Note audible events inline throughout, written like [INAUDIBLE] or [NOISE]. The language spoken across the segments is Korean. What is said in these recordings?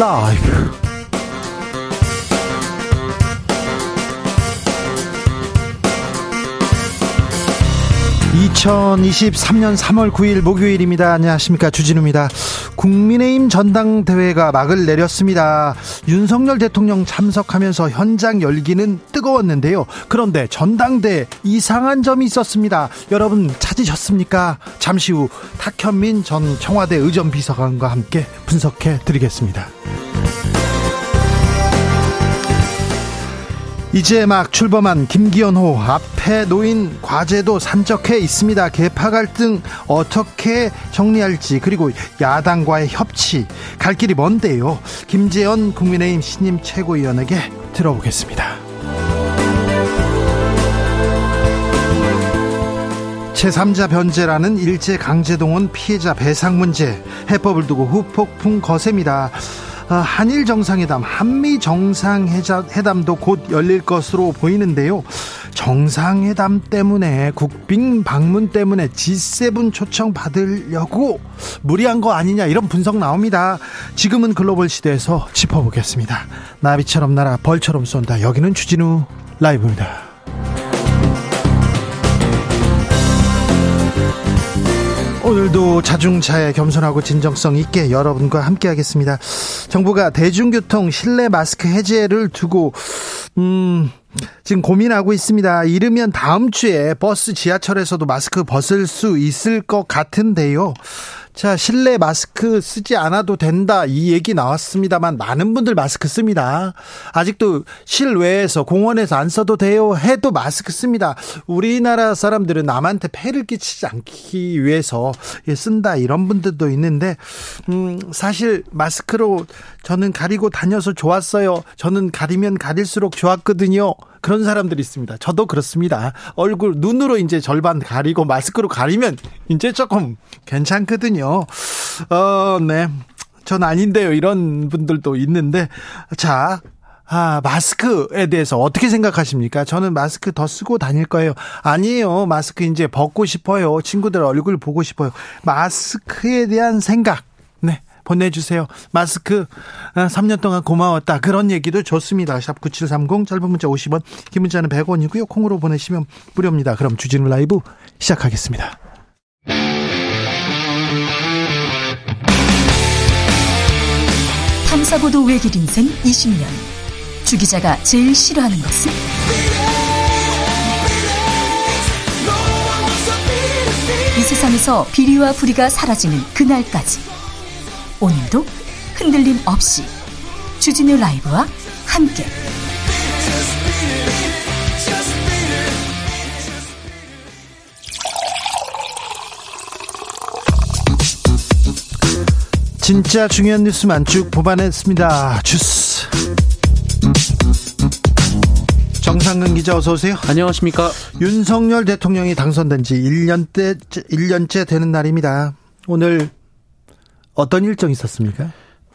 라 이브 2023년 3월 9일 목요일입니다. 안녕하십니까. 주진우입니다. 국민의힘 전당대회가 막을 내렸습니다. 윤석열 대통령 참석하면서 현장 열기는 뜨거웠는데요. 그런데 전당대 이상한 점이 있었습니다. 여러분 찾으셨습니까? 잠시 후 탁현민 전 청와대 의전 비서관과 함께 분석해 드리겠습니다. 이제 막 출범한 김기현호 앞에 놓인 과제도 산적해 있습니다. 개파 갈등 어떻게 정리할지 그리고 야당과의 협치 갈 길이 먼데요. 김재현 국민의힘 신임 최고위원에게 들어보겠습니다. 제3자 변제라는 일제 강제동원 피해자 배상 문제 해법을 두고 후폭풍 거셉니다. 아, 한일 정상회담, 한미 정상회담도 곧 열릴 것으로 보이는데요. 정상회담 때문에 국빈 방문 때문에 G7 초청 받으려고 무리한 거 아니냐 이런 분석 나옵니다. 지금은 글로벌 시대에서 짚어보겠습니다. 나비처럼 날아 벌처럼 쏜다. 여기는 주진우 라이브입니다. 오늘도 자중차에 겸손하고 진정성 있게 여러분과 함께하겠습니다. 정부가 대중교통 실내 마스크 해제를 두고 음 지금 고민하고 있습니다. 이르면 다음 주에 버스 지하철에서도 마스크 벗을 수 있을 것 같은데요. 자, 실내 마스크 쓰지 않아도 된다. 이 얘기 나왔습니다만 많은 분들 마스크 씁니다. 아직도 실외에서 공원에서 안 써도 돼요. 해도 마스크 씁니다. 우리나라 사람들은 남한테 폐를 끼치지 않기 위해서 쓴다. 이런 분들도 있는데 음, 사실 마스크로 저는 가리고 다녀서 좋았어요. 저는 가리면 가릴수록 좋았거든요. 그런 사람들이 있습니다. 저도 그렇습니다. 얼굴, 눈으로 이제 절반 가리고 마스크로 가리면 이제 조금 괜찮거든요. 어, 네. 전 아닌데요. 이런 분들도 있는데. 자, 아, 마스크에 대해서 어떻게 생각하십니까? 저는 마스크 더 쓰고 다닐 거예요. 아니에요. 마스크 이제 벗고 싶어요. 친구들 얼굴 보고 싶어요. 마스크에 대한 생각. 네. 보내주세요. 마스크 3년 아, 동안 고마웠다. 그런 얘기도 좋습니다. 샵 9730 짧은 문자 50원 긴 문자는 100원이고요. 콩으로 보내시면 무료입니다. 그럼 주진우 라이브 시작하겠습니다. 탐사보도 외길 인생 20년 주 기자가 제일 싫어하는 것은? 이 세상에서 비리와 부리가 사라지는 그날까지 오늘도 흔들림 없이 주진우 라이브와 함께 진짜 중요한 뉴스만 쭉 뽑아냈습니다. 주스. 정상근 기자 어서 오세요. 안녕하십니까. 윤석열 대통령이 당선된 지 1년째 1년째 되는 날입니다. 오늘 어떤 일정이 있었습니까?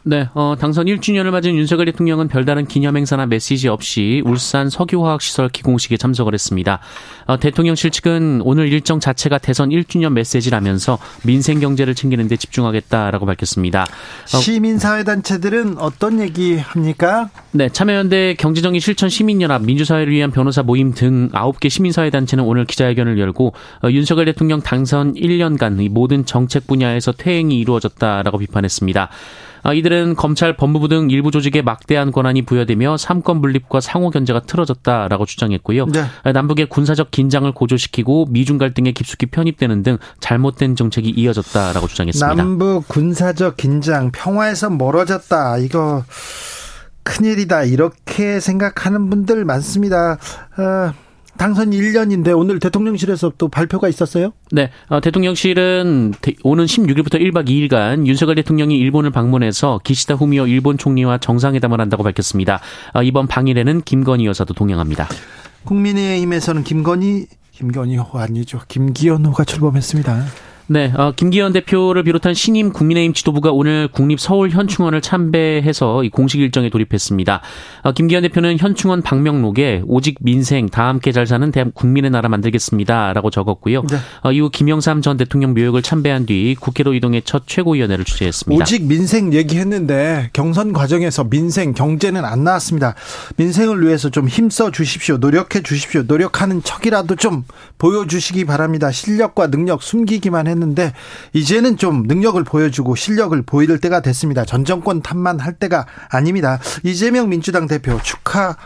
네, 어, 당선 1주년을 맞은 윤석열 대통령은 별다른 기념 행사나 메시지 없이 울산 석유화학시설 기공식에 참석을 했습니다. 어, 대통령실 측은 오늘 일정 자체가 대선 1주년 메시지라면서 민생 경제를 챙기는 데 집중하겠다라고 밝혔습니다. 어, 시민사회단체들은 어떤 얘기 합니까? 네, 참여연대 경제정의 실천 시민연합 민주사회를 위한 변호사 모임 등 9개 시민사회단체는 오늘 기자회견을 열고 어, 윤석열 대통령 당선 1년간 모든 정책 분야에서 퇴행이 이루어졌다라고 비판했습니다. 아, 이들은 검찰, 법무부 등 일부 조직에 막대한 권한이 부여되며 삼권 분립과 상호 견제가 틀어졌다라고 주장했고요. 네. 아, 남북의 군사적 긴장을 고조시키고 미중 갈등에 깊숙이 편입되는 등 잘못된 정책이 이어졌다라고 주장했습니다. 남북 군사적 긴장, 평화에서 멀어졌다. 이거 큰일이다. 이렇게 생각하는 분들 많습니다. 어. 당선 1년인데 오늘 대통령실에서 또 발표가 있었어요? 네. 어, 대통령실은 오는 16일부터 1박 2일간 윤석열 대통령이 일본을 방문해서 기시다 후미오 일본 총리와 정상회담을 한다고 밝혔습니다. 어, 이번 방일에는 김건희 여사도 동행합니다. 국민의힘에서는 김건희 김건희 호 아니죠. 김기현호가 출범했습니다. 네, 어, 김기현 대표를 비롯한 신임 국민의힘 지도부가 오늘 국립 서울 현충원을 참배해서 공식 일정에 돌입했습니다. 어, 김기현 대표는 현충원 방명록에 오직 민생 다 함께 잘 사는 대한 국민의 나라 만들겠습니다라고 적었고요. 네. 어, 이후 김영삼 전 대통령 묘역을 참배한 뒤 국회로 이동해 첫 최고위원회를 주재했습니다. 오직 민생 얘기했는데 경선 과정에서 민생 경제는 안 나왔습니다. 민생을 위해서 좀 힘써 주십시오. 노력해 주십시오. 노력하는 척이라도 좀 보여주시기 바랍니다. 실력과 능력 숨기기만 해 했는데 이제는 좀 능력을 보여주고 실력을 보일 때가 됐습니다. 전 정권 탓만 할 때가 아닙니다. 이재명 민주당 대표 축하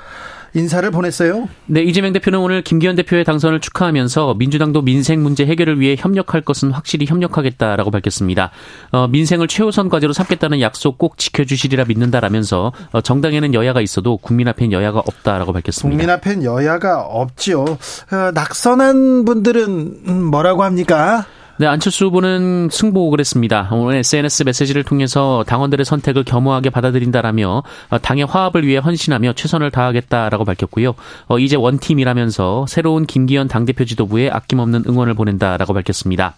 인사를 보냈어요. 네, 이재명 대표는 오늘 김기현 대표의 당선을 축하하면서 민주당도 민생 문제 해결을 위해 협력할 것은 확실히 협력하겠다라고 밝혔습니다. 어, 민생을 최우선 과제로 삼겠다는 약속 꼭 지켜주시리라 믿는다라면서 어, 정당에는 여야가 있어도 국민 앞엔 여야가 없다라고 밝혔습니다. 국민 앞엔 여야가 없지요. 어, 낙선한 분들은 음, 뭐라고 합니까? 네, 안철수 후보는 승복을 했습니다. 오늘 SNS 메시지를 통해서 당원들의 선택을 겸허하게 받아들인다라며 어, 당의 화합을 위해 헌신하며 최선을 다하겠다라고 밝혔고요. 어, 이제 원팀이라면서 새로운 김기현 당대표 지도부에 아낌없는 응원을 보낸다라고 밝혔습니다.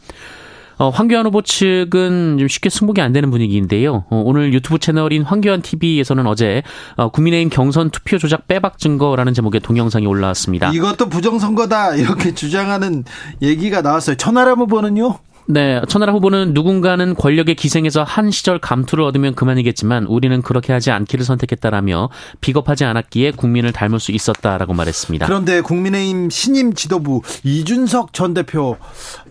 어, 황교안 후보 측은 좀 쉽게 승복이 안 되는 분위기인데요. 어, 오늘 유튜브 채널인 황교안 TV에서는 어제 어, 국민의힘 경선 투표 조작 빼박 증거라는 제목의 동영상이 올라왔습니다. 이것도 부정선거다 이렇게 주장하는 얘기가 나왔어요. 천하람 후보는요? 네, 천하람 후보는 누군가는 권력의 기생에서 한 시절 감투를 얻으면 그만이겠지만 우리는 그렇게 하지 않기를 선택했다라며 비겁하지 않았기에 국민을 닮을 수 있었다라고 말했습니다. 그런데 국민의힘 신임 지도부 이준석 전 대표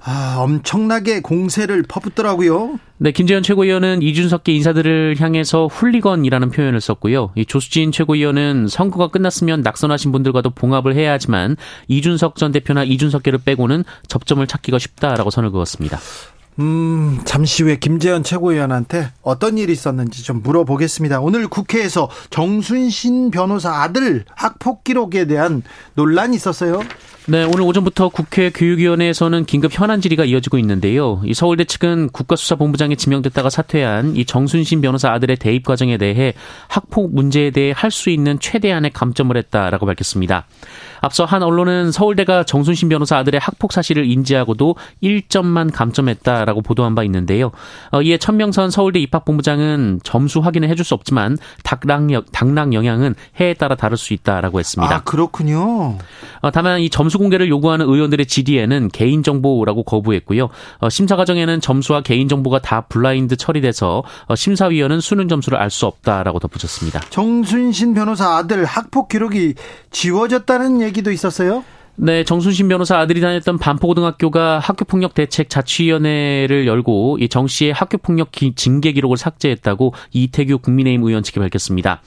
아, 엄청나게 공세를 퍼붓더라고요. 네, 김재현 최고위원은 이준석계 인사들을 향해서 훌리건이라는 표현을 썼고요. 이 조수진 최고위원은 선거가 끝났으면 낙선하신 분들과도 봉합을 해야 하지만 이준석 전 대표나 이준석계를 빼고는 접점을 찾기가 쉽다라고 선을 그었습니다. 음, 잠시 후에 김재현 최고위원한테 어떤 일이 있었는지 좀 물어보겠습니다. 오늘 국회에서 정순신 변호사 아들 학폭 기록에 대한 논란이 있었어요. 네, 오늘 오전부터 국회 교육위원회에서는 긴급 현안 질의가 이어지고 있는데요. 이 서울대 측은 국가수사본부장에 지명됐다가 사퇴한 이 정순신 변호사 아들의 대입 과정에 대해 학폭 문제에 대해 할 수 있는 최대한의 감점을 했다라고 밝혔습니다. 앞서 한 언론은 서울대가 정순신 변호사 아들의 학폭 사실을 인지하고도 1점만 감점했다라고 보도한 바 있는데요. 어, 이에 천명선 서울대 입학본부장은 점수 확인을 해줄 수 없지만 당락, 당락 영향은 해에 따라 다를 수 있다라고 했습니다. 아, 그렇군요. 어, 다만 이 점수 공개를 요구하는 의원들의 질의에는 개인정보라고 거부했고요. 어, 심사 과정에는 점수와 개인정보가 다 블라인드 처리돼서 심사위원은 수능 점수를 알 수 없다라고 덧붙였습니다. 정순신 변호사 아들 학폭 기록이 지워졌다는 얘기 얘기도 있었어요? 네, 정순신 변호사 아들이 다녔던 반포고등학교가 학교폭력 대책 자치위원회를 열고 이 정 씨의 학교폭력 징계 기록을 삭제했다고 이태규 국민의힘 의원 측이 밝혔습니다.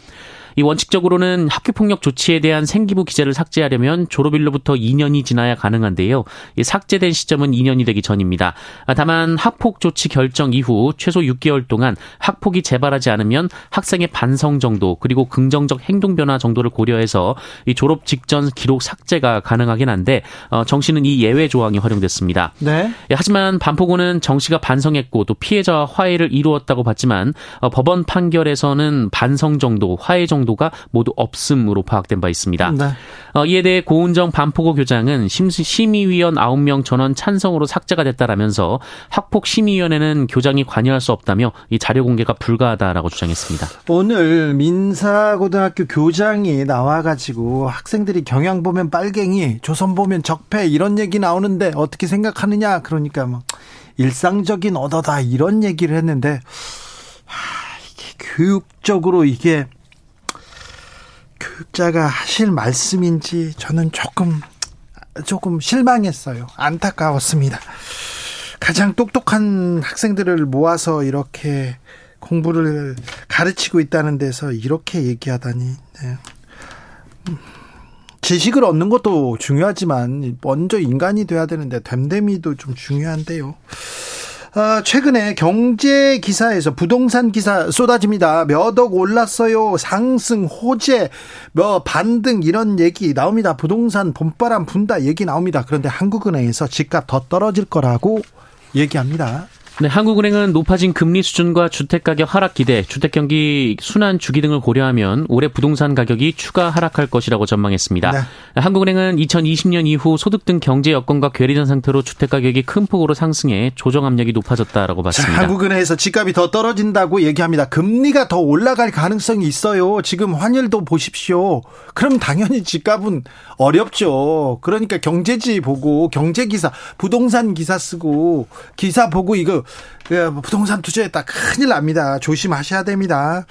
이 원칙적으로는 학교폭력 조치에 대한 생기부 기재를 삭제하려면 졸업일로부터 2년이 지나야 가능한데요. 이 삭제된 시점은 2년이 되기 전입니다. 아, 다만 학폭 조치 결정 이후 최소 6개월 동안 학폭이 재발하지 않으면 학생의 반성 정도 그리고 긍정적 행동 변화 정도를 고려해서 이 졸업 직전 기록 삭제가 가능하긴 한데 어, 정 씨는 이 예외 조항이 활용됐습니다. 네. 예, 하지만 반포고는 정 씨가 반성했고 또 피해자와 화해를 이루었다고 봤지만 어, 법원 판결에서는 반성 정도, 화해 정도 정도가 모두 없음으로 파악된 바 있습니다. 네. 어, 이에 대해 고은정 반포고 교장은 심의위원 9명 전원 찬성으로 삭제가 됐다라면서 학폭 심의위원회는 교장이 관여할 수 없다며 이 자료 공개가 불가하다라고 주장했습니다. 오늘 민사고등학교 교장이 나와가지고 학생들이 경향 보면 빨갱이, 조선 보면 적폐 이런 얘기 나오는데 어떻게 생각하느냐 그러니까 뭐 일상적인 언어다 이런 얘기를 했는데 하, 이게 교육적으로 이게 교육자가 하실 말씀인지 저는 조금 조금 실망했어요. 안타까웠습니다. 가장 똑똑한 학생들을 모아서 이렇게 공부를 가르치고 있다는 데서 이렇게 얘기하다니. 네. 지식을 얻는 것도 중요하지만 먼저 인간이 돼야 되는데 됨됨이도 좀 중요한데요. 아, 최근에 경제 기사에서 부동산 기사 쏟아집니다. 몇 억 올랐어요. 상승, 호재, 뭐 반등 이런 얘기 나옵니다. 부동산 봄바람 분다 얘기 나옵니다. 그런데 한국은행에서 집값 더 떨어질 거라고 얘기합니다. 네, 한국은행은 높아진 금리 수준과 주택가격 하락 기대, 주택경기 순환 주기 등을 고려하면 올해 부동산 가격이 추가 하락할 것이라고 전망했습니다. 네. 한국은행은 2020년 이후 소득 등 경제 여건과 괴리된 상태로 주택가격이 큰 폭으로 상승해 조정 압력이 높아졌다라고 봤습니다. 자, 한국은행에서 집값이 더 떨어진다고 얘기합니다. 금리가 더 올라갈 가능성이 있어요. 지금 환율도 보십시오. 그럼 당연히 집값은 어렵죠. 그러니까 경제지 보고 경제기사, 부동산 기사 쓰고 기사 보고 이거 그 부동산 투자했다 큰일 납니다. 조심하셔야 됩니다.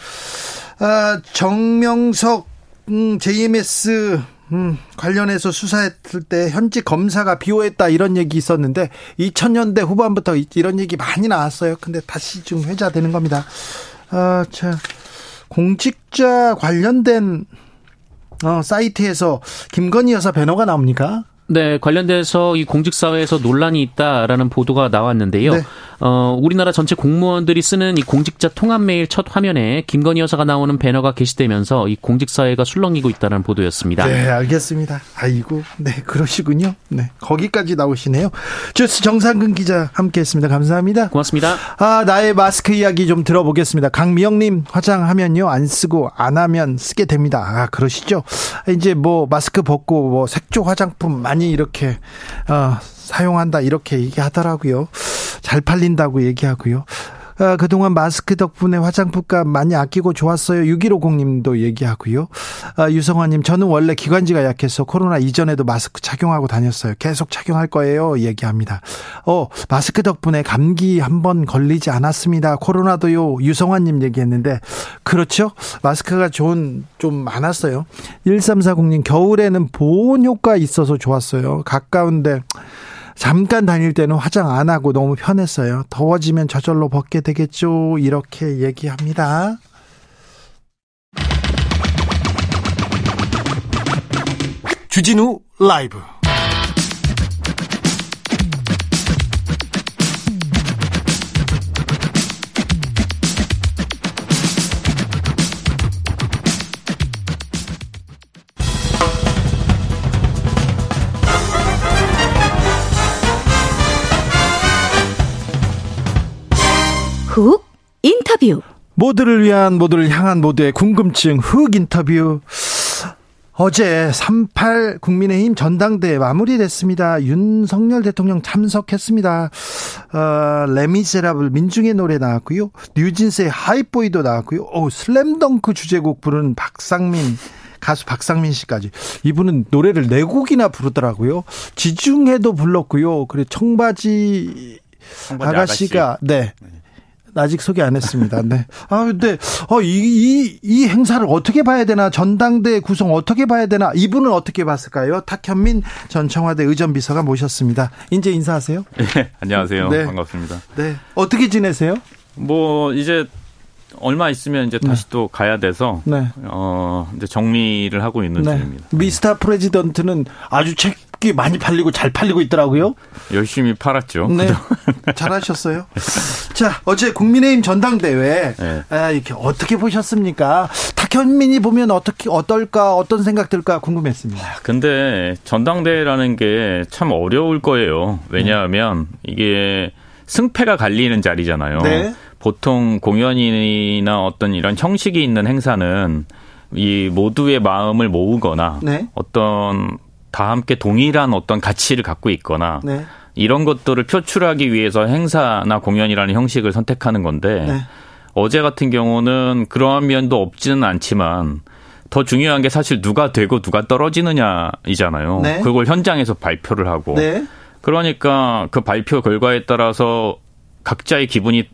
아, 정명석 음, JMS 음, 관련해서 수사했을 때 현직 검사가 비호했다 이런 얘기 있었는데 2000년대 후반부터 이런 얘기 많이 나왔어요. 근데 다시 지금 회자되는 겁니다. 아, 자, 공직자 관련된 어, 사이트에서 김건희 여사 배너가 나옵니까? 네, 관련돼서 이 공직사회에서 논란이 있다라는 보도가 나왔는데요. 네. 어, 우리나라 전체 공무원들이 쓰는 이 공직자 통합 메일 첫 화면에 김건희 여사가 나오는 배너가 게시되면서 이 공직 사회가 술렁이고 있다는 보도였습니다. 네, 알겠습니다. 아이고, 네, 그러시군요. 네, 거기까지 나오시네요. 주스 정상근 기자 함께했습니다. 감사합니다. 고맙습니다. 아, 나의 마스크 이야기 좀 들어보겠습니다. 강미영님 화장하면요 안 쓰고 안 하면 쓰게 됩니다. 아, 그러시죠? 이제 뭐 마스크 벗고 뭐 색조 화장품 많이 이렇게 어, 사용한다 이렇게 얘기하더라고요. 잘 팔린다고 얘기하고요. 아, 그동안 마스크 덕분에 화장품값 많이 아끼고 좋았어요. 6150님도 얘기하고요. 아, 유성화님, 저는 원래 기관지가 약해서 코로나 이전에도 마스크 착용하고 다녔어요. 계속 착용할 거예요. 얘기합니다. 어, 마스크 덕분에 감기 한 번 걸리지 않았습니다. 코로나도요. 유성화님 얘기했는데, 그렇죠? 마스크가 좋은, 좀 많았어요. 1340님, 겨울에는 보온 효과 있어서 좋았어요. 가까운데, 잠깐 다닐 때는 화장 안 하고 너무 편했어요. 더워지면 저절로 벗게 되겠죠. 이렇게 얘기합니다. 주진우 라이브 훅 인터뷰. 모두를 위한 모두를 향한 모두의 궁금증 훅 인터뷰. 어제 38 국민의힘 전당대회 마무리됐습니다. 윤석열 대통령 참석했습니다. 어, 레미제라블 민중의 노래 나왔고요. 뉴진스의 Hype Boy도 나왔고요. 오, 슬램덩크 주제곡 부른 박상민 가수 박상민 씨까지 이분은 노래를 네 곡이나 부르더라고요. 지중해도 불렀고요. 그리고 청바지, 청바지 아가씨가 아가씨. 네. 네. 아직 소개 안 했습니다. 네. 아, 근데, 어, 이, 이, 이 행사를 어떻게 봐야 되나? 전당대 구성 어떻게 봐야 되나? 이분은 어떻게 봤을까요? 탁현민 전 청와대 의전비서가 모셨습니다. 이제 인사하세요. 네, 안녕하세요. 네. 반갑습니다. 네. 어떻게 지내세요? 뭐, 이제 얼마 있으면 이제 다시 네. 또 가야 돼서 네. 어 이제 정리를 하고 있는 네. 중입니다. 미스터 프레지던트는 아주 책 이 많이 팔리고 잘 팔리고 있더라고요. 열심히 팔았죠. 네, 잘하셨어요. [LAUGHS] 자, 어제 국민의힘 전당대회 네. 아, 이렇게 어떻게 보셨습니까? 탁현민이 보면 어떻게 어떨까 어떤 생각 들까 궁금했습니다. 아, 근데 전당대회라는 게 참 어려울 거예요. 왜냐하면 이게 승패가 갈리는 자리잖아요. 네. 보통 공연이나 어떤 이런 형식이 있는 행사는 이 모두의 마음을 모으거나 네. 어떤 다 함께 동일한 어떤 가치를 갖고 있거나 네. 이런 것들을 표출하기 위해서 행사나 공연이라는 형식을 선택하는 건데 네. 어제 같은 경우는 그러한 면도 없지는 않지만 더 중요한 게 사실 누가 되고 누가 떨어지느냐이잖아요. 네. 그걸 현장에서 발표를 하고 네. 그러니까 그 발표 결과에 따라서 각자의 기분이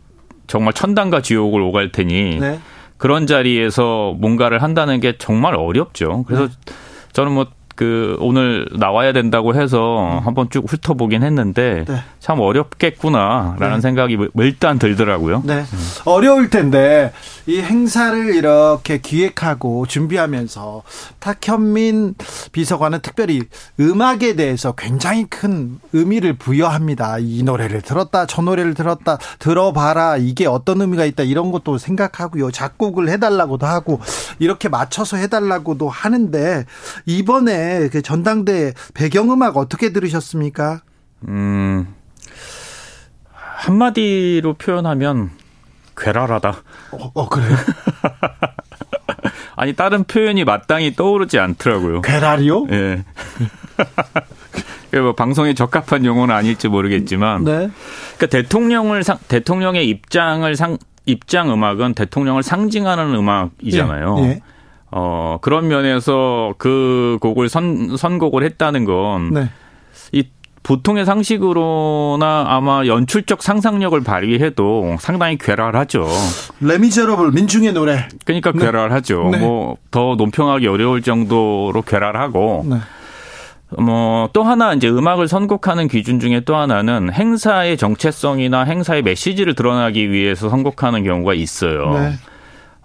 정말 천당과 지옥을 오갈 테니 네. 그런 자리에서 뭔가를 한다는 게 정말 어렵죠. 그래서 네. 저는 뭐 그 오늘 나와야 된다고 해서 음. 한번 쭉 훑어보긴 했는데 네. 참 어렵겠구나라는 네. 생각이 일단 들더라고요. 네. 음. 어려울 텐데 이 행사를 이렇게 기획하고 준비하면서 탁현민 비서관은 특별히 음악에 대해서 굉장히 큰 의미를 부여합니다. 이 노래를 들었다, 저 노래를 들었다, 들어봐라, 이게 어떤 의미가 있다, 이런 것도 생각하고요. 작곡을 해달라고도 하고, 이렇게 맞춰서 해달라고도 하는데, 이번에 그 전당대 배경음악 어떻게 들으셨습니까? 음. 한마디로 표현하면 괴랄하다. 어, 어 그래요? [LAUGHS] 아니 다른 표현이 마땅히 떠오르지 않더라고요. 괴랄이요? 예. [LAUGHS] 뭐 방송에 적합한 용어는 아닐지 모르겠지만, 네. 그러니까 대통령을 상, 대통령의 입장을 상 입장 음악은 대통령을 상징하는 음악이잖아요. 예. 예. 어 그런 면에서 그 곡을 선 선곡을 했다는 건. 네. 이 보통의 상식으로나 아마 연출적 상상력을 발휘해도 상당히 괴랄하죠. 레미제러블 민중의 노래. 그러니까 네. 괴랄하죠. 네. 뭐 더 논평하기 어려울 정도로 괴랄하고. 네. 뭐 또 하나 이제 음악을 선곡하는 기준 중에 또 하나는 행사의 정체성이나 행사의 메시지를 드러나기 위해서 선곡하는 경우가 있어요.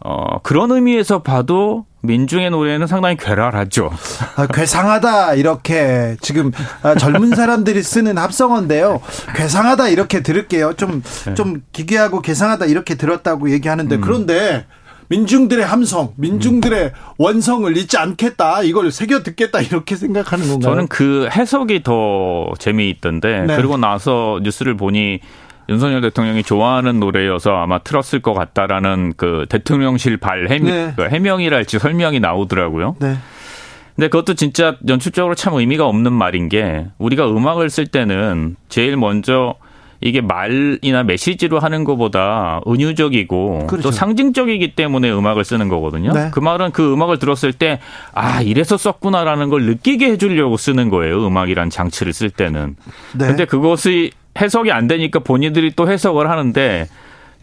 네. 어, 그런 의미에서 봐도 민중의 노래는 상당히 괴랄하죠. 아, 괴상하다 이렇게 지금 아, 젊은 사람들이 쓰는 합성어인데요. 괴상하다 이렇게 들을게요. 좀좀 네. 좀 기괴하고 괴상하다 이렇게 들었다고 얘기하는데 음. 그런데 민중들의 함성, 민중들의 원성을 잊지 않겠다. 이걸 새겨 듣겠다. 이렇게 생각하는 건가요? 저는 그 해석이 더 재미있던데 네. 그리고 나서 뉴스를 보니 윤석열 대통령이 좋아하는 노래여서 아마 틀었을 것 같다라는 그 대통령실 발 해명, 네. 그 해명이랄지 설명이 나오더라고요. 네. 근데 그것도 진짜 연출적으로 참 의미가 없는 말인 게 우리가 음악을 쓸 때는 제일 먼저 이게 말이나 메시지로 하는 것보다 은유적이고 그렇죠. 또 상징적이기 때문에 음악을 쓰는 거거든요. 네. 그 말은 그 음악을 들었을 때 아, 이래서 썼구나라는 걸 느끼게 해주려고 쓰는 거예요. 음악이란 장치를 쓸 때는. 네. 근데 그것이 해석이 안 되니까 본인들이 또 해석을 하는데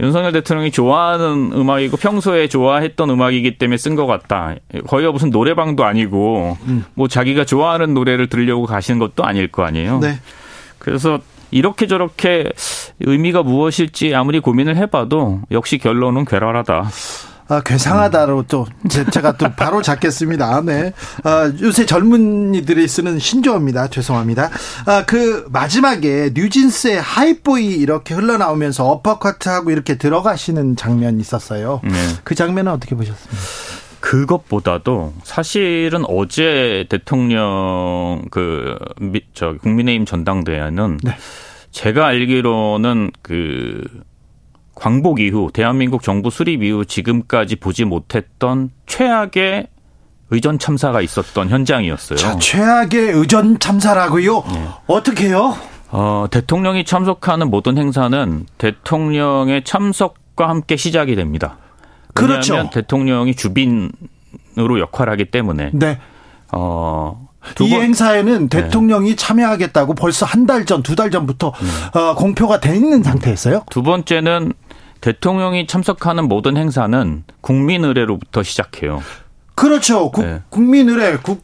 윤석열 대통령이 좋아하는 음악이고 평소에 좋아했던 음악이기 때문에 쓴 것 같다. 거의 무슨 노래방도 아니고 음. 뭐 자기가 좋아하는 노래를 들으려고 가시는 것도 아닐 거 아니에요. 네. 그래서 이렇게 저렇게 의미가 무엇일지 아무리 고민을 해봐도 역시 결론은 괴랄하다. 아, 괴상하다로 또 제가 또 바로 잡겠습니다. 네. 아, 요새 젊은이들이 쓰는 신조어입니다. 죄송합니다. 아, 그 마지막에 뉴진스의 하이보이 이렇게 흘러나오면서 어퍼커트하고 이렇게 들어가시는 장면이 있었어요. 네. 그 장면은 어떻게 보셨습니까? 그것보다도 사실은 어제 대통령 그 저 국민의힘 전당대회는 네. 제가 알기로는 그 광복 이후 대한민국 정부 수립 이후 지금까지 보지 못했던 최악의 의전 참사가 있었던 현장이었어요. 자, 최악의 의전 참사라고요? 네. 어떻게요? 어, 대통령이 참석하는 모든 행사는 대통령의 참석과 함께 시작이 됩니다. 그렇죠. 대통령이 주빈으로 역할하기 때문에. 네. 어, 이 번, 행사에는 네. 대통령이 네. 참여하겠다고 벌써 한 달 전, 두 달 전부터 네. 어, 공표가 돼 있는 상태였어요. 두 번째는 대통령이 참석하는 모든 행사는 국민 의례로부터 시작해요. 그렇죠. 국, 네. 국민 의례, 국,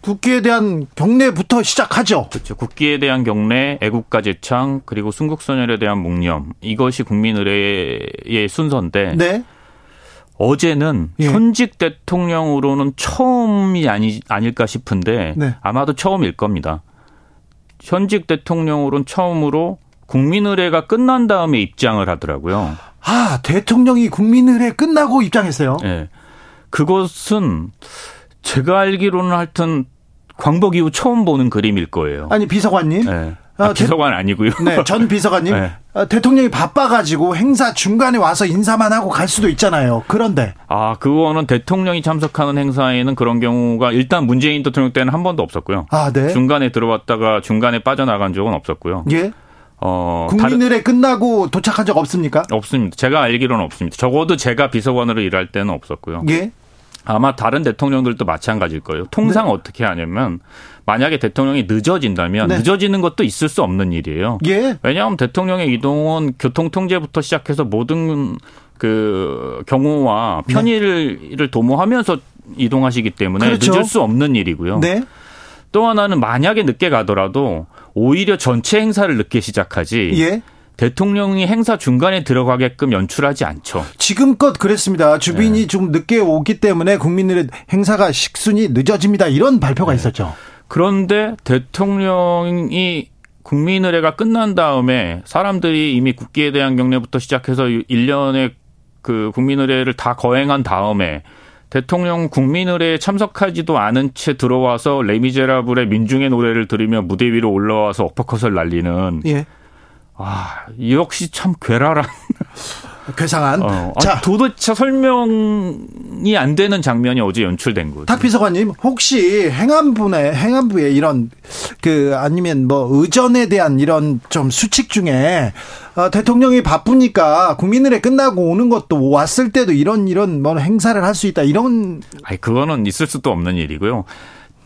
국기에 대한 경례부터 시작하죠. 그렇죠. 국기에 대한 경례, 애국가 제창, 그리고 순국선열에 대한 묵념. 이것이 국민 의례의 순서인데. 네. 어제는 예. 현직 대통령으로는 처음이 아니, 아닐까 싶은데 네. 아마도 처음일 겁니다. 현직 대통령으로는 처음으로 국민의례가 끝난 다음에 입장을 하더라고요. 아, 대통령이 국민의례 끝나고 입장했어요? 네. 그것은 제가 알기로는 하여튼 광복 이후 처음 보는 그림일 거예요. 아니, 비서관님? 네. 아, 비서관 아니고요. 네, 전 [LAUGHS] 비서관님. 네. 아, 대통령이 바빠가지고 행사 중간에 와서 인사만 하고 갈 수도 있잖아요. 그런데. 아, 그거는 대통령이 참석하는 행사에는 그런 경우가 일단 문재인 대통령 때는 한 번도 없었고요. 아, 네. 중간에 들어왔다가 중간에 빠져나간 적은 없었고요. 예. 어, 국민의례 끝나고 도착한 적 없습니까? 없습니다. 제가 알기로는 없습니다. 적어도 제가 비서관으로 일할 때는 없었고요. 예. 아마 다른 대통령들도 마찬가지일 거예요. 통상 네. 어떻게 하냐면 만약에 대통령이 늦어진다면 네. 늦어지는 것도 있을 수 없는 일이에요. 예. 왜냐하면 대통령의 이동은 교통 통제부터 시작해서 모든 그 경우와 네. 편의를 네. 도모하면서 이동하시기 때문에 그렇죠. 늦을 수 없는 일이고요. 네. 또 하나는 만약에 늦게 가더라도 오히려 전체 행사를 늦게 시작하지. 예. 대통령이 행사 중간에 들어가게끔 연출하지 않죠. 지금껏 그랬습니다. 주빈이 네. 좀 늦게 오기 때문에 국민들의 행사가 식순이 늦어집니다. 이런 발표가 네. 있었죠. 그런데 대통령이 국민의례가 끝난 다음에 사람들이 이미 국기에 대한 경례부터 시작해서 1년의 그 국민의례를 다 거행한 다음에 대통령 국민의례에 참석하지도 않은 채 들어와서 레미제라블의 민중의 노래를 들으며 무대 위로 올라와서 어퍼컷을 날리는 예. 아, 역시 참 괴랄한. [LAUGHS] 괴상한. 어, 자, 도대체 설명이 안 되는 장면이 어제 연출된 거죠. 탁 비서관님, 혹시 행안부에 행안부에 이런 그 아니면 뭐 의전에 대한 이런 좀 수칙 중에 어, 대통령이 바쁘니까 국민의례 끝나고 오는 것도 왔을 때도 이런 이런 뭐 행사를 할 수 있다 이런. 아니 그거는 있을 수도 없는 일이고요.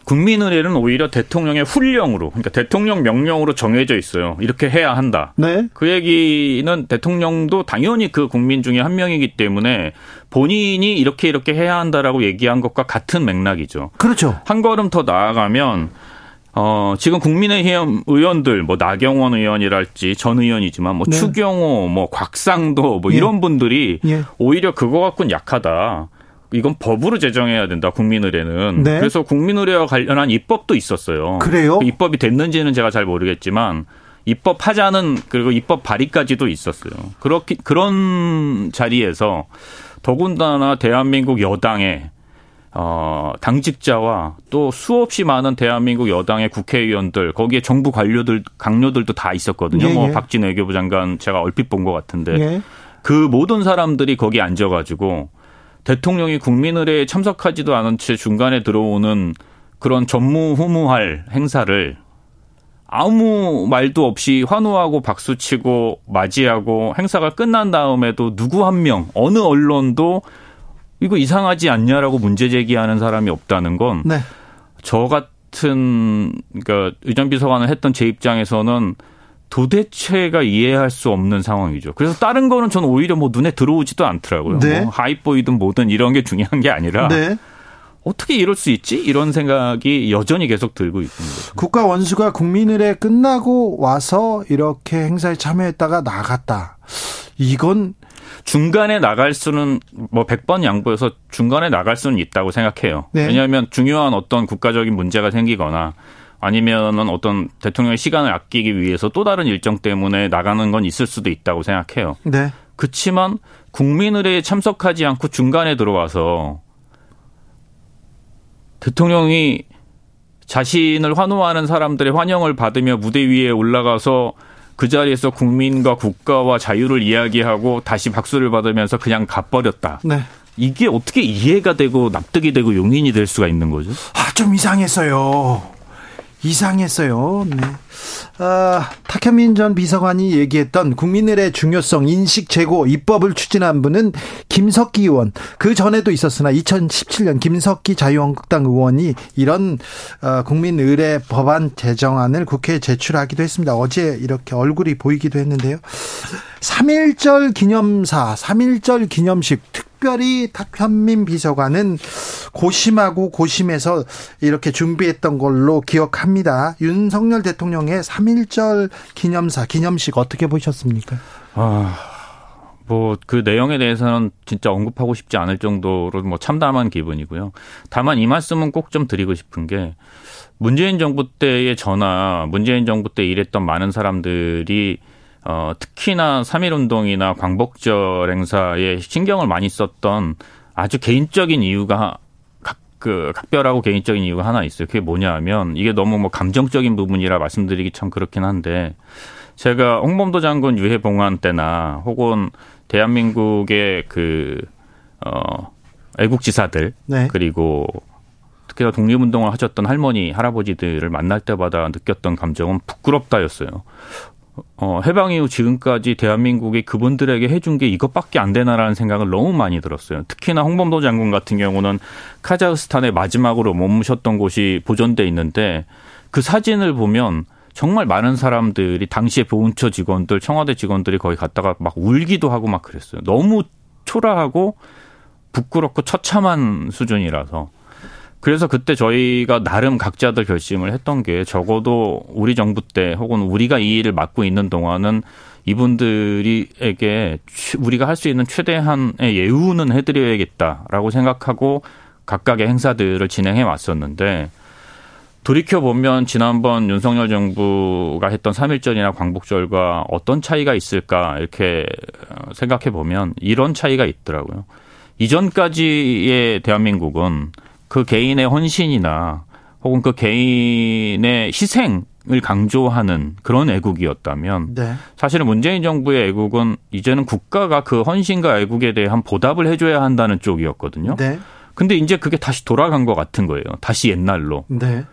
국민의례는 오히려 대통령의 훈령으로, 그러니까 대통령 명령으로 정해져 있어요. 이렇게 해야 한다. 네. 그 얘기는 대통령도 당연히 그 국민 중에 한 명이기 때문에 본인이 이렇게 이렇게 해야 한다라고 얘기한 것과 같은 맥락이죠. 그렇죠. 한 걸음 더 나아가면 어, 지금 국민의힘 의원들, 뭐, 나경원 의원이랄지 전 의원이지만, 뭐, 네. 추경호, 뭐, 곽상도, 뭐, 예. 이런 분들이 예. 오히려 그거 갖고는 약하다. 이건 법으로 제정해야 된다 국민의례는. 네. 그래서 국민의례와 관련한 입법도 있었어요. 그래요? 그 입법이 됐는지는 제가 잘 모르겠지만 입법하자는 그리고 입법 발의까지도 있었어요. 그렇게 그런 자리에서 더군다나 대한민국 여당의 어, 당직자와 또 수없이 많은 대한민국 여당의 국회의원들, 거기에 정부 관료들, 강료들도 다 있었거든요. 예, 뭐 예. 뭐, 박진 외교부 장관 제가 얼핏 본 것 같은데. 예. 그 모든 사람들이 거기 앉아가지고 대통령이 국민의례에 참석하지도 않은 채 중간에 들어오는 그런 전무후무할 행사를 아무 말도 없이 환호하고 박수치고 맞이하고 행사가 끝난 다음에도 누구 한 명, 어느 언론도 이거 이상하지 않냐라고 문제 제기하는 사람이 없다는 건, 네. 저 같은, 그러니까 의전 비서관을 했던 제 입장에서는 도대체가 이해할 수 없는 상황이죠. 그래서 다른 거는 저는 오히려 뭐 눈에 들어오지도 않더라고요. 네. 뭐 하이보이든 뭐든 이런 게 중요한 게 아니라 네. 어떻게 이럴 수 있지? 이런 생각이 여전히 계속 들고 있습니다. 국가 원수가 국민의례 끝나고 와서 이렇게 행사에 참여했다가 나갔다. 이건 중간에 나갈 수는 뭐 100번 양보해서 중간에 나갈 수는 있다고 생각해요. 네. 왜냐하면 중요한 어떤 국가적인 문제가 생기거나 아니면은 어떤 대통령의 시간을 아끼기 위해서 또 다른 일정 때문에 나가는 건 있을 수도 있다고 생각해요. 네. 그렇지만 국민의례에 참석하지 않고 중간에 들어와서 대통령이 자신을 환호하는 사람들의 환영을 받으며 무대 위에 올라가서 그 자리에서 국민과 국가와 자유를 이야기하고 다시 박수를 받으면서 그냥 가버렸다. 네. 이게 어떻게 이해가 되고 납득이 되고 용인이 될 수가 있는 거죠? 아, 좀 이상했어요. 이상했어요. 네. 아, 탁현민 전 비서관이 얘기했던 국민들의 중요성 인식 제고 입법을 추진한 분은 김석기 의원. 그 전에도 있었으나 2017년 김석기 자유한국당 의원이 이런 어, 국민 의례 법안 제정안을 국회에 제출하기도 했습니다. 어제 이렇게 얼굴이 보이기도 했는데요. 3.1절 기념사, 3.1절 기념식 특 별히 탁현민 비서관은 고심하고 고심해서 이렇게 준비했던 걸로 기억합니다. 윤석열 대통령의 3.1절 기념사, 기념식 어떻게 보셨습니까? 아, 뭐, 그 내용에 대해서는 진짜 언급하고 싶지 않을 정도로 뭐 참담한 기분이고요. 다만 이 말씀은 꼭 좀 드리고 싶은 게 문재인 정부 때의 전화, 문재인 정부 때 일했던 많은 사람들이 어, 특히나 3.1 운동이나 광복절 행사에 신경을 많이 썼던 아주 개인적인 이유가 각, 그, 각별하고 개인적인 이유가 하나 있어요. 그게 뭐냐 하면 이게 너무 뭐 감정적인 부분이라 말씀드리기 참 그렇긴 한데 제가 홍범도 장군 유해 봉환 때나 혹은 대한민국의 그, 어, 애국지사들 네. 그리고 특히나 독립운동을 하셨던 할머니, 할아버지들을 만날 때마다 느꼈던 감정은 부끄럽다였어요. 어, 해방 이후 지금까지 대한민국이 그분들에게 해준 게 이것밖에 안 되나라는 생각을 너무 많이 들었어요. 특히나 홍범도 장군 같은 경우는 카자흐스탄에 마지막으로 머무셨던 곳이 보존돼 있는데 그 사진을 보면 정말 많은 사람들이 당시에 보훈처 직원들, 청와대 직원들이 거기 갔다가 막 울기도 하고 막 그랬어요. 너무 초라하고 부끄럽고 처참한 수준이라서. 그래서 그때 저희가 나름 각자들 결심을 했던 게 적어도 우리 정부 때 혹은 우리가 이 일을 맡고 있는 동안은 이분들에게 우리가 할 수 있는 최대한의 예우는 해드려야겠다라고 생각하고 각각의 행사들을 진행해 왔었는데 돌이켜 보면 지난번 윤석열 정부가 했던 3.1절이나 광복절과 어떤 차이가 있을까 이렇게 생각해 보면 이런 차이가 있더라고요. 이전까지의 대한민국은 그 개인의 헌신이나 혹은 그 개인의 희생 을 강조하는 그런 애국이었다면 네. 사실은 문재인 정부의 애국은 이제는 국가가 그 헌신과 애국에 대한 보답을 해줘야 한다는 쪽이었거든요. 네. 근데 이제 그게 다시 돌아간 것 같은 거예요. 다시 옛날로. 네.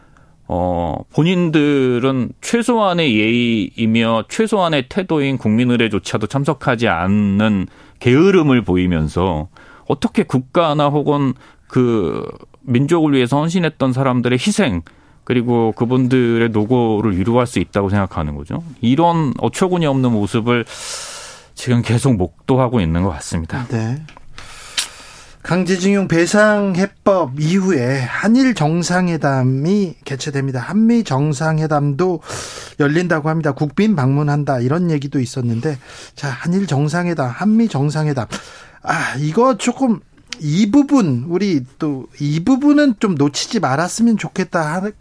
어, 본인들은 최소한의 예의이며 최소한의 태도인 국민의례조차도 참석하지 않는 게으름을 보이면서 어떻게 국가나 혹은 그 민족을 위해서 헌신했던 사람들의 희생 그리고 그분들의 노고를 위로할 수 있다고 생각하는 거죠. 이런 어처구니 없는 모습을 지금 계속 목도하고 있는 것 같습니다. 네. 강제징용 배상 해법 이후에 한일 정상회담이 개최됩니다. 한미 정상회담도 열린다고 합니다. 국빈 방문한다 이런 얘기도 있었는데 자 한일 정상회담, 한미 정상회담 아 이거 조금 이 부분 우리 또 이 부분은 좀 놓치지 말았으면 좋겠다 하는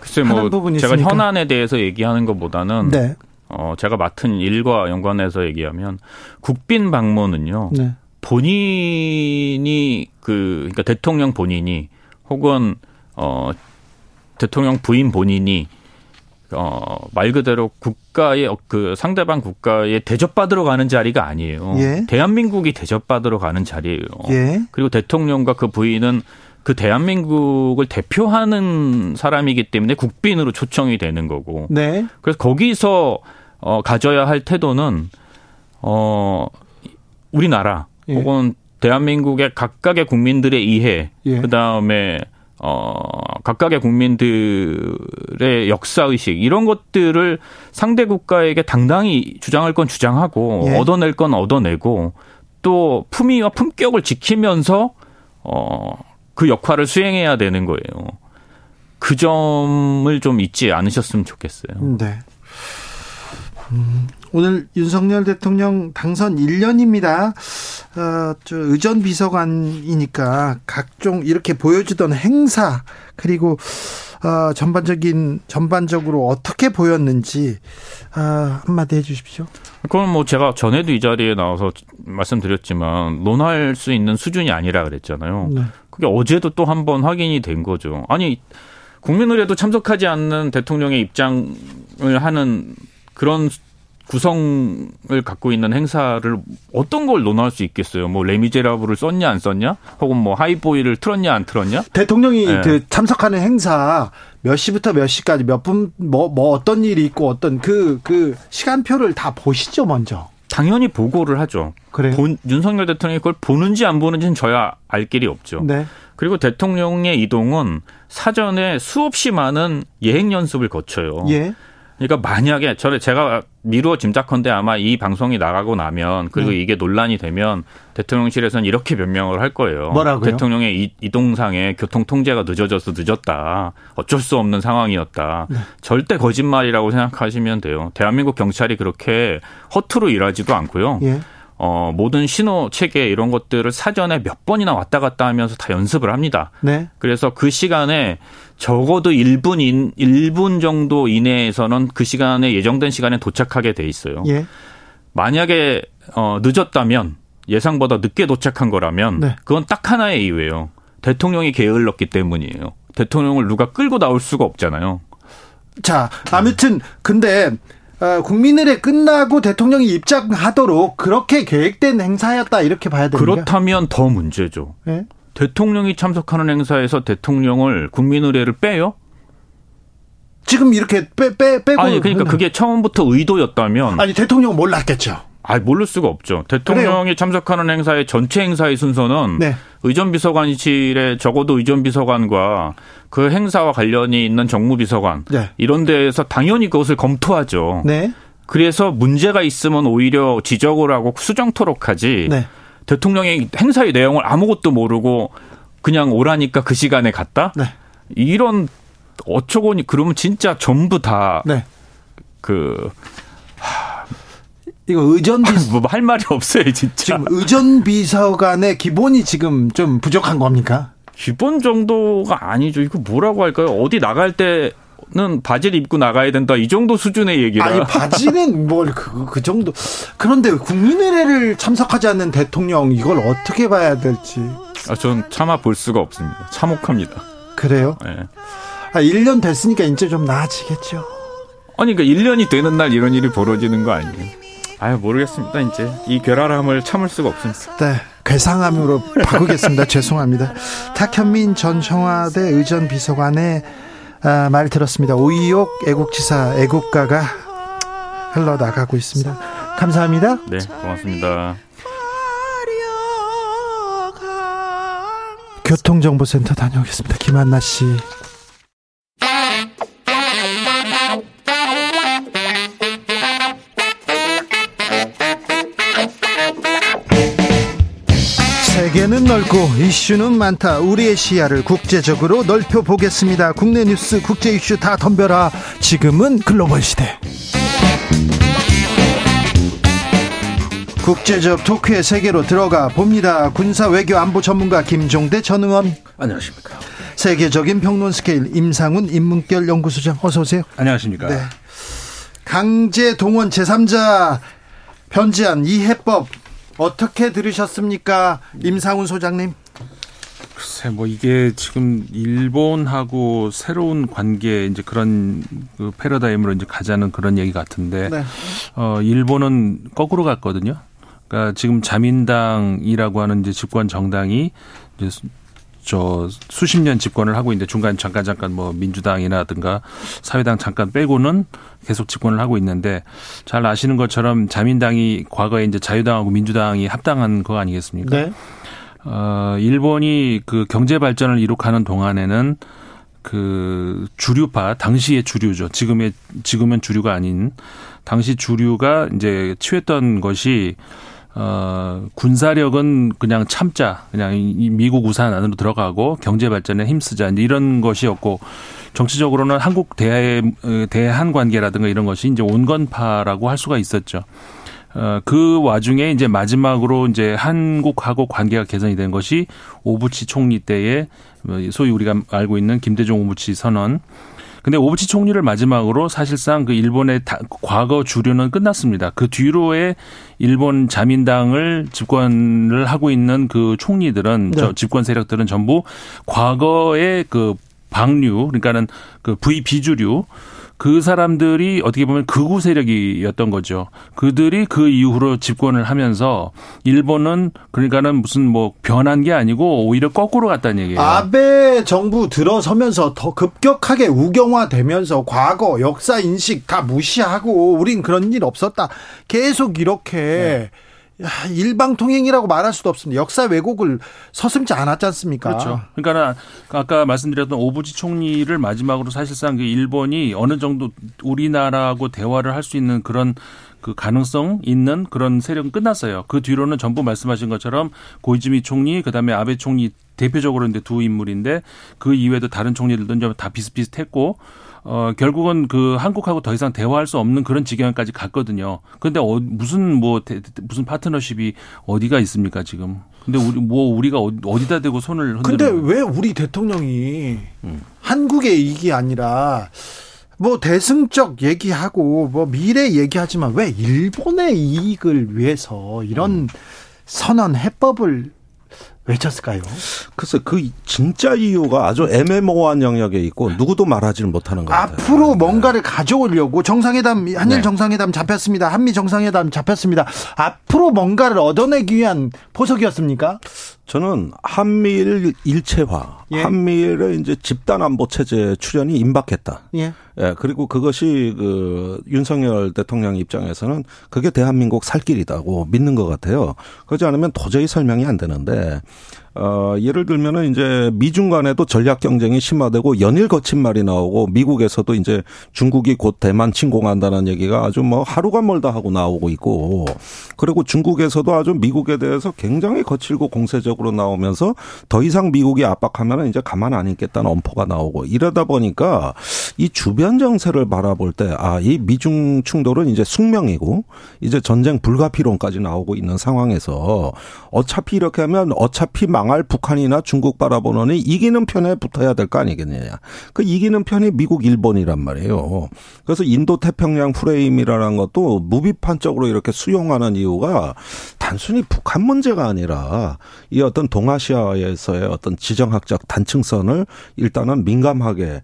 글쎄 뭐 제가. 현안에 대해서 얘기하는 것보다는 네. 어 제가 맡은 일과 연관해서 얘기하면 국빈 방문은요. 네. 본인이 그 그러니까 대통령 본인이 혹은 어 대통령 부인 본인이 어, 말 그대로 국가의 그 상대방 국가에 대접받으러 가는 자리가 아니에요. 예. 대한민국이 대접받으러 가는 자리예요. 예. 그리고 대통령과 그 부인은 그 대한민국을 대표하는 사람이기 때문에 국빈으로 초청이 되는 거고. 네. 그래서 거기서 어, 가져야 할 태도는 어, 우리나라 예. 혹은 대한민국의 각각의 국민들의 이해, 예. 그 다음에 어, 각각의 국민들의 역사의식, 이런 것들을 상대 국가에게 당당히 주장할 건 주장하고, 예. 얻어낼 건 얻어내고, 또 품위와 품격을 지키면서, 어, 그 역할을 수행해야 되는 거예요. 그 점을 좀 잊지 않으셨으면 좋겠어요. 네. 음, 오늘 윤석열 대통령 당선 1년입니다. 어, 저 의전 비서관이니까 각종 이렇게 보여주던 행사 그리고 어, 전반적인 전반적으로 어떻게 보였는지 어, 한마디 해주십시오. 그건 뭐 제가 전에도 이 자리에 나와서 말씀드렸지만 논할 수 있는 수준이 아니라 그랬잖아요. 네. 그게 어제도 또 한 번 확인이 된 거죠. 아니 국민의례도 참석하지 않는 대통령의 입장을 하는 그런 구성을 갖고 있는 행사를 어떤 걸 논할 수 있겠어요? 뭐 레미제라블을 썼냐 안 썼냐? 혹은 뭐 하이보이를 틀었냐 안 틀었냐? 대통령이 네. 그 참석하는 행사 몇 시부터 몇 시까지 몇 분 뭐뭐 뭐 어떤 일이 있고 어떤 그그 그 시간표를 다 보시죠 먼저. 당연히 보고를 하죠. 그래요? 본, 윤석열 대통령이 그걸 보는지 안 보는지는 저야 알 길이 없죠. 네. 그리고 대통령의 이동은 사전에 수없이 많은 예행 연습을 거쳐요. 예. 그러니까 만약에 저를 제가 미루어 짐작컨대 아마 이 방송이 나가고 나면 그리고 네. 이게 논란이 되면 대통령실에서는 이렇게 변명을 할 거예요. 뭐라고요? 대통령의 이 동상에 교통 통제가 늦어져서 늦었다. 어쩔 수 없는 상황이었다. 네. 절대 거짓말이라고 생각하시면 돼요. 대한민국 경찰이 그렇게 허투루 일하지도 않고요. 예. 어, 모든 신호 체계 이런 것들을 사전에 몇 번이나 왔다 갔다 하면서 다 연습을 합니다. 네. 그래서 그 시간에 적어도 1분 인 1분 정도 이내에서는 그 시간에 예정된 시간에 도착하게 돼 있어요. 예. 만약에 어, 늦었다면 예상보다 늦게 도착한 거라면 네. 그건 딱 하나의 이유예요. 대통령이 게을렀기 때문이에요. 대통령을 누가 끌고 나올 수가 없잖아요. 자, 아무튼 근데 어, 국민의례 끝나고 대통령이 입장하도록 그렇게 계획된 행사였다 이렇게 봐야 됩니다. 그렇다면 더 문제죠. 네? 대통령이 참석하는 행사에서 대통령을 국민의례를 빼요? 지금 이렇게 빼, 빼, 빼고. 아니, 그러니까 그게 처음부터 의도였다면. 아니, 대통령은 몰랐겠죠. 아, 모를 수가 없죠. 대통령이 그래요? 참석하는 행사의 전체 행사의 순서는 네. 의전비서관실에 적어도 의전비서관과 그 행사와 관련이 있는 정무비서관 네. 이런 데에서 당연히 그것을 검토하죠. 네. 그래서 문제가 있으면 오히려 지적을 하고 수정토록 하지. 네. 대통령이 행사의 내용을 아무것도 모르고 그냥 오라니까 그 시간에 갔다? 네. 이런 어처구니 그러면 진짜 전부 다그 네. 이거 의전 [LAUGHS] 비서 뭐할 말이 없어요, 진짜. 지금 의전 비서관의 기본이 지금 좀 부족한 겁니까? 기본 정도가 아니죠. 이거 뭐라고 할까요? 어디 나갈 때. 는 바지를 입고 나가야 된다 이 정도 수준의 얘기라. 아니 바지는 뭘그그 그 정도. 그런데 국민의례를 참석하지 않는 대통령 이걸 어떻게 봐야 될지. 아, 전 참아 볼 수가 없습니다. 참혹합니다. 그래요? 네. 아, 1년 됐으니까 이제 좀 나아지겠죠. 아니, 그러니까 1년이 되는 날 이런 일이 벌어지는 거 아니에요? 아유, 모르겠습니다, 이제. 이 괴랄함을 참을 수가 없습니다. 네. 괴상함으로 바꾸겠습니다. 죄송합니다. 탁현민 전 청와대 의전 비서관의 아, 말 들었습니다. 오이옥 애국지사 애국가가 흘러나가고 있습니다. 감사합니다. 네, 고맙습니다. 교통정보센터 다녀오겠습니다. 김한나 씨. 세계는 넓고 이슈는 많다. 우리의 시야를 국제적으로 넓혀 보겠습니다. 국내 뉴스, 국제 이슈 다 덤벼라. 지금은 글로벌 시대. 국제적 토크의 세계로 들어가 봅니다. 군사 외교 안보 전문가 김종대 전 의원. 안녕하십니까. 세계적인 평론 스케일 임상훈 인문결 연구소장 어서 오세요. 안녕하십니까. 네. 강제 동원 제3자 변제한 이 해법 어떻게 들으셨습니까? 임상훈 소장님. 글쎄, 뭐 이게 지금 일본하고 새로운 관계 이제 그런 그 패러다임으로 이제 가자는 그런 얘기 같은데, 네. 어 일본은 거꾸로 갔거든요. 그러니까 지금 자민당이라고 하는 이제 집권 정당이 이제 저 수십 년 집권을 하고 있는데 중간 잠깐 잠깐 뭐 민주당이라든가 사회당 잠깐 빼고는 계속 집권을 하고 있는데 잘 아시는 것처럼 자민당이 과거에 이제 자유당하고 민주당이 합당한 거 아니겠습니까? 네. 어 일본이 그 경제 발전을 이룩하는 동안에는 그 주류파 당시의 주류죠. 지금의 지금은 주류가 아닌 당시 주류가 이제 취했던 것이 어, 군사력은 그냥 참자, 그냥 미국 우산 안으로 들어가고 경제 발전에 힘쓰자, 이제 이런 것이었고, 정치적으로는 한국 대해, 대한 관계라든가 이런 것이 이제 온건파라고 할 수가 있었죠. 어, 그 와중에 이제 마지막으로 이제 한국하고 관계가 개선이 된 것이 오부치 총리 때에 소위 우리가 알고 있는 김대중 오부치 선언, 근데 오부치 총리를 마지막으로 사실상 그 일본의 과거 주류는 끝났습니다. 그 뒤로의 일본 자민당을 집권을 하고 있는 그 총리들은 네. 저 집권 세력들은 전부 과거의 그 방류 그러니까는 그 V 비주류 그 사람들이 어떻게 보면 극우 세력이었던 거죠. 그들이 그 이후로 집권을 하면서 일본은 그러니까는 무슨 뭐 변한 게 아니고 오히려 거꾸로 갔다는 얘기예요. 아베 정부 들어서면서 더 급격하게 우경화되면서 과거 역사 인식 다 무시하고 우린 그런 일 없었다. 계속 이렇게 네. 일방통행이라고 말할 수도 없습니다. 역사 왜곡을 서슴지 않았지 않습니까? 그렇죠. 그러니까 아까 말씀드렸던 오부지 총리를 마지막으로 사실상 그 일본이 어느 정도 우리나라하고 대화를 할 수 있는 그런 그 가능성 있는 그런 세력은 끝났어요. 그 뒤로는 전부 말씀하신 것처럼 고이즈미 총리, 그 다음에 아베 총리 대표적으로 이제 두 인물인데 그 이외에도 다른 총리들도 좀다 비슷비슷했고 어, 결국은 그 한국하고 더 이상 대화할 수 없는 그런 지경까지 갔거든요. 근데 어, 무슨 뭐 대, 무슨 파트너십이 어디가 있습니까 지금? 근데 우리 뭐 우리가 어디다 대고 손을 흔들는 근데 왜 우리 대통령이 음. 한국의 이익이 아니라 뭐 대승적 얘기하고 뭐 미래 얘기하지만 왜 일본의 이익을 위해서 이런 음. 선언 해법을 외쳤을까요? 글쎄 그 진짜 이유가 아주 애매모호한 영역에 있고 누구도 말하지를 못하는 것 같아요. 앞으로 뭔가를 가져오려고 정상회담 한일 네. 정상회담 잡혔습니다. 한미 정상회담 잡혔습니다. 앞으로 뭔가를 얻어내기 위한 포석이었습니까? 저는 한미일 일체화, 예. 한미일의 이제 집단 안보 체제 출연이 임박했다. 예. 예. 그리고 그것이 그 윤석열 대통령 입장에서는 그게 대한민국 살 길이다고 믿는 것 같아요. 그렇지 않으면 도저히 설명이 안 되는데 어, 예를 들면은 이제 미중 간에도 전략 경쟁이 심화되고 연일 거친 말이 나오고 미국에서도 이제 중국이 곧 대만 침공한다는 얘기가 아주 뭐 하루가 멀다 하고 나오고 있고 그리고 중국에서도 아주 미국에 대해서 굉장히 거칠고 공세적으로 나오면서 더 이상 미국이 압박하면은 이제 가만 안 있겠다는 엄포가 나오고 이러다 보니까 이 주변 정세를 바라볼 때 아, 이 미중 충돌은 이제 숙명이고 이제 전쟁 불가피론까지 나오고 있는 상황에서 어차피 이렇게 하면 어차피 망할 북한이나 중국 바라보느니 이기는 편에 붙어야 될 거 아니겠느냐. 그 이기는 편이 미국, 일본이란 말이에요. 그래서 인도 태평양 프레임이라는 것도 무비판적으로 이렇게 수용하는 이유가 단순히 북한 문제가 아니라 이 어떤 동아시아에서의 어떤 지정학적 단층선을 일단은 민감하게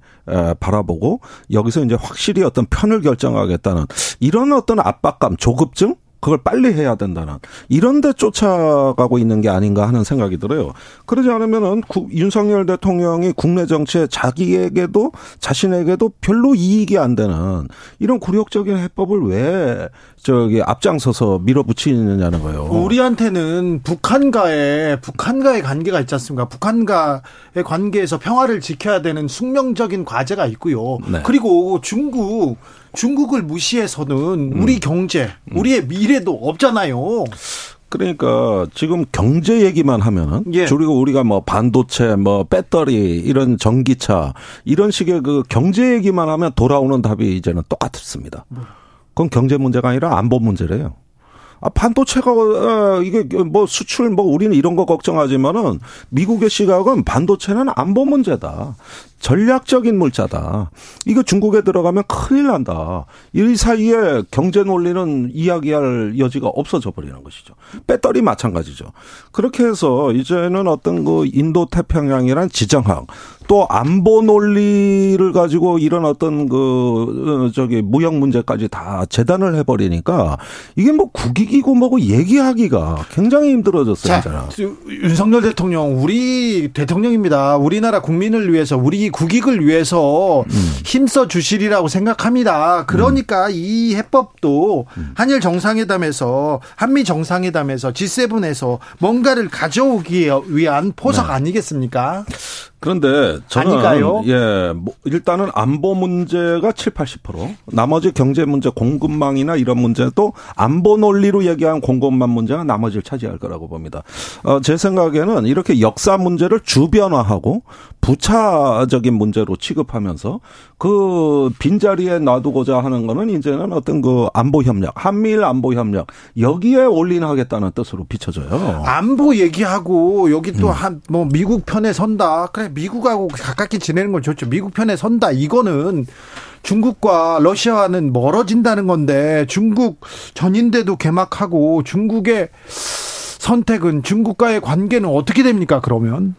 바라보고 여기서 이제 확실히 어떤 편을 결정하겠다는 이런 어떤 압박감, 조급증 그걸 빨리 해야 된다는 이런 데 쫓아가고 있는 게 아닌가 하는 생각이 들어요. 그러지 않으면은 윤석열 대통령이 국내 정치에 자기에게도 자신에게도 별로 이익이 안 되는 이런 굴욕적인 해법을 왜 저기 앞장서서 밀어붙이느냐는 거예요. 우리한테는 북한과의 북한과의 관계가 있지 않습니까? 북한과의 관계에서 평화를 지켜야 되는 숙명적인 과제가 있고요. 네. 그리고 중국 중국을 무시해서는 우리 음. 경제, 우리의 미래도 없잖아요. 그러니까 지금 경제 얘기만 하면은 예. 그리고 우리가 뭐 반도체, 뭐 배터리 이런 전기차 이런 식의 그 경제 얘기만 하면 돌아오는 답이 이제는 똑같습니다. 뭐. 그건 경제 문제가 아니라 안보 문제래요. 아, 반도체가 어, 이게 뭐 수출 뭐 우리는 이런 거 걱정하지만은 미국의 시각은 반도체는 안보 문제다. 전략적인 물자다. 이거 중국에 들어가면 큰일 난다. 이 사이에 경제 논리는 이야기할 여지가 없어져 버리는 것이죠. 배터리 마찬가지죠. 그렇게 해서 이제는 어떤 그 인도 태평양이란 지정학 또 안보 논리를 가지고 이런 어떤 그 어, 저기 무역 문제까지 다 재단을 해버리니까 이게 뭐 국익이고 뭐고 얘기하기가 굉장히 힘들어졌어요. 자, 윤석열 대통령 우리 대통령입니다. 우리나라 국민을 위해서 우리 국익을 위해서 음. 힘써 주시리라고 생각합니다. 그러니까 음. 이 해법도 음. 한일 정상회담에서 한미 정상회담에서 G7에서 뭔가를 가져오기 위한 포석 네. 아니겠습니까? 그런데 저는 아니까요? 예, 뭐 일단은 안보 문제가 7, 80%, 나머지 경제 문제, 공급망이나 이런 문제도 안보 논리로 얘기한 공급망 문제가 나머지를 차지할 거라고 봅니다. 어, 제 생각에는 이렇게 역사 문제를 주변화하고 부차적인 문제로 취급하면서 그 빈자리에 놔두고자 하는 거는 이제는 어떤 그 안보 협력, 한미일 안보 협력 여기에 올인하겠다는 뜻으로 비춰져요. 안보 얘기하고 여기 또 한뭐 음. 미국 편에 선다. 그래 미국하고 가깝게 지내는 건 좋죠. 미국 편에 선다. 이거는 중국과 러시아와는 멀어진다는 건데 중국 전인대도 개막하고 중국의 선택은 중국과의 관계는 어떻게 됩니까? 그러면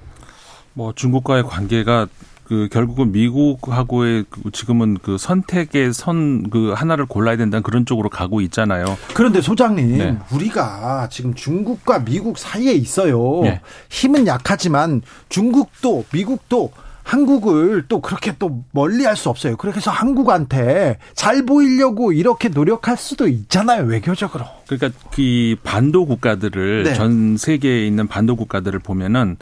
뭐 중국과의 관계가 그 결국은 미국하고의 그 지금은 그 선택의 선 그 하나를 골라야 된다는 그런 쪽으로 가고 있잖아요. 그런데 소장님, 네. 우리가 지금 중국과 미국 사이에 있어요. 네. 힘은 약하지만 중국도 미국도 한국을 또 그렇게 또 멀리 할 수 없어요. 그래서 한국한테 잘 보이려고 이렇게 노력할 수도 있잖아요. 외교적으로. 그러니까 그 반도 국가들을 네. 전 세계에 있는 반도 국가들을 보면은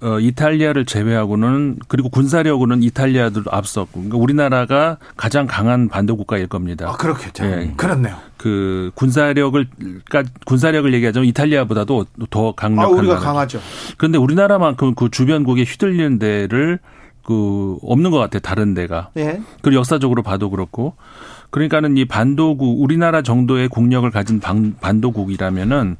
어, 이탈리아를 제외하고는 그리고 군사력으로는 이탈리아도 앞섰고 그러니까 우리나라가 가장 강한 반도 국가일 겁니다. 아, 그렇겠죠. 예. 그렇네요. 그 군사력을 그러니까 군사력을 얘기하자면 이탈리아보다도 더 강력한 아, 우리가 나라죠. 강하죠. 그런데 우리나라만큼 그 주변국에 휘둘리는 데를 그 없는 것 같아요. 다른 데가. 예. 그리고 역사적으로 봐도 그렇고. 그러니까는 이 반도국 우리나라 정도의 국력을 가진 반, 반도국이라면은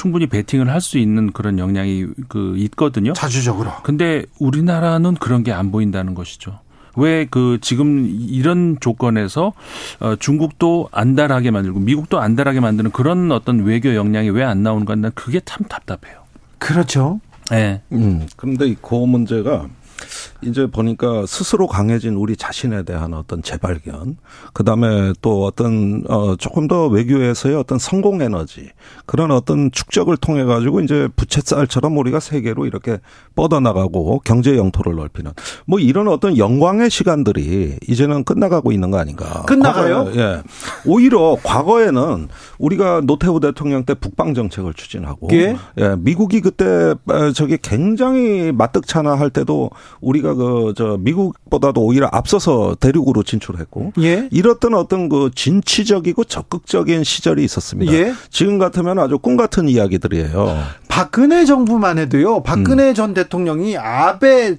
충분히 베팅을 할 수 있는 그런 역량이 그 있거든요. 자주적으로. 근데 우리나라는 그런 게 안 보인다는 것이죠. 왜 그 지금 이런 조건에서 어 중국도 안달하게 만들고 미국도 안달하게 만드는 그런 어떤 외교 역량이 왜 안 나오는가? 난 그게 참 답답해요. 그렇죠. 네. 음. 그런데 그 문제가 이제 보니까 스스로 강해진 우리 자신에 대한 어떤 재발견, 그 다음에 또 어떤 어 조금 더 외교에서의 어떤 성공 에너지 그런 어떤 축적을 통해 가지고 이제 부채살처럼 우리가 세계로 이렇게 뻗어나가고 경제 영토를 넓히는 뭐 이런 어떤 영광의 시간들이 이제는 끝나가고 있는 거 아닌가? 끝나가요? 과거에, 예. 오히려 과거에는 우리가 노태우 대통령 때 북방 정책을 추진하고 예? 예 미국이 그때 저기 굉장히 마뜩차나 할 때도 우리가 그 저 미국보다도 오히려 앞서서 대륙으로 진출했고 예? 이렇던 어떤 그 진취적이고 적극적인 시절이 있었습니다. 예? 지금 같으면 아주 꿈 같은 이야기들이에요. 박근혜 정부만 해도요. 박근혜 음. 전 대통령이 아베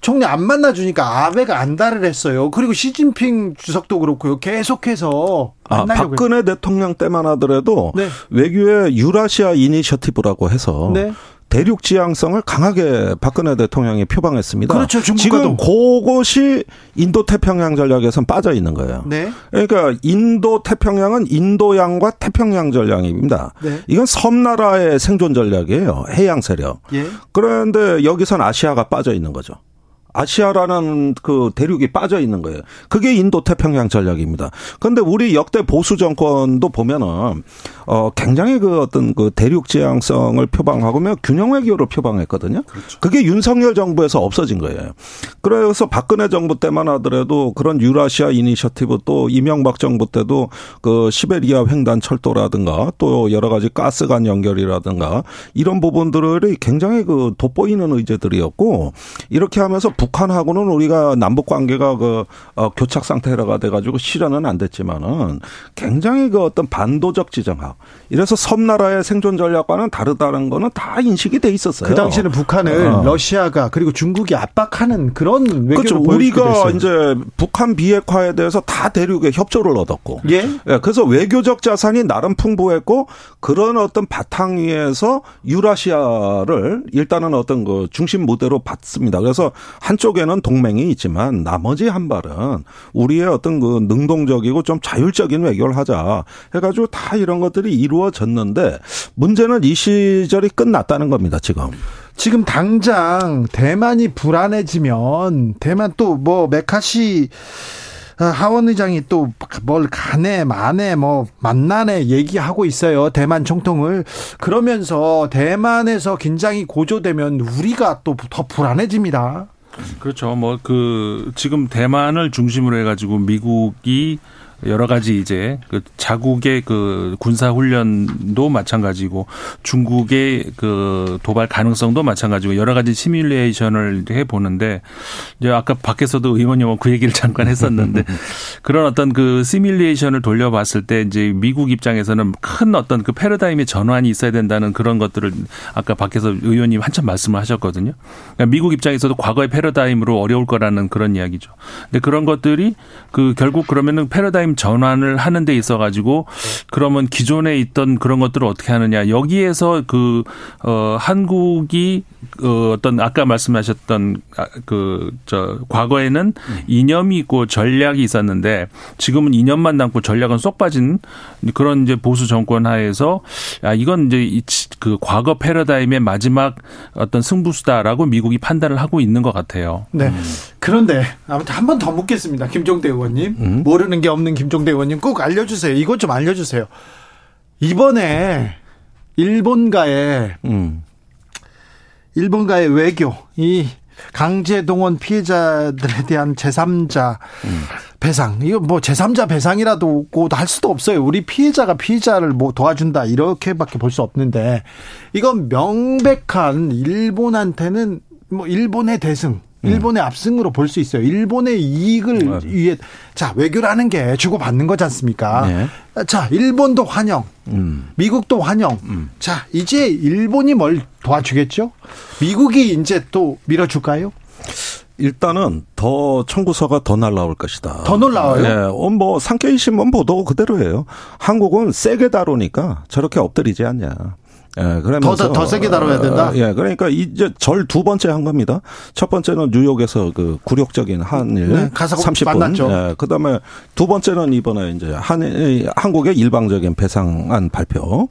총리 안 만나주니까 아베가 안달을 했어요. 그리고 시진핑 주석도 그렇고요. 계속해서 아, 박근혜 대통령 때만 하더라도 네. 외교의 유라시아 이니셔티브라고 해서 네. 대륙 지향성을 강하게 박근혜 대통령이 표방했습니다. 그렇죠. 지금 그것이 인도 태평양 전략에선 빠져 있는 거예요. 네. 그러니까 인도 태평양은 인도양과 태평양 전략입니다. 네. 이건 섬나라의 생존 전략이에요. 해양 세력. 예. 그런데 여기선 아시아가 빠져 있는 거죠. 아시아라는 그 대륙이 빠져 있는 거예요. 그게 인도 태평양 전략입니다. 그런데 우리 역대 보수 정권도 보면은 어 굉장히 그 어떤 그 대륙 지향성을 표방하고며 균형 외교를 표방했거든요. 그렇죠. 그게 윤석열 정부에서 없어진 거예요. 그래서 박근혜 정부 때만 하더라도 그런 유라시아 이니셔티브 또 이명박 정부 때도 그 시베리아 횡단 철도라든가 또 여러 가지 가스관 연결이라든가 이런 부분들이 굉장히 그 돋보이는 의제들이었고 이렇게 하면서 북한하고는 우리가 남북 관계가 그 어, 교착 상태가 돼가지고 실현은 안 됐지만은 굉장히 그 어떤 반도적 지정학 이래서 섬나라의 생존 전략과는 다르다는 거는 다 인식이 돼 있었어요. 그 당시에는 북한을 어. 러시아가 그리고 중국이 압박하는 그런 외교를 그렇죠. 우리가 이제 북한 비핵화에 대해서 다 대륙의 협조를 얻었고, 예? 예. 그래서 외교적 자산이 나름 풍부했고 그런 어떤 바탕 위에서 유라시아를 일단은 어떤 그 중심 무대로 봤습니다. 그래서 한 쪽에는 동맹이 있지만 나머지 한 발은 우리의 어떤 그 능동적이고 좀 자율적인 외교를 하자 해가지고 다 이런 것들이 이루어졌는데 문제는 이 시절이 끝났다는 겁니다, 지금. 지금 당장 대만이 불안해지면 대만 또 뭐 메카시 아, 하원 의장이 또 뭘 가네 마네 뭐 만나네 얘기하고 있어요. 대만 총통을 그러면서 대만에서 긴장이 고조되면 우리가 또 더 불안해집니다. 그렇죠. 뭐 그 지금 대만을 중심으로 해가지고 미국이 여러 가지 이제 그 자국의 그 군사 훈련도 마찬가지고 중국의 그 도발 가능성도 마찬가지고 여러 가지 시뮬레이션을 해 보는데 이제 아까 밖에서도 의원님은 그 얘기를 잠깐 했었는데 [LAUGHS] 그런 어떤 그 시뮬레이션을 돌려봤을 때 이제 미국 입장에서는 큰 어떤 그 패러다임의 전환이 있어야 된다는 그런 것들을 아까 밖에서 의원님 한참 말씀을 하셨거든요. 그러니까 미국 입장에서도 과거의 패러다임으로 어려울 거라는 그런 이야기죠. 근데 그런 것들이 그 결국 그러면은 패러다임 전환을 하는 데 있어 가지고 그러면 기존에 있던 그런 것들을 어떻게 하느냐 여기에서 그 어 한국이 어 어떤 아까 말씀하셨던 아, 그저 과거에는 이념이 있고 전략이 있었는데 지금은 이념만 남고 전략은 쏙 빠진 그런 이제 보수 정권 하에서 아 이건 이제 그 과거 패러다임의 마지막 어떤 승부수다라고 미국이 판단을 하고 있는 것 같아요. 네. 음. 그런데 아무튼 한 번 더 묻겠습니다. 김종대 의원님. 음? 모르는 게 없는 김종대 의원님 꼭 알려주세요. 이것 좀 알려주세요. 이번에 일본과의 음. 일본과의 외교 이 강제동원 피해자들에 대한 제3자 음. 배상 이거 뭐 제3자 배상이라도 할 수도 없어요. 우리 피해자가 피해자를 뭐 도와준다 이렇게밖에 볼 수 없는데 이건 명백한 일본한테는 뭐 일본의 대승 일본의 음. 압승으로 볼 수 있어요. 일본의 이익을 음. 위해 자 외교라는 게 주고 받는 거지 않습니까? 네. 자 일본도 환영, 음. 미국도 환영. 음. 자 이제 일본이 뭘 도와주겠죠? 미국이 이제 또 밀어줄까요? 일단은 더 청구서가 더 날라올 것이다. 더 날라와요? 예, 어, 뭐 상케이 신문 보도 그대로예요. 한국은 세게 다루니까 저렇게 엎드리지 않냐. 예, 그러면서 더, 더 세게 다뤄야 된다. 어, 예, 그러니까 이제 절 두 번째 한 겁니다. 첫 번째는 뉴욕에서 그 굴욕적인 한일 네, 가서 30분. 만났죠. 예, 그다음에 두 번째는 이번에 이제 한 한국의 일방적인 배상안 발표.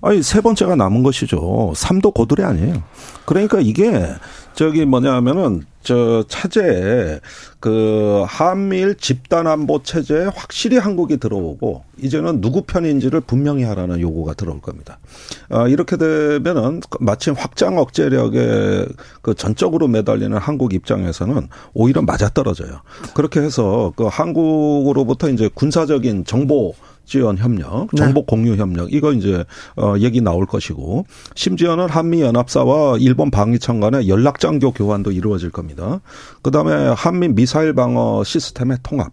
아니 세 번째가 남은 것이죠. 삼도 고들이 아니에요. 그러니까 이게 저기 뭐냐 하면은 저 차제에 그 한미일 집단 안보 체제에 확실히 한국이 들어오고 이제는 누구 편인지를 분명히 하라는 요구가 들어올 겁니다. 아, 이렇게 되면은 마침 확장 억제력에 그 전적으로 매달리는 한국 입장에서는 오히려 맞아떨어져요. 그렇게 해서 그 한국으로부터 이제 군사적인 정보 지원 협력, 네. 정보 공유 협력 이거 이제 어 얘기 나올 것이고 심지어는 한미 연합사와 일본 방위청 간의 연락 장교 교환도 이루어질 겁니다. 그다음에 한미 미사일 방어 시스템의 통합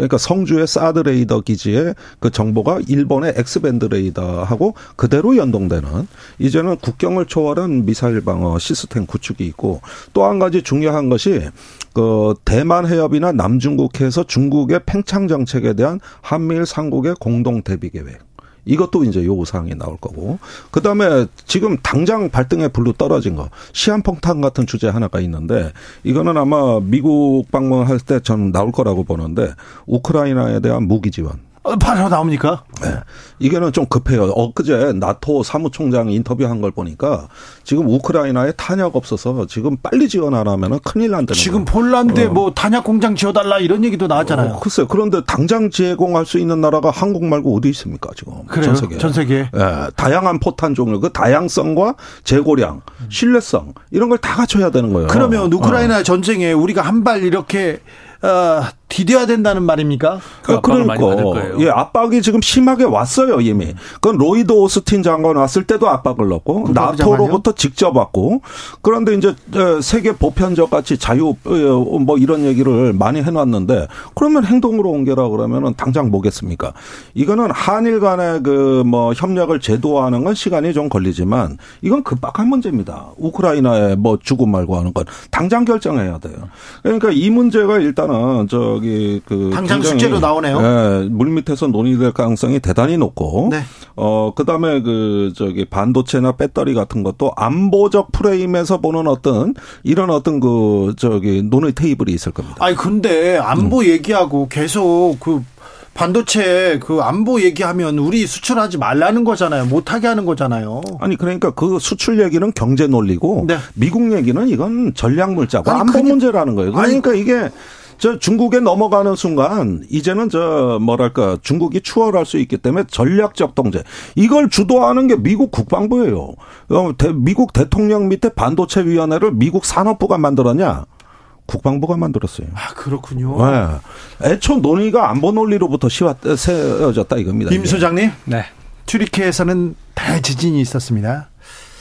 그러니까 성주의 사드 레이더 기지에 그 정보가 일본의 X-band 레이더하고 그대로 연동되는 이제는 국경을 초월한 미사일 방어 시스템 구축이 있고 또 한 가지 중요한 것이 그 대만 해협이나 남중국해에서 중국의 팽창 정책에 대한 한미일 삼국의 공동 대비 계획. 이것도 이제 요구 사항이 나올 거고. 그다음에 지금 당장 발등에 불로 떨어진 거 시한폭탄 같은 주제 하나가 있는데 이거는 아마 미국 방문할 때 저는 나올 거라고 보는데 우크라이나에 대한 무기 지원. 어, 바로 나옵니까? 네. 이게는 좀 급해요. 엊그제 나토 사무총장 인터뷰한 걸 보니까 지금 우크라이나에 탄약 없어서 지금 빨리 지원 안 하면 큰일 난다는 지금 폴란드에 어. 뭐 탄약 공장 지어달라 이런 얘기도 나왔잖아요. 어, 글쎄요. 그런데 당장 제공할 수 있는 나라가 한국 말고 어디 있습니까 지금? 그래요? 전 세계. 전 세계. 네. 다양한 포탄 종류, 그 다양성과 재고량, 신뢰성 이런 걸 다 갖춰야 되는 거예요. 그러면 우크라이나 어. 전쟁에 우리가 한 발 이렇게 어, 디뎌야 된다는 말입니까? 그 그러니까 예, 압박이 지금 심하게 왔어요 이미. 그건 로이드 오스틴 장관 왔을 때도 압박을 넣고 나토로부터 직접 왔고 그런데 이제 어, 세계 보편적 같이 자유 어, 뭐 이런 얘기를 많이 해놨는데 그러면 행동으로 옮겨라 그러면은 당장 뭐겠습니까? 이거는 한일 간의 그 뭐 협력을 제도화하는 건 시간이 좀 걸리지만 이건 급박한 문제입니다. 우크라이나에 뭐 주고 말고 하는 건 당장 결정해야 돼요. 그러니까 이 문제가 일단 일단은 저기 그 당장 숙제로 나오네요. 예, 물 밑에서 논의될 가능성이 대단히 높고 네. 어 그다음에 그 저기 반도체나 배터리 같은 것도 안보적 프레임에서 보는 어떤 이런 어떤 그 저기 논의 테이블이 있을 겁니다. 아니 근데 안보 음. 얘기하고 계속 그 반도체 그 안보 얘기하면 우리 수출하지 말라는 거잖아요. 못하게 하는 거잖아요. 아니 그러니까 그 수출 얘기는 경제 논리고 네. 미국 얘기는 이건 전략 물자고 안보 문제라는 거예요. 그러니까 아니, 이게 저 중국에 넘어가는 순간 이제는 저 뭐랄까 중국이 추월할 수 있기 때문에 전략적 동제 이걸 주도하는 게 미국 국방부예요. 어, 미국 대통령 밑에 반도체 위원회를 미국 산업부가 만들었냐? 국방부가 만들었어요. 아 그렇군요. 네. 애초 논의가 안보 논리로부터 시와 세워졌다 이겁니다. 임 소장님. 네. 튀르키에서는 대 지진이 있었습니다.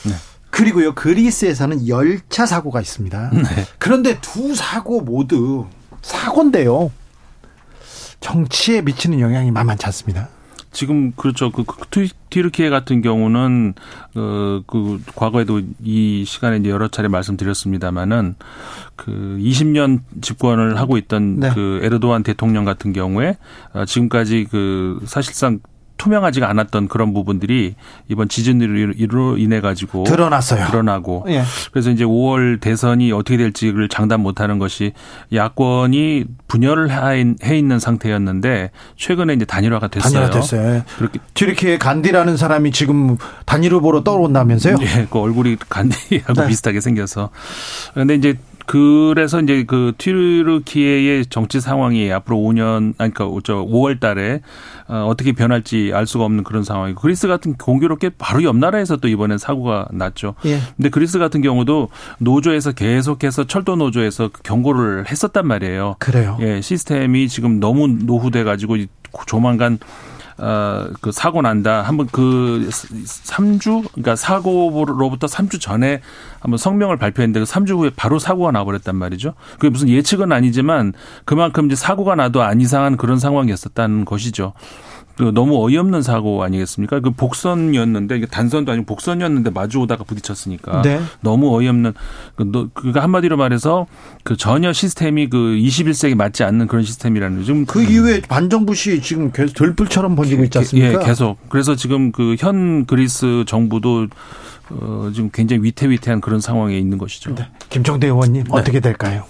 네. 그리고요 그리스에서는 열차 사고가 있습니다. 네. 그런데 두 사고 모두 사고인데요. 정치에 미치는 영향이 만만치 않습니다. 지금 그렇죠. 그, 그 튀르키예 같은 경우는 어, 그 과거에도 이 시간에 이제 여러 차례 말씀드렸습니다마는 그 20년 집권을 하고 있던 네. 그 에르도안 대통령 같은 경우에 어, 지금까지 그 사실상 투명하지가 않았던 그런 부분들이 이번 지진으로 인해 가지고 드러났어요. 드러나고 예. 그래서 이제 5월 대선이 어떻게 될지를 장담 못하는 것이 야권이 분열을 해 있는 상태였는데 최근에 이제 단일화가 됐어요. 단일화 됐어요. 예. 그렇게 튀르키예 간디라는 사람이 지금 단일 후보로 떠오른다면서요? 예, 그 얼굴이 간디하고 네. 비슷하게 생겨서 그런데 이제 그래서 이제 그 튀르키예의 정치 상황이 앞으로 5년 아니 그러니까 저 5월 달에 어, 어떻게 변할지 알 수가 없는 그런 상황이고 그리스 같은 공교롭게 바로 옆 나라에서 또 이번엔 사고가 났죠. 예. 근데 그리스 같은 경우도 노조에서 계속해서 철도 노조에서 경고를 했었단 말이에요. 그래요. 예, 시스템이 지금 너무 노후돼 가지고 조만간 어, 그 사고 난다. 한번 그 3주, 그러니까 사고로부터 3주 전에 한번 성명을 발표했는데 그 3주 후에 바로 사고가 나버렸단 말이죠. 그게 무슨 예측은 아니지만 그만큼 이제 사고가 나도 안 이상한 그런 상황이었었다는 것이죠. 그 너무 어이없는 사고 아니겠습니까? 그 복선이었는데 이게 단선도 아니고 복선이었는데 마주 오다가 부딪혔으니까 네. 너무 어이없는 그 한마디로 말해서 그 전혀 시스템이 그 21세기 맞지 않는 그런 시스템이라는 지금 그 이후에 반정부 시 지금 계속 들불처럼 번지고 있지 않습니까? 예, 계속. 그래서 지금 그 현 그리스 정부도 어, 지금 굉장히 위태위태한 그런 상황에 있는 것이죠. 네. 김정대 의원님 네. 어떻게 될까요?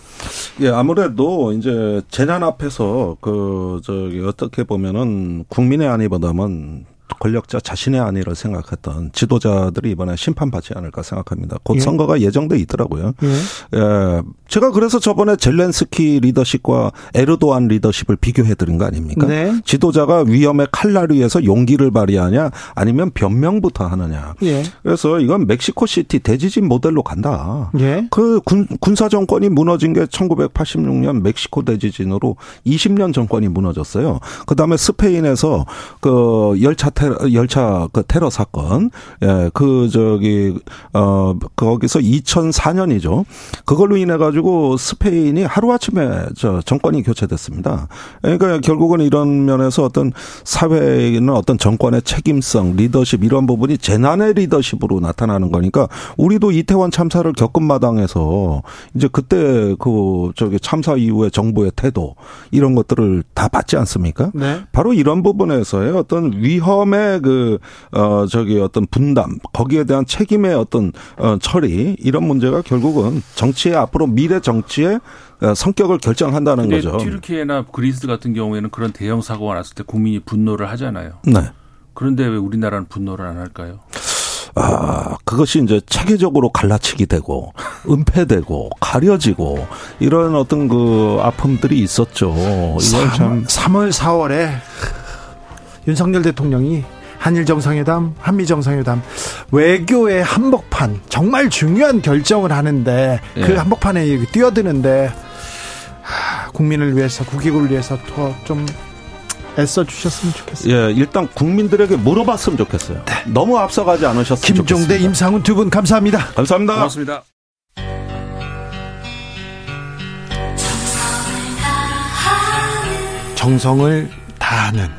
예, 아무래도 이제 재난 앞에서 그 저기 어떻게 보면은 국민의 안위보다는 권력자 자신의 안위를 생각했던 지도자들이 이번에 심판받지 않을까 생각합니다. 곧 예. 선거가 예정돼 있더라고요. 예. 예. 제가 그래서 저번에 젤렌스키 리더십과 에르도안 리더십을 비교해 드린 거 아닙니까? 네. 지도자가 위험의 칼날 위에서 용기를 발휘하냐 아니면 변명부터 하느냐. 예. 그래서 이건 멕시코 시티 대지진 모델로 간다. 예. 그 군, 군사 정권이 무너진 게 1986년 멕시코 대지진으로 20년 정권이 무너졌어요. 그 다음에 스페인에서 그 열차 테러, 열차 그 테러 사건, 예, 그 저기 어 거기서 2004년이죠. 그걸로 인해 가지고 스페인이 하루 아침에 저 정권이 교체됐습니다. 그러니까 결국은 이런 면에서 어떤 사회에 있는 어떤 정권의 책임성, 리더십 이런 부분이 재난의 리더십으로 나타나는 거니까 우리도 이태원 참사를 겪은 마당에서 이제 그때 그 저기 참사 이후에 정부의 태도 이런 것들을 다 받지 않습니까? 네. 바로 이런 부분에서의 어떤 위험 처음에 그, 어, 저기 어떤 분담, 거기에 대한 책임의 어떤, 어, 처리, 이런 문제가 결국은 정치의 앞으로 미래 정치의 어, 성격을 결정한다는 거죠. 튀르키예나 그리스 같은 경우에는 그런 대형 사고가 났을 때 국민이 분노를 하잖아요. 네. 그런데 왜 우리나라는 분노를 안 할까요? 아, 그것이 이제 체계적으로 갈라치기 되고, 은폐되고, 가려지고, 이런 어떤 그 아픔들이 있었죠. 이건 참. 3월, 4월에 윤석열 대통령이 한일 정상회담, 한미 정상회담, 외교의 한복판, 정말 중요한 결정을 하는데, 그 예. 그 한복판에 뛰어드는데, 국민을 위해서, 국익을 위해서 더좀 애써 주셨으면 좋겠어요. 예, 일단 국민들에게 물어봤으면 좋겠어요. 네. 너무 앞서가지 않으셨으면 김종대, 좋겠습니다. 임상훈 두 분 감사합니다. 감사합니다. 고맙습니다. 정성을 다하는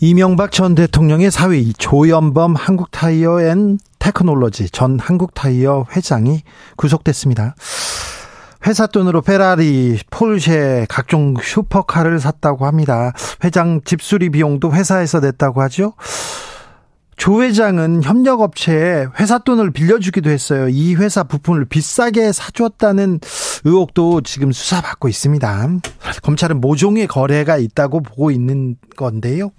이명박 전 대통령의 사위 조현범 한국타이어 앤 테크놀로지 전 한국타이어 회장이 구속됐습니다. 회사 돈으로 페라리, 포르쉐, 각종 슈퍼카를 샀다고 합니다. 회장 집수리 비용도 회사에서 냈다고 하죠. 조 회장은 협력업체에 회사 돈을 빌려주기도 했어요. 이 회사 부품을 비싸게 사주었다는 의혹도 지금 수사받고 있습니다. 검찰은 모종의 거래가 있다고 보고 있는 건데요.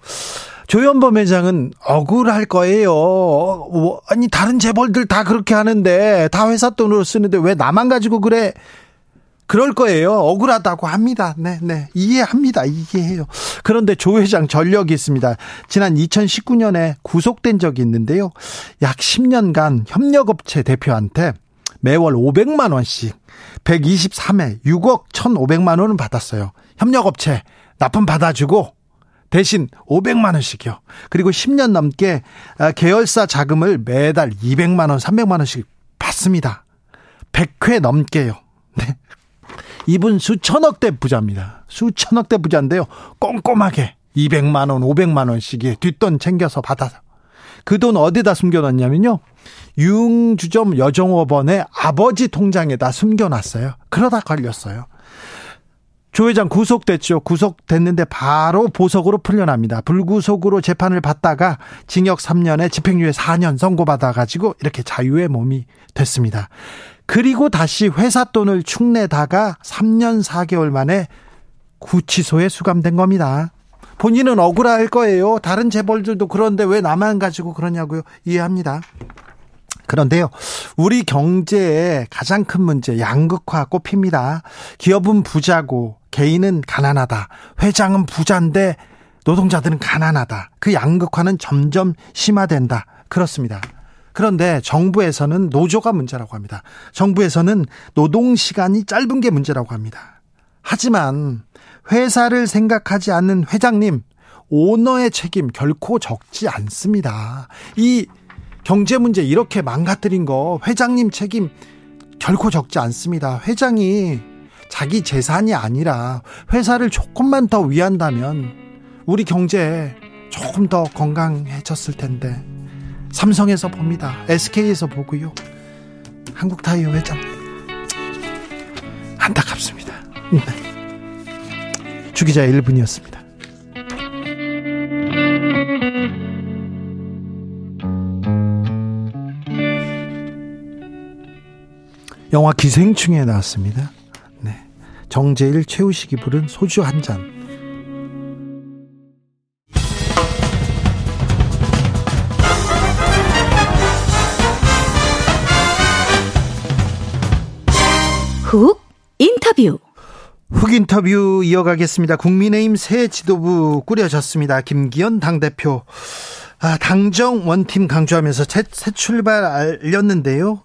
조현범 회장은 억울할 거예요. 어, 아니 다른 재벌들 다 그렇게 하는데 다 회사 돈으로 쓰는데 왜 나만 가지고 그래? 그럴 거예요. 억울하다고 합니다. 네, 네. 이해합니다. 이해해요. 그런데 조 회장 전력이 있습니다. 지난 2019년에 구속된 적이 있는데요. 약 10년간 협력업체 대표한테 매월 500만 원씩 123회 6억 1,500만 원을 받았어요. 협력업체 납품 받아주고 대신 500만 원씩이요. 그리고 10년 넘게 계열사 자금을 매달 200만 원, 300만 원씩 받습니다. 100회 넘게요. 네. 이분 수천억대 부자입니다. 수천억대 부자인데요. 꼼꼼하게 200만 원, 500만 원씩이 뒷돈 챙겨서 받아서 그 돈 어디다 숨겨놨냐면요. 융주점 여정업원의 아버지 통장에다 숨겨놨어요. 그러다 걸렸어요. 조 회장 구속됐죠. 구속됐는데 바로 보석으로 풀려납니다. 불구속으로 재판을 받다가 징역 3년에 집행유예 4년 선고받아가지고 이렇게 자유의 몸이 됐습니다. 그리고 다시 회사 돈을 축내다가 3년 4개월 만에 구치소에 수감된 겁니다. 본인은 억울할 거예요. 다른 재벌들도 그런데 왜 나만 가지고 그러냐고요. 이해합니다. 그런데요, 우리 경제의 가장 큰 문제, 양극화 꼽힙니다. 기업은 부자고, 개인은 가난하다. 회장은 부자인데, 노동자들은 가난하다. 그 양극화는 점점 심화된다. 그렇습니다. 그런데 정부에서는 노조가 문제라고 합니다. 정부에서는 노동 시간이 짧은 게 문제라고 합니다. 하지만 회사를 생각하지 않는 회장님, 오너의 책임 결코 적지 않습니다. 이 경제 문제 이렇게 망가뜨린 거 회장님 책임 결코 적지 않습니다. 회장이 자기 재산이 아니라 회사를 조금만 더 위한다면 우리 경제 조금 더 건강해졌을 텐데 삼성에서 봅니다. SK에서 보고요. 한국타이어 회장 안타깝습니다. 네. 주기자 1분이었습니다. 영화 기생충에 나왔습니다. 네. 정재일, 최우식이 부른 소주 한 잔. 훅 인터뷰. 훅 인터뷰 이어가겠습니다. 국민의힘 새 지도부 꾸려졌습니다. 김기현 당대표. 아, 당정 원팀 강조하면서 새, 새 출발 알렸는데요.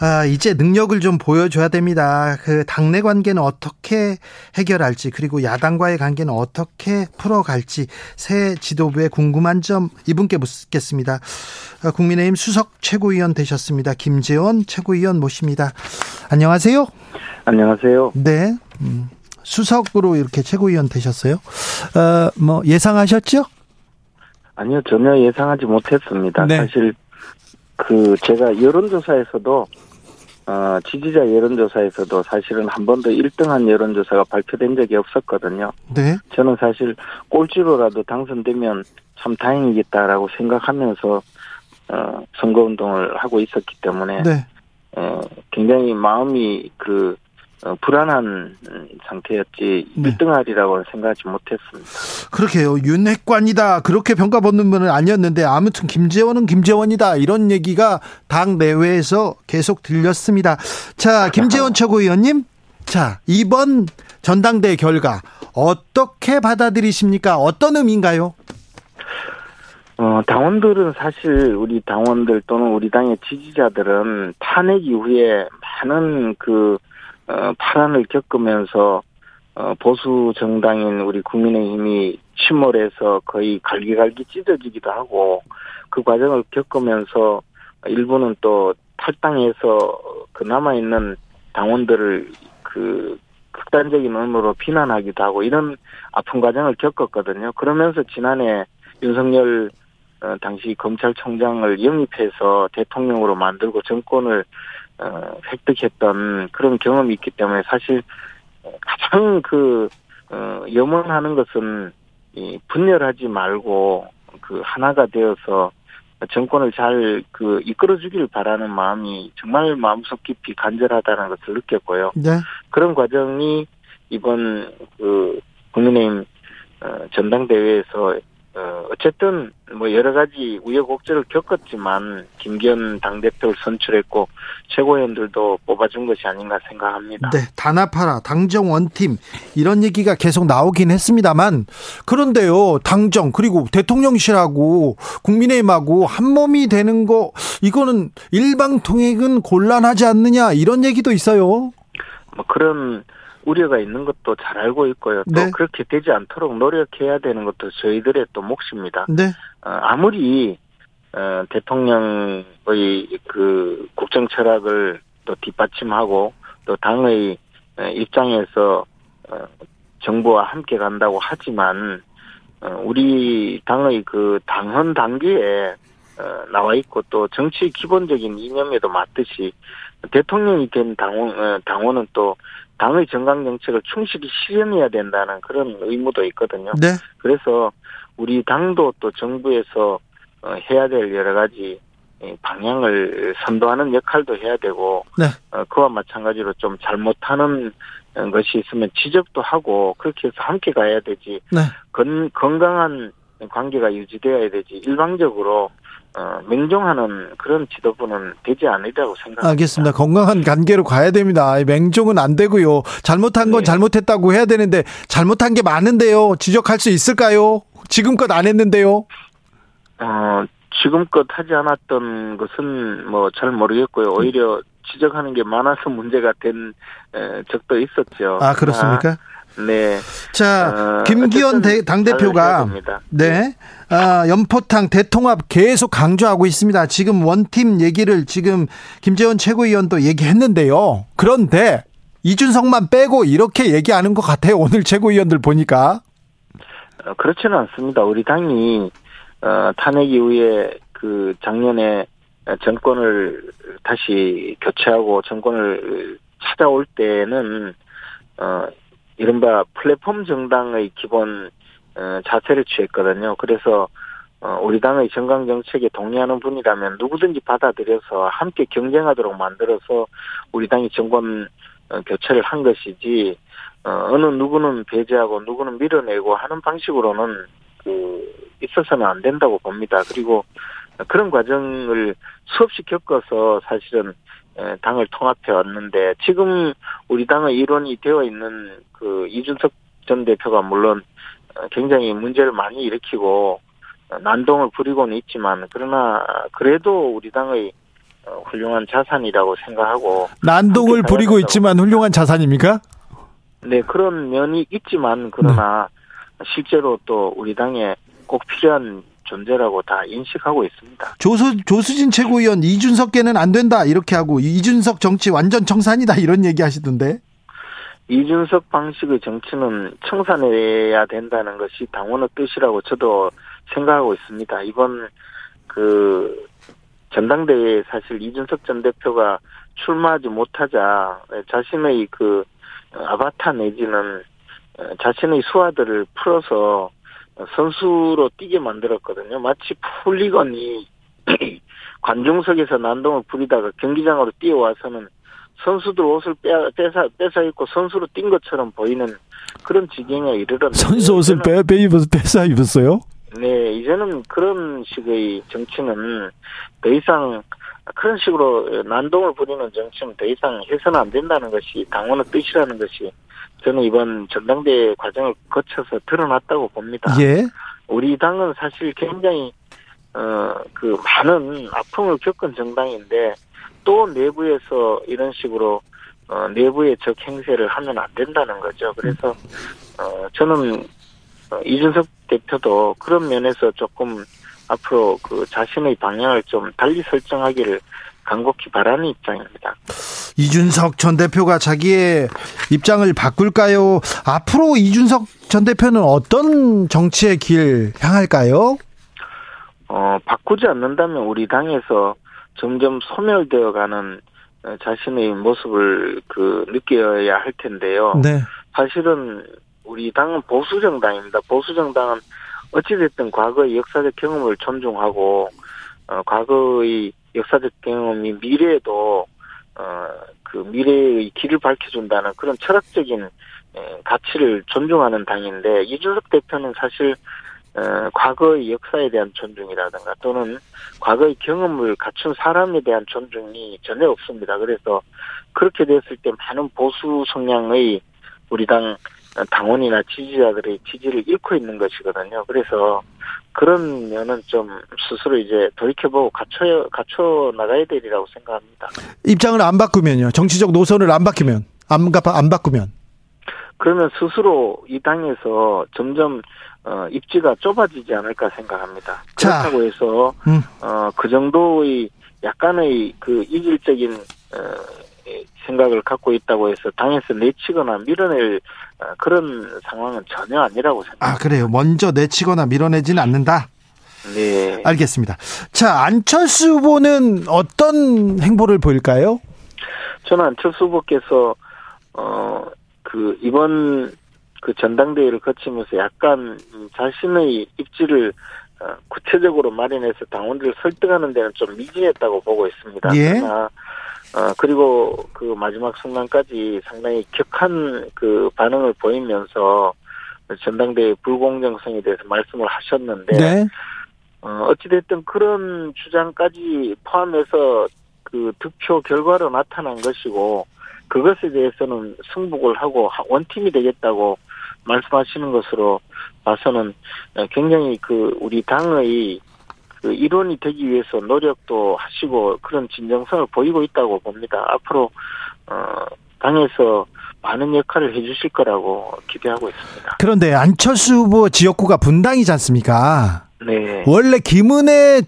아, 이제 능력을 좀 보여줘야 됩니다. 그 당내 관계는 어떻게 해결할지 그리고 야당과의 관계는 어떻게 풀어갈지 새 지도부의 궁금한 점 이분께 묻겠습니다. 아, 국민의힘 수석 최고위원 되셨습니다. 김재원 최고위원 모십니다. 안녕하세요. 안녕하세요. 네. 음, 수석으로 이렇게 최고위원 되셨어요. 어, 뭐 예상하셨죠? 아니요, 전혀 예상하지 못했습니다. 네. 사실 그 제가 여론조사에서도 어, 지지자 여론조사에서도 사실은 한 번도 1등한 여론조사가 발표된 적이 없었거든요. 네. 저는 사실 꼴찌로라도 당선되면 참 다행이겠다라고 생각하면서 어, 선거운동을 하고 있었기 때문에 네. 어, 굉장히 마음이 그 어, 불안한 상태였지 네. 1등하리라고 생각하지 못했습니다. 그렇게요. 윤핵관이다 그렇게 평가받는 분은 아니었는데 아무튼 김재원은 김재원이다 이런 얘기가 당 내외에서 계속 들렸습니다. 자 김재원 [LAUGHS] 최고위원님, 자 이번 전당대 결과 어떻게 받아들이십니까? 어떤 의미인가요? 어, 당원들은 사실 우리 당원들 또는 우리 당의 지지자들은 탄핵 이후에 많은 그 어, 파란을 겪으면서 어, 보수 정당인 우리 국민의힘이 침몰해서 거의 갈기갈기 찢어지기도 하고 그 과정을 겪으면서 일부는 또 탈당해서 그 남아 있는 당원들을 그 극단적인 의무로 비난하기도 하고 이런 아픈 과정을 겪었거든요. 그러면서 지난해 윤석열 어, 당시 검찰총장을 영입해서 대통령으로 만들고 정권을 어, 획득했던 그런 경험이 있기 때문에 사실 가장 그 어, 염원하는 것은 이 분열하지 말고 그 하나가 되어서 정권을 잘 그 이끌어주기를 바라는 마음이 정말 마음속 깊이 간절하다는 것을 느꼈고요. 네. 그런 과정이 이번 그 국민의힘 어, 전당대회에서 어, 어쨌든 뭐 여러 가지 우여곡절을 겪었지만 김기현 당대표를 선출했고 최고위원들도 뽑아준 것이 아닌가 생각합니다. 네, 단합하라, 당정 원팀 이런 얘기가 계속 나오긴 했습니다만 그런데요, 당정 그리고 대통령실하고 국민의힘하고 한 몸이 되는 거 이거는 일방통행은 곤란하지 않느냐 이런 얘기도 있어요. 뭐 그런 우려가 있는 것도 잘 알고 있고요. 또 네. 그렇게 되지 않도록 노력해야 되는 것도 저희들의 또 몫입니다. 네. 어, 아무리 어, 대통령의 그 국정 철학을 또 뒷받침하고 또 당의 어, 입장에서 어, 정부와 함께 간다고 하지만 어, 우리 당의 그 당헌 단계에 어, 나와 있고 또 정치 기본적인 이념에도 맞듯이 대통령이 된 당원 어, 당원은 또 당의 정강 정책을 충실히 실현해야 된다는 그런 의무도 있거든요. 네. 그래서 우리 당도 또 정부에서 어, 해야 될 여러 가지 방향을 선도하는 역할도 해야 되고 네. 어, 그와 마찬가지로 좀 잘못하는 것이 있으면 지적도 하고 그렇게 해서 함께 가야 되지. 네. 건, 건강한 관계가 유지되어야 되지. 일방적으로 어, 맹종하는 그런 지도부는 되지 않으리라고 생각합니다. 알겠습니다. 건강한 관계로 가야 됩니다. 맹종은 안 되고요. 잘못한 건 네. 잘못했다고 해야 되는데 잘못한 게 많은데요. 지적할 수 있을까요? 지금껏 안 했는데요. 어, 지금껏 하지 않았던 것은 뭐 잘 모르겠고요. 오히려 지적하는 게 많아서 문제가 된 적도 있었죠. 아 그렇습니까? 아, 네. 자, 어, 김기현 당대표가 네. 아, 연포탕 대통합 계속 강조하고 있습니다. 지금 원팀 얘기를 지금 김재원 최고위원도 얘기했는데요. 그런데 이준석만 빼고 이렇게 얘기하는 것 같아요. 오늘 최고위원들 보니까. 어, 그렇지는 않습니다. 우리 당이 어, 탄핵 이후에 그 작년에 정권을 다시 교체하고 정권을 찾아올 때는 어 이른바 플랫폼 정당의 기본 어, 자세를 취했거든요. 그래서 어, 우리 당의 정강 정책에 동의하는 분이라면 누구든지 받아들여서 함께 경쟁하도록 만들어서 우리 당이 정권 어, 교체를 한 것이지 어느 누구는 배제하고 누구는 밀어내고 하는 방식으로는 그 있어서는 안 된다고 봅니다. 그리고 그런 과정을 수없이 겪어서 사실은 당을 통합해 왔는데 지금 우리 당의 일원이 되어 있는 그 이준석 전 대표가 물론 어, 굉장히 문제를 많이 일으키고 난동을 부리고는 있지만 그러나 그래도 우리 당의 어, 훌륭한 자산이라고 생각하고 난동을 부리고 있지만 훌륭한 자산입니까? 네 그런 면이 있지만 그러나 네. 실제로 또 우리 당에 꼭 필요한 존재라고 다 인식하고 있습니다. 조수 조수진 최고위원 이준석께는 안 된다 이렇게 하고 이준석 정치 완전 청산이다 이런 얘기 하시던데. 이준석 방식의 정치는 청산해야 된다는 것이 당원의 뜻이라고 저도 생각하고 있습니다. 이번 그 전당대회에 사실 이준석 전 대표가 출마하지 못하자 자신의 그 아바타 내지는 자신의 수하들을 풀어서 선수로 뛰게 만들었거든요. 마치 풀리건이 [CLEARS THROAT] 관중석에서 난동을 부리다가 경기장으로 뛰어와서는 선수들 옷을 빼, 뺏어, 뺏어 입고 선수로 뛴 것처럼 보이는 그런 지경에 이르렀는데 선수 옷을 빼, 빼 입어서 뺏어 입었어요? 네, 이제는 그런 식의 정치는 더 이상 그런 식으로 난동을 부리는 정치는 더 이상 해서는 안 된다는 것이 당원의 뜻이라는 것이 저는 이번 전당대회 과정을 거쳐서 드러났다고 봅니다. 예. 우리 당은 사실 굉장히 어 그 많은 아픔을 겪은 정당인데 또 내부에서 이런 식으로 어 내부의 적 행세를 하면 안 된다는 거죠. 그래서 어 저는 어, 이준석 대표도 그런 면에서 조금 앞으로 그 자신의 방향을 좀 달리 설정하기를 간곡히 바라는 입장입니다. 이준석 전 대표가 자기의 입장을 바꿀까요? 앞으로 이준석 전 대표는 어떤 정치의 길 향할까요? 어, 바꾸지 않는다면 우리 당에서 점점 소멸되어 가는 자신의 모습을 그 느껴야 할 텐데요. 네. 사실은 우리 당은 보수 정당입니다. 보수 정당은 어찌됐든 과거의 역사적 경험을 존중하고 어, 과거의 역사적 경험이 미래에도 어, 그 미래의 길을 밝혀준다는 그런 철학적인 에, 가치를 존중하는 당인데 이준석 대표는 사실 어, 과거의 역사에 대한 존중이라든가 또는 과거의 경험을 갖춘 사람에 대한 존중이 전혀 없습니다. 그래서 그렇게 됐을 때 많은 보수 성향의 우리 당 당원이나 지지자들의 지지를 잃고 있는 것이거든요. 그래서 그런 면은 좀 스스로 이제 돌이켜보고 갖춰, 갖춰 나가야 되리라고 생각합니다. 입장을 안 바꾸면요. 정치적 노선을 안 바뀌면, 안, 안 바꾸면. 그러면 스스로 이 당에서 점점 어, 입지가 좁아지지 않을까 생각합니다. 그렇다고 해서 음. 어, 그 정도의 약간의 그 이질적인 어, 생각을 갖고 있다고 해서 당에서 내치거나 밀어낼 어, 그런 상황은 전혀 아니라고 생각합니다. 아 그래요. 먼저 내치거나 밀어내지는 않는다. 네. 알겠습니다. 자 안철수 후보는 어떤 행보를 보일까요? 저는 안철수 후보께서 어 그 이번 그 전당대회를 거치면서 약간 자신의 입지를 어, 구체적으로 마련해서 당원들을 설득하는 데는 좀 미진했다고 보고 있습니다. 예. 그러나 어, 그리고 그 마지막 순간까지 상당히 격한 그 반응을 보이면서 전당대회 불공정성에 대해서 말씀을 하셨는데, 네. 어, 어찌됐든 그런 주장까지 포함해서 그 득표 결과로 나타난 것이고, 그것에 대해서는 승복을 하고 원팀이 되겠다고 말씀하시는 것으로 봐서는 굉장히 그 우리 당의 그 일원이 되기 위해서 노력도 하시고 그런 진정성을 보이고 있다고 봅니다. 앞으로 어 당에서 많은 역할을 해주실 거라고 기대하고 있습니다. 그런데 안철수 후보 지역구가 분당이지 않습니까? 네. 원래 김은혜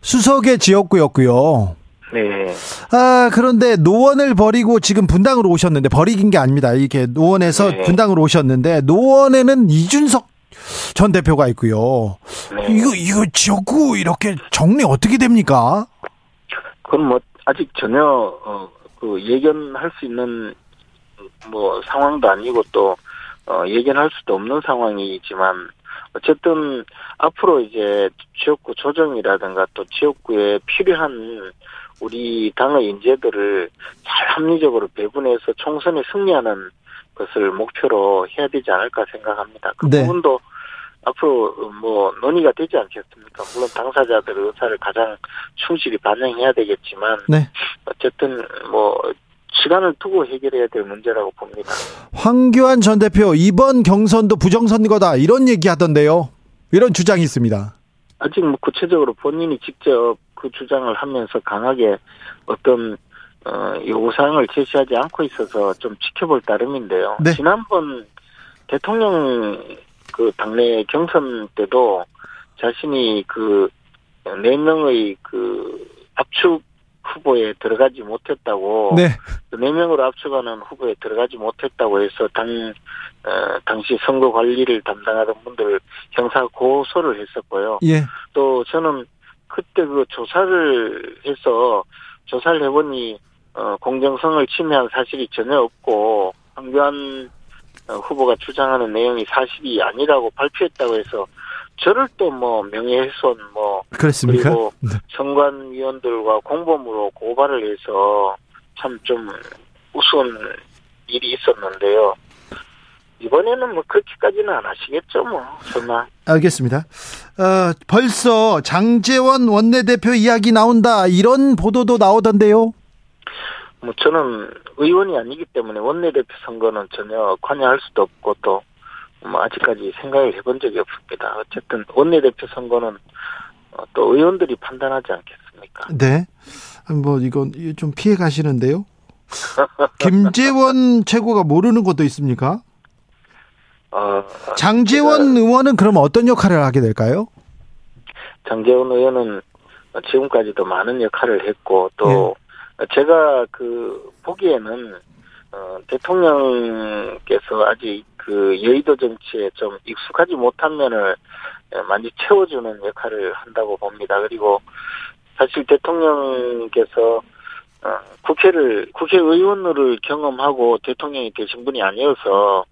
수석의 지역구였고요. 네. 아, 그런데 노원을 버리고 지금 분당으로 오셨는데, 버리긴 게 아닙니다. 이렇게 노원에서 네. 분당으로 오셨는데, 노원에는 이준석 전 대표가 있고요. 네. 이거 이거 지역구 이렇게 정리 어떻게 됩니까? 그건 뭐 아직 전혀 어, 그 예견할 수 있는 뭐 상황도 아니고 또 어, 예견할 수도 없는 상황이지만 어쨌든 앞으로 이제 지역구 조정이라든가 또 지역구에 필요한 우리 당의 인재들을 잘 합리적으로 배분해서 총선에 승리하는 것을 목표로 해야 되지 않을까 생각합니다. 그 네. 부분도 앞으로 뭐 논의가 되지 않겠습니까? 물론 당사자들의 의사를 가장 충실히 반영해야 되겠지만 네. 어쨌든 뭐 시간을 두고 해결해야 될 문제라고 봅니다. 황교안 전 대표 이번 경선도 부정선거다 이런 얘기하던데요. 이런 주장이 있습니다. 아직 뭐 구체적으로 본인이 직접 그 주장을 하면서 강하게 어떤 어, 요구사항을 제시하지 않고 있어서 좀 지켜볼 따름인데요. 네. 지난번 대통령 그 당내 경선 때도 자신이 그 네 명의 그 압축 후보에 들어가지 못했다고 네, 네 명으로 압축하는 후보에 들어가지 못했다고 해서 당 어, 당시 선거 관리를 담당하던 분들 형사 고소를 했었고요. 예. 또 저는 그때 그 조사를 해서 조사를 해보니 어, 공정성을 침해한 사실이 전혀 없고 황교안 어, 후보가 주장하는 내용이 사실이 아니라고 발표했다고 해서 저를 또 뭐 명예훼손 뭐 그렇습니까? 그리고 [LAUGHS] 네. 선관위원들과 공범으로 고발을 해서 참 좀 우스운 일이 있었는데요. 이번에는 뭐 그렇게까지는 안 하시겠죠, 뭐 설마. 알겠습니다. 어, 벌써 장재원 원내대표 이야기 나온다 이런 보도도 나오던데요. 뭐 저는 의원이 아니기 때문에 원내대표 선거는 전혀 관여할 수도 없고 또 뭐 아직까지 생각을 해본 적이 없습니다. 어쨌든 원내대표 선거는 어, 또 의원들이 판단하지 않겠습니까? 네. 뭐 이건 좀 피해 가시는데요. 김재원 [LAUGHS] 최고가 모르는 것도 있습니까? 어, 장재원 의원은 그럼 어떤 역할을 하게 될까요? 장재원 의원은 지금까지도 많은 역할을 했고 또 예. 제가 그 보기에는 어, 대통령께서 아직 그 여의도 정치에 좀 익숙하지 못한 면을 많이 채워주는 역할을 한다고 봅니다. 그리고 사실 대통령께서 어, 국회를 국회의원을 경험하고 대통령이 되신 분이 아니어서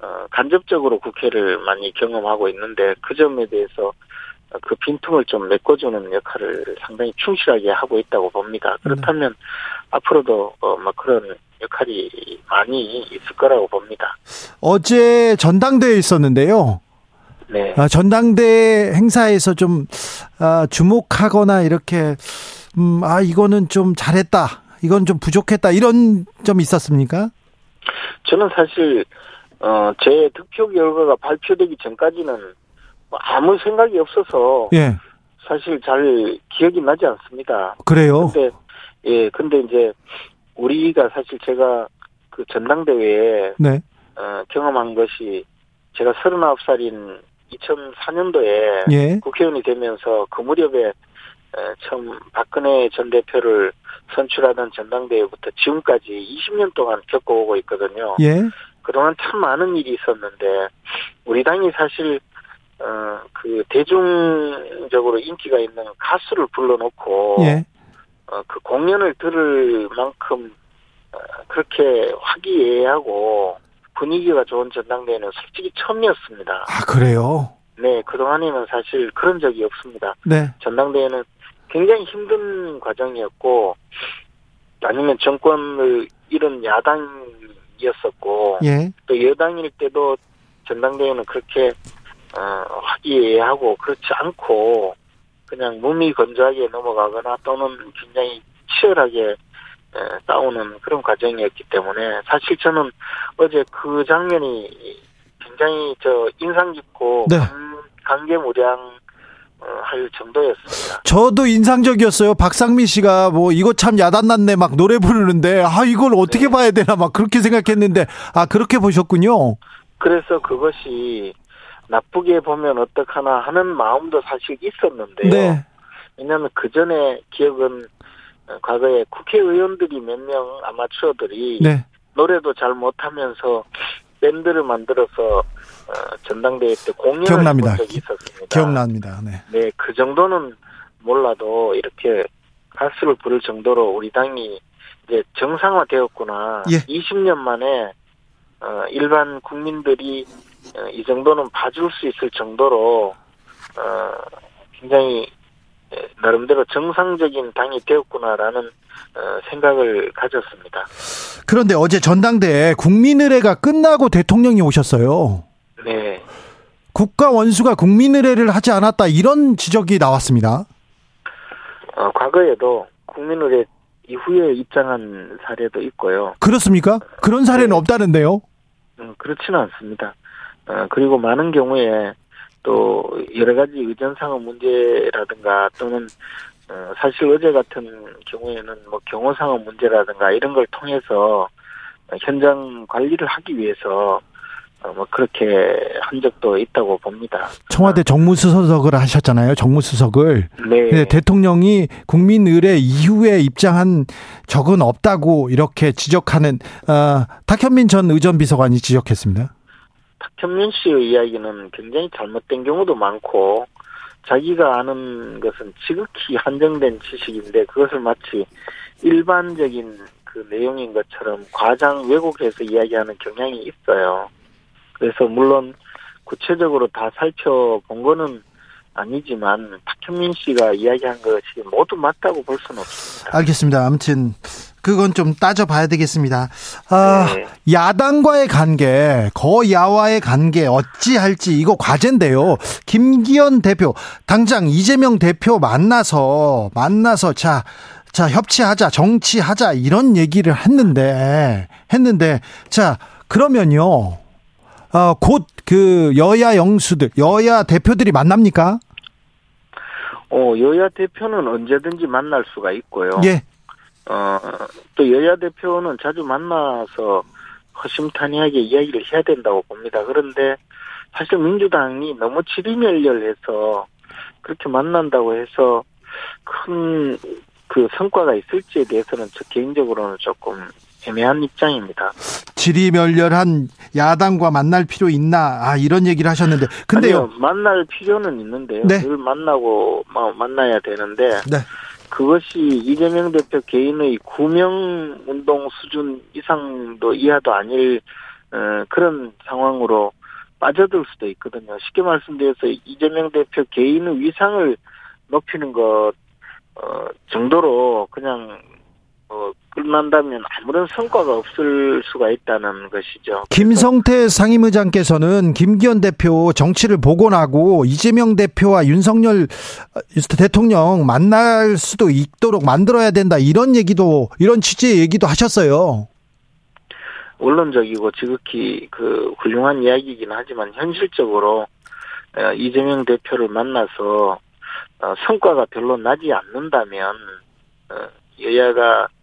어, 간접적으로 국회를 많이 경험하고 있는데 그 점에 대해서 그 빈틈을 좀 메꿔주는 역할을 상당히 충실하게 하고 있다고 봅니다. 그렇다면 네. 앞으로도 어, 뭐 그런 역할이 많이 있을 거라고 봅니다. 어제 전당대회 있었는데요. 네. 아, 전당대 행사에서 좀 아, 주목하거나 이렇게 음, 아 이거는 좀 잘했다, 이건 좀 부족했다 이런 점 있었습니까? 저는 사실 어, 제 득표 결과가 발표되기 전까지는 뭐 아무 생각이 없어서 예. 사실 잘 기억이 나지 않습니다. 그래요? 근데 예, 근데 이제 우리가 사실 제가 그 전당대회에 네. 어, 경험한 것이 제가 39살인 2004년도에 예. 국회의원이 되면서 그 무렵에 처음 박근혜 전 대표를 선출하던 전당대회부터 지금까지 20년 동안 겪어오고 있거든요. 예. 그동안 참 많은 일이 있었는데 우리 당이 사실 어, 그 대중적으로 인기가 있는 가수를 불러놓고 예. 어, 그 공연을 들을 만큼 어, 그렇게 화기애애하고 분위기가 좋은 전당대회는 솔직히 처음이었습니다. 아 그래요? 네, 그 동안에는 사실 그런 적이 없습니다. 네. 전당대회는 굉장히 힘든 과정이었고 아니면 정권을 잃은 야당이었었고 예. 또 여당일 때도 전당대회는 그렇게 어, 화기애애하고 그렇지 않고 그냥 몸이 건조하게 넘어가거나 또는 굉장히 치열하게 싸우는 그런 과정이었기 때문에 사실 저는 어제 그 장면이 굉장히 저 인상 깊고 네. 감개무량 어, 할 정도였습니다. 저도 인상적이었어요. 박상민 씨가 뭐 이거 참 야단났네 막 노래 부르는데 아 이걸 어떻게 네. 봐야 되나 막 그렇게 생각했는데 아 그렇게 보셨군요. 그래서 그것이 나쁘게 보면 어떡하나 하는 마음도 사실 있었는데요. 네. 왜냐하면 그 전에 기억은 과거에 국회의원들이 몇 명 아마추어들이 네. 노래도 잘 못하면서 밴드를 만들어서 어, 전당대회 때 공연을 기억납니다. 본 적이 있었습니다. 기억납니다. 네. 네, 그 정도는 몰라도 이렇게 가수를 부를 정도로 우리 당이 이제 정상화되었구나. 예. 20년 만에 어, 일반 국민들이 어, 이 정도는 봐줄 수 있을 정도로 어, 굉장히 나름대로 정상적인 당이 되었구나라는 어, 생각을 가졌습니다. 그런데 어제 전당대회 국민의례가 끝나고 대통령이 오셨어요. 네. 국가 원수가 국민의례를 하지 않았다 이런 지적이 나왔습니다. 어, 과거에도 국민의례 이후에 입장한 사례도 있고요. 그렇습니까? 그런 사례는 네. 없다는데요? 음, 그렇지는 않습니다. 어, 그리고 많은 경우에 또 여러 가지 의전상의 문제라든가 또는 어, 사실 어제 같은 경우에는 뭐 경호상의 문제라든가 이런 걸 통해서 현장 관리를 하기 위해서 어, 뭐 그렇게 한 적도 있다고 봅니다. 청와대 정무수석을 하셨잖아요. 정무수석을. 네. 네. 대통령이 국민 의례 이후에 입장한 적은 없다고 이렇게 지적하는 어, 탁현민 전 의전 비서관이 지적했습니다. 탁현민 씨의 이야기는 굉장히 잘못된 경우도 많고 자기가 아는 것은 지극히 [LAUGHS] 한정된 지식인데 그것을 마치 일반적인 그 내용인 것처럼 과장 왜곡해서 이야기하는 경향이 있어요. 그래서 물론 구체적으로 다 살펴본 거는 아니지만 박현민 씨가 이야기한 것이 모두 맞다고 볼 수는 없습니다. 알겠습니다. 아무튼 그건 좀 따져봐야 되겠습니다. 아, 네. 야당과의 관계, 거야와의 관계 어찌할지 이거 과제인데요. 김기현 대표 당장 이재명 대표 만나서 만나서 자. 자, 협치하자, 정치하자, 이런 얘기를 했는데, 했는데, 자, 그러면요, 어, 곧 그 여야 영수들, 여야 대표들이 만납니까? 어, 여야 대표는 언제든지 만날 수가 있고요. 예. 어, 또 여야 대표는 자주 만나서 허심탄회하게 이야기를 해야 된다고 봅니다. 그런데 사실 민주당이 너무 지리멸렬해서 그렇게 만난다고 해서 큰 그 성과가 있을지에 대해서는 저 개인적으로는 조금 애매한 입장입니다. 지리멸렬한 야당과 만날 필요 있나? 아 이런 얘기를 하셨는데, 근데요 아니요, 만날 필요는 있는데요. 네. 늘 만나고 만나야 되는데 네. 그것이 이재명 대표 개인의 구명 운동 수준 이상도 이하도 아닐 어, 그런 상황으로 빠져들 수도 있거든요. 쉽게 말씀드려서 이재명 대표 개인의 위상을 높이는 것 어, 정도로 그냥 어, 끝난다면 아무런 성과가 없을 수가 있다는 것이죠. 김성태 상임의장께서는 김기현 대표 정치를 복원하고 이재명 대표와 윤석열 대통령 만날 수도 있도록 만들어야 된다 이런 얘기도 이런 취지의 얘기도 하셨어요. 원론적이고 지극히 그 훌륭한 이야기이긴 하지만 현실적으로 어, 이재명 대표를 만나서 어, 성과가 별로 나지 않는다면 여야가 어,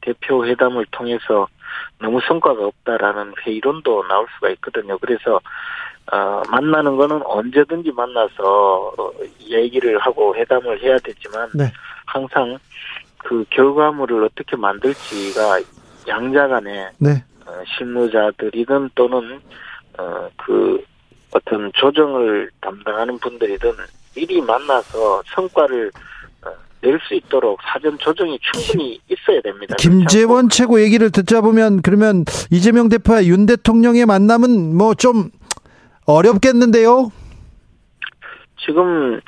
대표 회담을 통해서 너무 성과가 없다라는 회의론도 나올 수가 있거든요. 그래서 어, 만나는 거는 언제든지 만나서 어, 얘기를 하고 회담을 해야 되지만 네. 항상 그 결과물을 어떻게 만들지가 양자 간에 네. 어, 실무자들이든 또는 어, 그 어떤 조정을 담당하는 분들이든 미리 만나서 성과를 낼 수 있도록 사전 조정이 충분히 있어야 됩니다. 김재원 최고 얘기를 듣자 보면 그러면 이재명 대표와 윤 대통령의 만남은 뭐 좀 어렵겠는데요? 지금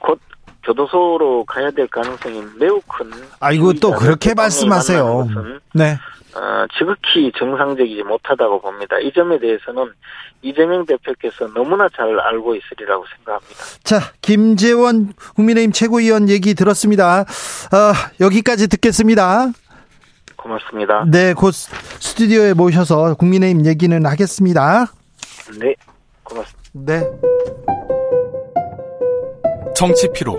곧 교도소로 가야 될 가능성이 매우 큰. 아이고 또 그렇게 말씀하세요. 네. 어, 지극히 정상적이지 못하다고 봅니다. 이 점에 대해서는 이재명 대표께서 너무나 잘 알고 있으리라고 생각합니다. 자, 김재원 국민의힘 최고위원 얘기 들었습니다. 어, 여기까지 듣겠습니다. 고맙습니다. 네, 곧 스튜디오에 모셔서 국민의힘 얘기는 하겠습니다. 네, 고맙습니다. 네. 정치 피로,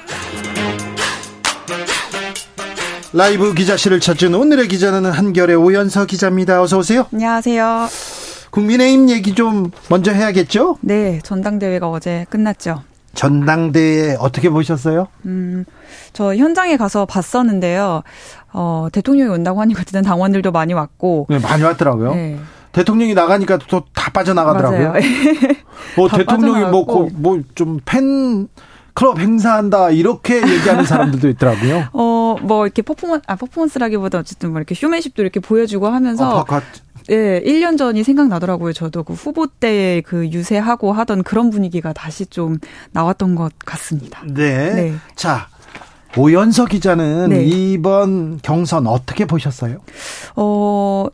라이브 기자실을 찾은 오늘의 기자는 한결의 오연서 기자입니다. 어서 오세요. 안녕하세요. 국민의힘 얘기 좀 먼저 해야겠죠? 네, 전당대회가 어제 끝났죠. 전당대회 어떻게 보셨어요? 음, 저 현장에 가서 봤었는데요. 어, 대통령이 온다고 하니까 듣는 당원들도 많이 왔고. 네, 많이 왔더라고요. 네. 대통령이 나가니까 또 다 빠져나가더라고요. [LAUGHS] 뭐 대통령이 뭐뭐좀 팬 클럽 행사한다 이렇게 얘기하는 사람들도 있더라고요. [LAUGHS] 어, 뭐 이렇게 퍼포먼 아 퍼포먼스라기보다 어쨌든 뭐 이렇게 쇼맨십도 이렇게 보여주고 하면서 어, 예, 1년 전이 생각나더라고요. 저도 그 후보 때 그 유세하고 하던 그런 분위기가 다시 좀 나왔던 것 같습니다. 네. 네. 자, 오연서 기자는 네. 이번 경선 어떻게 보셨어요? 어,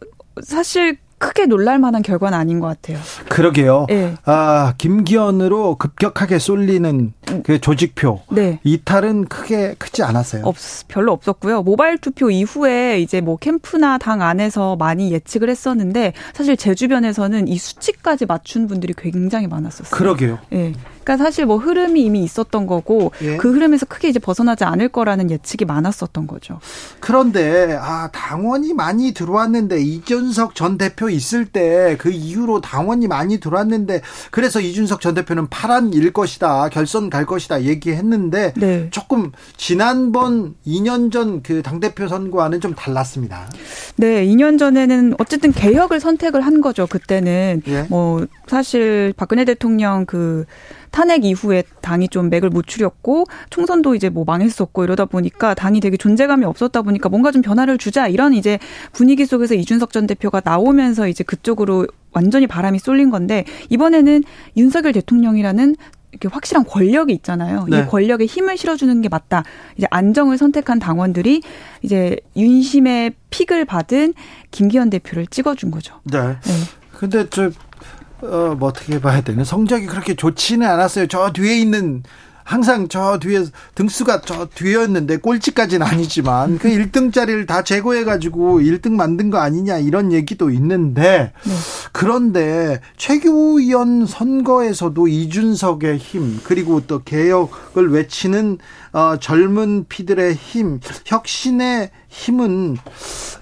사실 크게 놀랄 만한 결과는 아닌 것 같아요. 그러게요. 네. 아, 김기현으로 급격하게 쏠리는 그 조직표. 네. 이탈은 크게 크지 않았어요. 없, 별로 없었고요. 모바일 투표 이후에 이제 뭐 캠프나 당 안에서 많이 예측을 했었는데 사실 제 주변에서는 이 수치까지 맞춘 분들이 굉장히 많았었어요. 그러게요. 예. 네. 그러니까 사실 뭐 흐름이 이미 있었던 거고 예. 그 흐름에서 크게 이제 벗어나지 않을 거라는 예측이 많았었던 거죠. 그런데 아 당원이 많이 들어왔는데 이준석 전 대표 있을 때 그 이후로 당원이 많이 들어왔는데 그래서 이준석 전 대표는 파란 일 것이다 결선 갈 것이다 얘기했는데 네. 조금 지난번 2년 전 그 당 대표 선거와는 좀 달랐습니다. 네, 2년 전에는 어쨌든 개혁을 선택을 한 거죠. 그때는 예. 뭐 사실 박근혜 대통령 그 탄핵 이후에 당이 좀 맥을 못 추렸고 총선도 이제 뭐 망했었고 이러다 보니까 당이 되게 존재감이 없었다 보니까 뭔가 좀 변화를 주자 이런 이제 분위기 속에서 이준석 전 대표가 나오면서 이제 그쪽으로 완전히 바람이 쏠린 건데 이번에는 윤석열 대통령이라는 이렇게 확실한 권력이 있잖아요. 네. 이 권력에 힘을 실어주는 게 맞다. 이제 안정을 선택한 당원들이 이제 윤심의 픽을 받은 김기현 대표를 찍어준 거죠. 네. 네. 근데 저 어, 뭐 어떻게 봐야 되나 성적이 그렇게 좋지는 않았어요. 저 뒤에 있는 항상 저 뒤에 등수가 저 뒤였는데 꼴찌까지는 아니지만 그 1등짜리를 다 제거해 가지고 1등 만든 거 아니냐 이런 얘기도 있는데 네. 그런데 최규현 선거에서도 이준석의 힘 그리고 또 개혁을 외치는 어, 젊은 피들의 힘 혁신의 힘은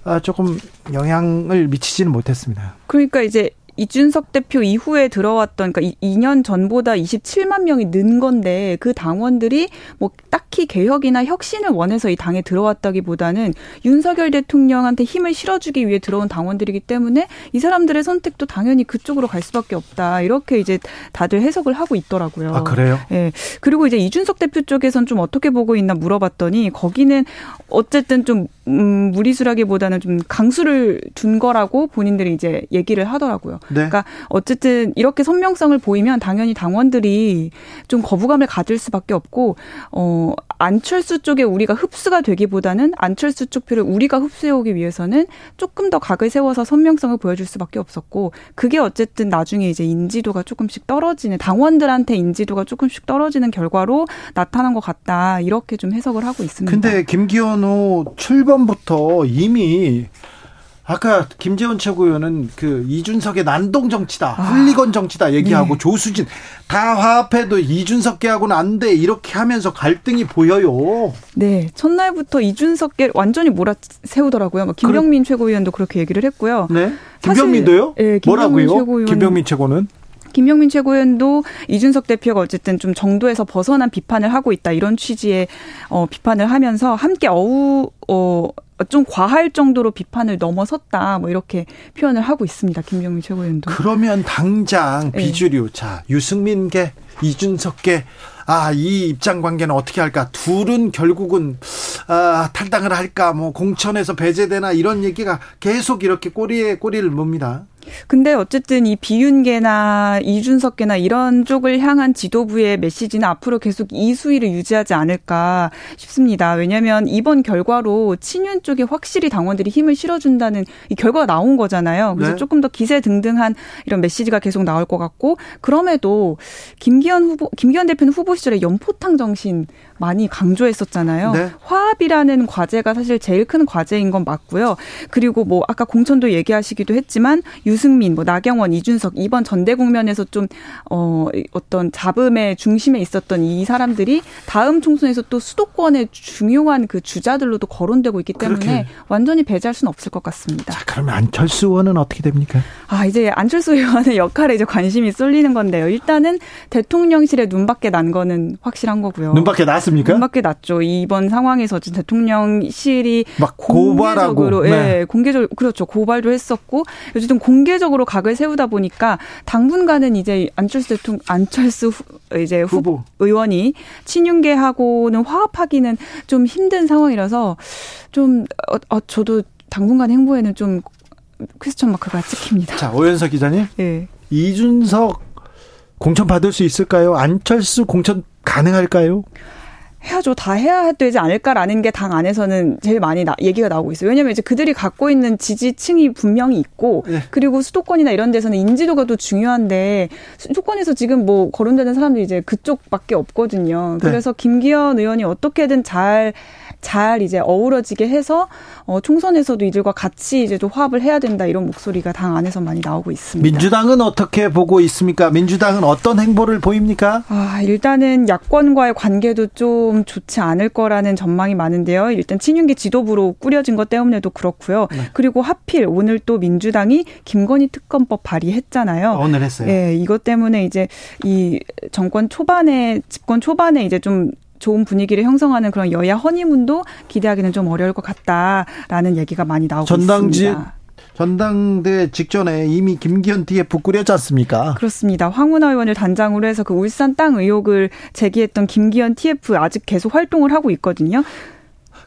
어, 조금 영향을 미치지는 못했습니다. 그러니까 이제 이준석 대표 이후에 들어왔던 그러니까 2년 전보다 27만 명이 는 건데 그 당원들이 뭐 딱히 개혁이나 혁신을 원해서 이 당에 들어왔다기보다는 윤석열 대통령한테 힘을 실어주기 위해 들어온 당원들이기 때문에 이 사람들의 선택도 당연히 그쪽으로 갈 수밖에 없다 이렇게 이제 다들 해석을 하고 있더라고요. 아 그래요? 예. 네. 그리고 이제 이준석 대표 쪽에선 좀 어떻게 보고 있나 물어봤더니 거기는 어쨌든 좀 음, 무리수라기보다는 좀 강수를 둔 거라고 본인들이 이제 얘기를 하더라고요. 네. 그러니까 어쨌든 이렇게 선명성을 보이면 당연히 당원들이 좀 거부감을 가질 수밖에 없고 어 안철수 쪽에 우리가 흡수가 되기보다는 안철수 쪽 표를 우리가 흡수해 오기 위해서는 조금 더 각을 세워서 선명성을 보여줄 수밖에 없었고 그게 어쨌든 나중에 이제 인지도가 조금씩 떨어지는 당원들한테 인지도가 조금씩 떨어지는 결과로 나타난 것 같다 이렇게 좀 해석을 하고 있습니다. 근데 김기현호 출범 부터 이미 아까 김재원 최고위원은 그 이준석의 난동 정치다, 아. 훌리건 정치다 얘기하고 네. 조수진 다 화합해도 이준석계하고는 안 돼 이렇게 하면서 갈등이 보여요. 네, 첫날부터 이준석계 완전히 몰아세우더라고요. 김병민 그래. 최고위원도 그렇게 얘기를 했고요. 네, 김병민도요? 네, 뭐라고요? 최고위원. 김병민 최고는? 김병민 최고위원도 이준석 대표가 어쨌든 좀 정도에서 벗어난 비판을 하고 있다 이런 취지의 어, 비판을 하면서 함께 어우 어, 좀 과할 정도로 비판을 넘어섰다 뭐 이렇게 표현을 하고 있습니다. 김병민 최고위원도. 그러면 당장 네. 비주류 네. 자 유승민계 이준석계 아, 이 입장 관계는 어떻게 할까? 둘은 결국은 아, 탈당을 할까? 뭐 공천에서 배제되나 이런 얘기가 계속 이렇게 꼬리에 꼬리를 뭅니다. 근데 어쨌든 이 비윤계나 이준석계나 이런 쪽을 향한 지도부의 메시지는 앞으로 계속 이 수위를 유지하지 않을까 싶습니다. 왜냐하면 이번 결과로 친윤 쪽에 확실히 당원들이 힘을 실어준다는 이 결과가 나온 거잖아요. 그래서 네. 조금 더 기세 등등한 이런 메시지가 계속 나올 것 같고 그럼에도 김 기현 후보, 김기현 대표는 후보 시절에 연포탕 정신 많이 강조했었잖아요. 네. 화합이라는 과제가 사실 제일 큰 과제인 건 맞고요. 그리고 뭐 아까 공천도 얘기하시기도 했지만 유승민, 뭐 나경원, 이준석 이번 전대 국면에서 좀 어, 어떤 잡음의 중심에 있었던 이 사람들이 다음 총선에서 또 수도권의 중요한 그 주자들로도 거론되고 있기 때문에 그렇게. 완전히 배제할 수는 없을 것 같습니다. 자, 그러면 안철수 의원은 어떻게 됩니까? 아, 이제 안철수 [LAUGHS] 의원의 역할에 이제 관심이 쏠리는 건데요. 일단은 대통령실에 눈밖에 난 거는 확실한 거고요. 눈밖에 났 났습니까? 눈밖에 났죠. 이번 상황에서 대통령실이 막 공개적으로 네. 예, 공개적 그렇죠. 고발도 했었고 어쨌든 공개적으로 각을 세우다 보니까 당분간은 이제 안철수 대통령 안철수 후, 이제 후보 의원이 친윤계하고는 화합하기는 좀 힘든 상황이라서 좀 어, 어, 저도 당분간 행보에는 좀 퀘스천 마크가 찍힙니다. 자, 오연석 기자님. 네. 이준석 공천 받을 수 있을까요? 안철수 공천 가능할까요? 해야죠. 다 해야 되지 않을까라는 게 당 안에서는 제일 많이 나, 얘기가 나오고 있어요. 왜냐하면 이제 그들이 갖고 있는 지지층이 분명히 있고 네. 그리고 수도권이나 이런 데서는 인지도가 또 중요한데 수도권에서 지금 뭐 거론되는 사람들이 이제 그쪽밖에 없거든요. 네. 그래서 김기현 의원이 어떻게든 잘 잘 이제 어우러지게 해서 어, 총선에서도 이들과 같이 이제 좀 화합을 해야 된다 이런 목소리가 당 안에서 많이 나오고 있습니다. 민주당은 어떻게 보고 있습니까? 민주당은 어떤 행보를 보입니까? 아, 일단은 야권과의 관계도 좀 좋지 않을 거라는 전망이 많은데요. 일단 친윤계 지도부로 꾸려진 것 때문에도 그렇고요. 네. 그리고 하필 오늘 또 민주당이 김건희 특검법 발의했잖아요. 오늘 했어요. 예, 이것 때문에 이제 이 정권 초반에 집권 초반에 이제 좀 좋은 분위기를 형성하는 그런 여야 허니문도 기대하기는 좀 어려울 것 같다라는 얘기가 많이 나오고 전당지 있습니다. 전당대 직전에 이미 김기현 TF 꾸렸지 않습니까? 그렇습니다. 황운하 의원을 단장으로 해서 그 울산 땅 의혹을 제기했던 김기현 TF 아직 계속 활동을 하고 있거든요.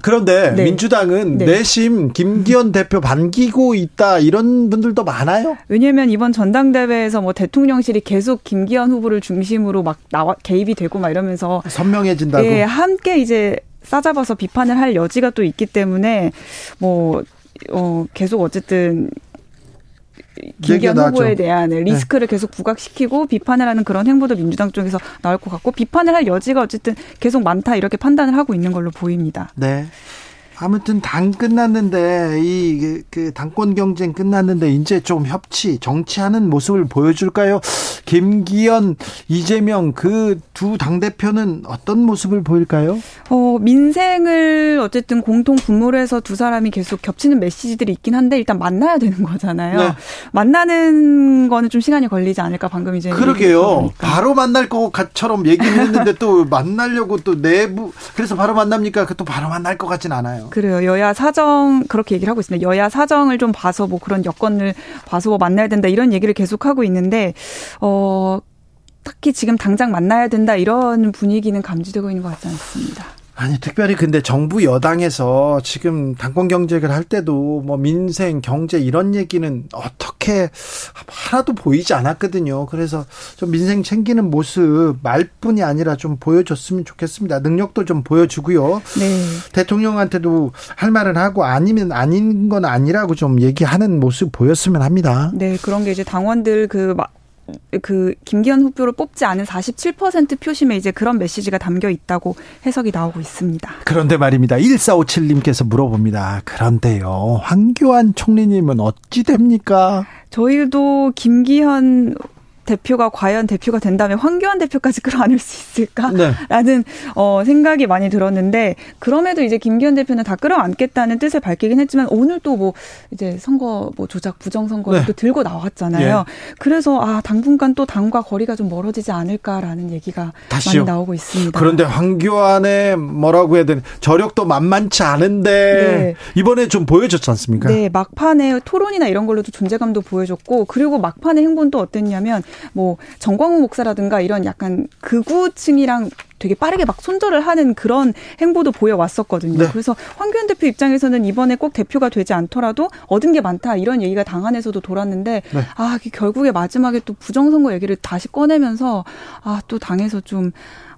그런데 네. 민주당은 네. 내심 김기현 대표 반기고 있다 이런 분들도 많아요. 왜냐하면 이번 전당대회에서 뭐 대통령실이 계속 김기현 후보를 중심으로 막 나와 개입이 되고 막 이러면서 선명해진다고. 예, 함께 이제 싸잡아서 비판을 할 여지가 또 있기 때문에 뭐 어, 계속 어쨌든 김기현 후보에 대한 네. 리스크를 네. 계속 부각시키고 비판을 하는 그런 행보도 민주당 쪽에서 나올 것 같고 비판을 할 여지가 어쨌든 계속 많다 이렇게 판단을 하고 있는 걸로 보입니다. 네. 아무튼 당 끝났는데 이 그 당권 경쟁 끝났는데 이제 좀 협치 정치하는 모습을 보여줄까요? 김기현, 이재명 그 두 당 대표는 어떤 모습을 보일까요? 어 민생을 어쨌든 공통 분모로 해서 두 사람이 계속 겹치는 메시지들이 있긴 한데 일단 만나야 되는 거잖아요. 네. 만나는 거는 좀 시간이 걸리지 않을까 방금 이제 그러게요. 바로 만날 것처럼 얘기를 했는데 또 만나려고 또 내부 그래서 바로 만납니까? 그 또 바로 만날 것 같진 않아요. 그래요. 여야 사정 그렇게 얘기를 하고 있습니다. 여야 사정을 좀 봐서 뭐 그런 여건을 봐서 뭐 만나야 된다 이런 얘기를 계속 하고 있는데 어 딱히 지금 당장 만나야 된다 이런 분위기는 감지되고 있는 것 같지 않습니다. 아니 특별히 근데 정부 여당에서 지금 당권 경쟁을 할 때도 뭐 민생 경제 이런 얘기는 어떻게 하나도 보이지 않았거든요. 그래서 좀 민생 챙기는 모습 말뿐이 아니라 좀 보여줬으면 좋겠습니다. 능력도 좀 보여주고요. 네. 대통령한테도 할 말은 하고 아니면 아닌 건 아니라고 좀 얘기하는 모습 보였으면 합니다. 네, 그런 게 이제 당원들 그 그 김기현 후보를 뽑지 않은 47% 표심에 이제 그런 메시지가 담겨 있다고 해석이 나오고 있습니다. 그런데 말입니다. 1457님께서 물어봅니다. 그런데요. 황교안 총리님은 어찌 됩니까? 저희도 김기현 대표가 과연 대표가 된다면 황교안 대표까지 끌어안을 수 있을까라는 네. 어, 생각이 많이 들었는데 그럼에도 이제 김기현 대표는 다 끌어안겠다는 뜻을 밝히긴 했지만 오늘 또 뭐 이제 선거 뭐 조작 부정 선거를 네. 또 들고 나왔잖아요. 예. 그래서 아 당분간 또 당과 거리가 좀 멀어지지 않을까라는 얘기가 다시요. 많이 나오고 있습니다. 그런데 황교안의 뭐라고 해야 되나 저력도 만만치 않은데 네. 이번에 좀 보여줬지 않습니까? 네 막판에 토론이나 이런 걸로도 존재감도 보여줬고 그리고 막판의 행보는 어땠냐면 뭐 정광훈 목사라든가 이런 약간 극우층이랑 되게 빠르게 막 손절을 하는 그런 행보도 보여왔었거든요. 네. 그래서 황교안 대표 입장에서는 이번에 꼭 대표가 되지 않더라도 얻은 게 많다 이런 얘기가 당 안에서도 돌았는데 네. 아 결국에 마지막에 또 부정선거 얘기를 다시 꺼내면서 아 또 당에서 좀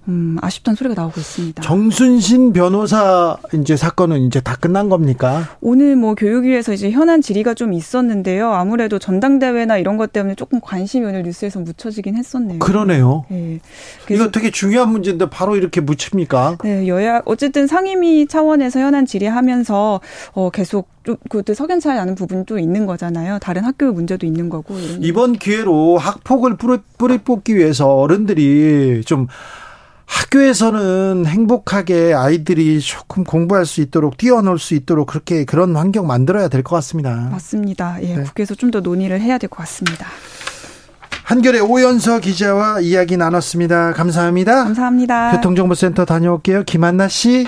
음, 아쉽다는 소리가 나오고 있습니다. 정순신 변호사 이제 사건은 이제 다 끝난 겁니까? 오늘 뭐 교육위에서 이제 현안 질의가 좀 있었는데요. 아무래도 전당대회나 이런 것 때문에 조금 관심이 오늘 뉴스에서 묻혀지긴 했었네요. 그러네요. 네. 이거 되게 중요한 문제인데 바로 이렇게 묻힙니까? 네, 여야 어쨌든 상임위 차원에서 현안 질의하면서 어 계속 좀 그것도 석연치 않은 부분이 또 있는 거잖아요. 다른 학교 문제도 있는 거고. 이번 기회로 학폭을 뿌리, 뿌리 뽑기 위해서 어른들이 좀 학교에서는 행복하게 아이들이 조금 공부할 수 있도록 뛰어놀 수 있도록 그렇게 그런 환경 만들어야 될 것 같습니다. 맞습니다. 예, 네. 국회에서 좀 더 논의를 해야 될 것 같습니다. 한결의 오연서 기자와 이야기 나눴습니다. 감사합니다. 감사합니다. 교통정보센터 다녀올게요. 김한나 씨.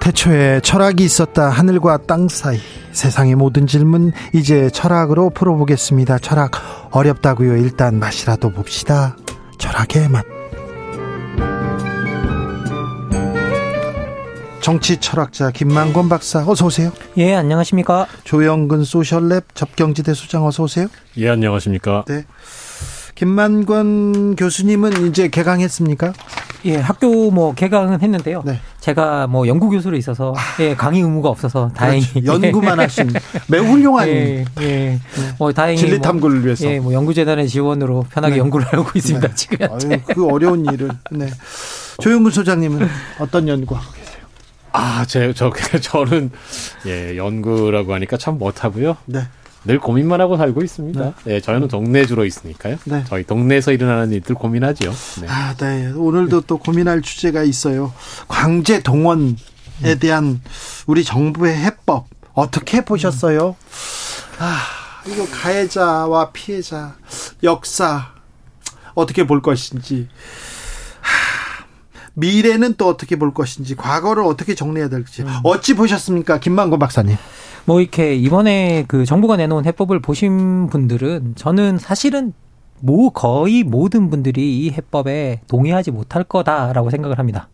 태초에 철학이 있었다. 하늘과 땅 사이. 세상의 모든 질문 이제 철학으로 풀어보겠습니다. 철학 어렵다고요. 일단 맛이라도 봅시다. 철학의 맛. 정치 철학자 김만권 박사 어서 오세요. 예, 안녕하십니까? 조영근 소셜랩 접경지대 소장 어서 오세요. 예, 안녕하십니까? 네. 김만권 교수님은 이제 개강했습니까? 예, 학교 뭐 개강은 했는데요. 네. 제가 뭐 연구 교수로 있어서 아. 예, 강의 의무가 없어서 다행히 그렇죠. 연구만 하신 [LAUGHS] 매우 훌륭한 예, 예. 네. 뭐 다행히 진리 탐구를 뭐, 위해서 예, 뭐 연구 재단의 지원으로 편하게 네. 연구를 하고 있습니다 네. 지금. 아유, 그 어려운 일을. 네. 조영근 소장님은 어떤 연구하고 계세요? 아, 제, 저, [LAUGHS] 저는, 예, 연구라고 하니까 참 못하고요. 네. 늘 고민만 하고 살고 있습니다. 네, 네 저희는 동네 주로 있으니까요. 네. 저희 동네에서 일어나는 일들 고민하죠. 네. 아, 네. 오늘도 또 고민할 주제가 있어요. 광재 동원에 음. 대한 우리 정부의 해법 어떻게 보셨어요? 아, 이거 가해자와 피해자 역사 어떻게 볼 것인지 미래는 또 어떻게 볼 것인지 과거를 어떻게 정리해야 될지 음. 어찌 보셨습니까, 김만곤 박사님? 뭐 이렇게 이번에 그 정부가 내놓은 해법을 보신 분들은 저는 사실은 뭐 거의 모든 분들이 이 해법에 동의하지 못할 거다라고 생각을 합니다.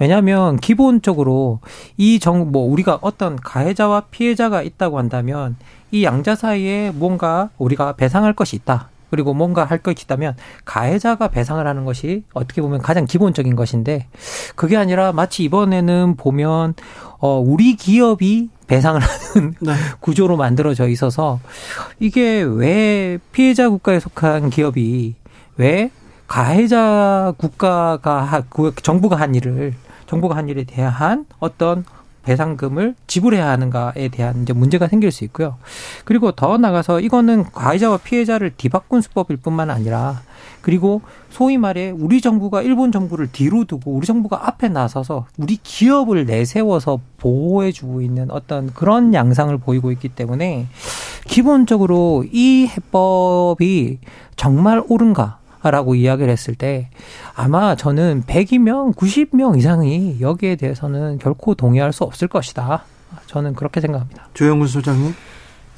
왜냐하면 기본적으로 이 정 뭐 우리가 어떤 가해자와 피해자가 있다고 한다면 이 양자 사이에 뭔가 우리가 배상할 것이 있다. 그리고 뭔가 할 것이 있다면 가해자가 배상을 하는 것이 어떻게 보면 가장 기본적인 것인데 그게 아니라 마치 이번에는 보면 어 우리 기업이 배상을 [LAUGHS] 하는 네. 구조로 만들어져 있어서 이게 왜 피해자 국가에 속한 기업이 왜 가해자 국가가 그 정부가 한 일을 정부가 한 일에 대한 어떤 배상금을 지불해야 하는가에 대한 이제 문제가 생길 수 있고요. 그리고 더 나가서 이거는 가해자와 피해자를 뒤바꾼 수법일 뿐만 아니라 그리고 소위 말해 우리 정부가 일본 정부를 뒤로 두고 우리 정부가 앞에 나서서 우리 기업을 내세워서 보호해 주고 있는 어떤 그런 양상을 보이고 있기 때문에 기본적으로 이 해법이 정말 옳은가 라고 이야기를 했을 때 아마 저는 100이명, 90명 이상이 여기에 대해서는 결코 동의할 수 없을 것이다. 저는 그렇게 생각합니다. 조영근 소장님.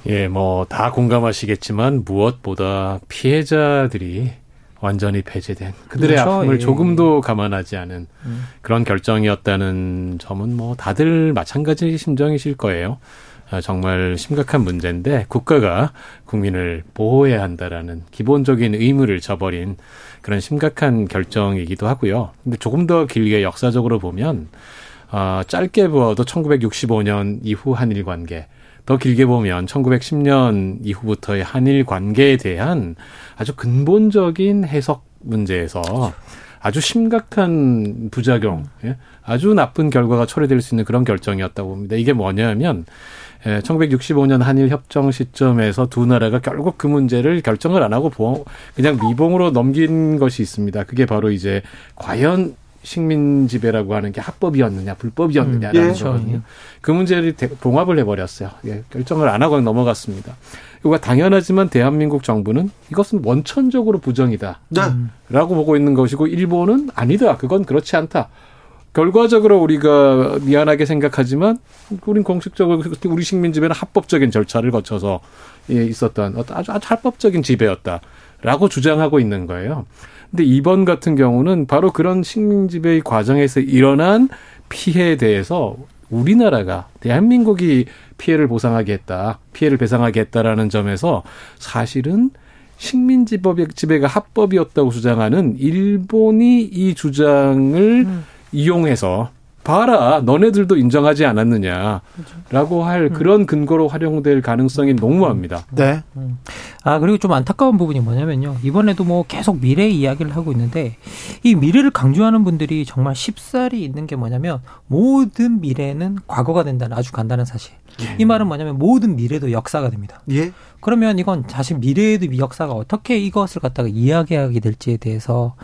예, 뭐 다 공감하시겠지만 무엇보다 피해자들이 완전히 배제된 그들의 그렇죠. 아픔을 예. 조금도 감안하지 않은 음. 그런 결정이었다는 점은 뭐 다들 마찬가지 심정이실 거예요. 아, 정말 심각한 문제인데 국가가 국민을 보호해야 한다라는 기본적인 의무를 저버린 그런 심각한 결정이기도 하고요. 근데 조금 더 길게 역사적으로 보면 어, 짧게 보아도 1965년 이후 한일 관계, 더 길게 보면 1910년 이후부터의 한일 관계에 대한 아주 근본적인 해석 문제에서 아주 심각한 부작용, 예? 아주 나쁜 결과가 초래될 수 있는 그런 결정이었다고 봅니다. 이게 뭐냐면 예, 1965년 한일 협정 시점에서 두 나라가 결국 그 문제를 결정을 안 하고 보험, 그냥 미봉으로 넘긴 것이 있습니다. 그게 바로 이제 과연 식민 지배라고 하는 게 합법이었느냐 불법이었느냐라는 음, 예. 거거든요. 그 문제를 봉합을 해버렸어요. 예, 결정을 안 하고 넘어갔습니다. 이거 당연하지만 대한민국 정부는 이것은 원천적으로 부정이다. 네. 라고 보고 있는 것이고 일본은 아니다. 그건 그렇지 않다. 결과적으로 우리가 미안하게 생각하지만 우린 공식적으로 우리 식민 지배는 합법적인 절차를 거쳐서 예, 있었던 아주 아주 합법적인 지배였다라고 주장하고 있는 거예요. 근데 이번 같은 경우는 바로 그런 식민 지배의 과정에서 일어난 피해에 대해서 우리나라가 대한민국이 피해를 보상하게 했다, 피해를 배상하게 했다라는 점에서 사실은 식민 지배가 합법이었다고 주장하는 일본이 이 주장을 음. 이용해서 봐라, 너네들도 인정하지 않았느냐라고 할 음. 그런 근거로 활용될 가능성이 농무합니다. 네. 음. 아 그리고 좀 안타까운 부분이 뭐냐면요. 이번에도 뭐 계속 미래 이야기를 하고 있는데 이 미래를 강조하는 분들이 정말 쉽사리 있는 게 뭐냐면 모든 미래는 과거가 된다는 아주 간단한 사실. 예. 이 말은 뭐냐면 모든 미래도 역사가 됩니다. 예. 그러면 이건 사실 미래에도 역사가 어떻게 이것을 갖다가 이야기하게 될지에 대해서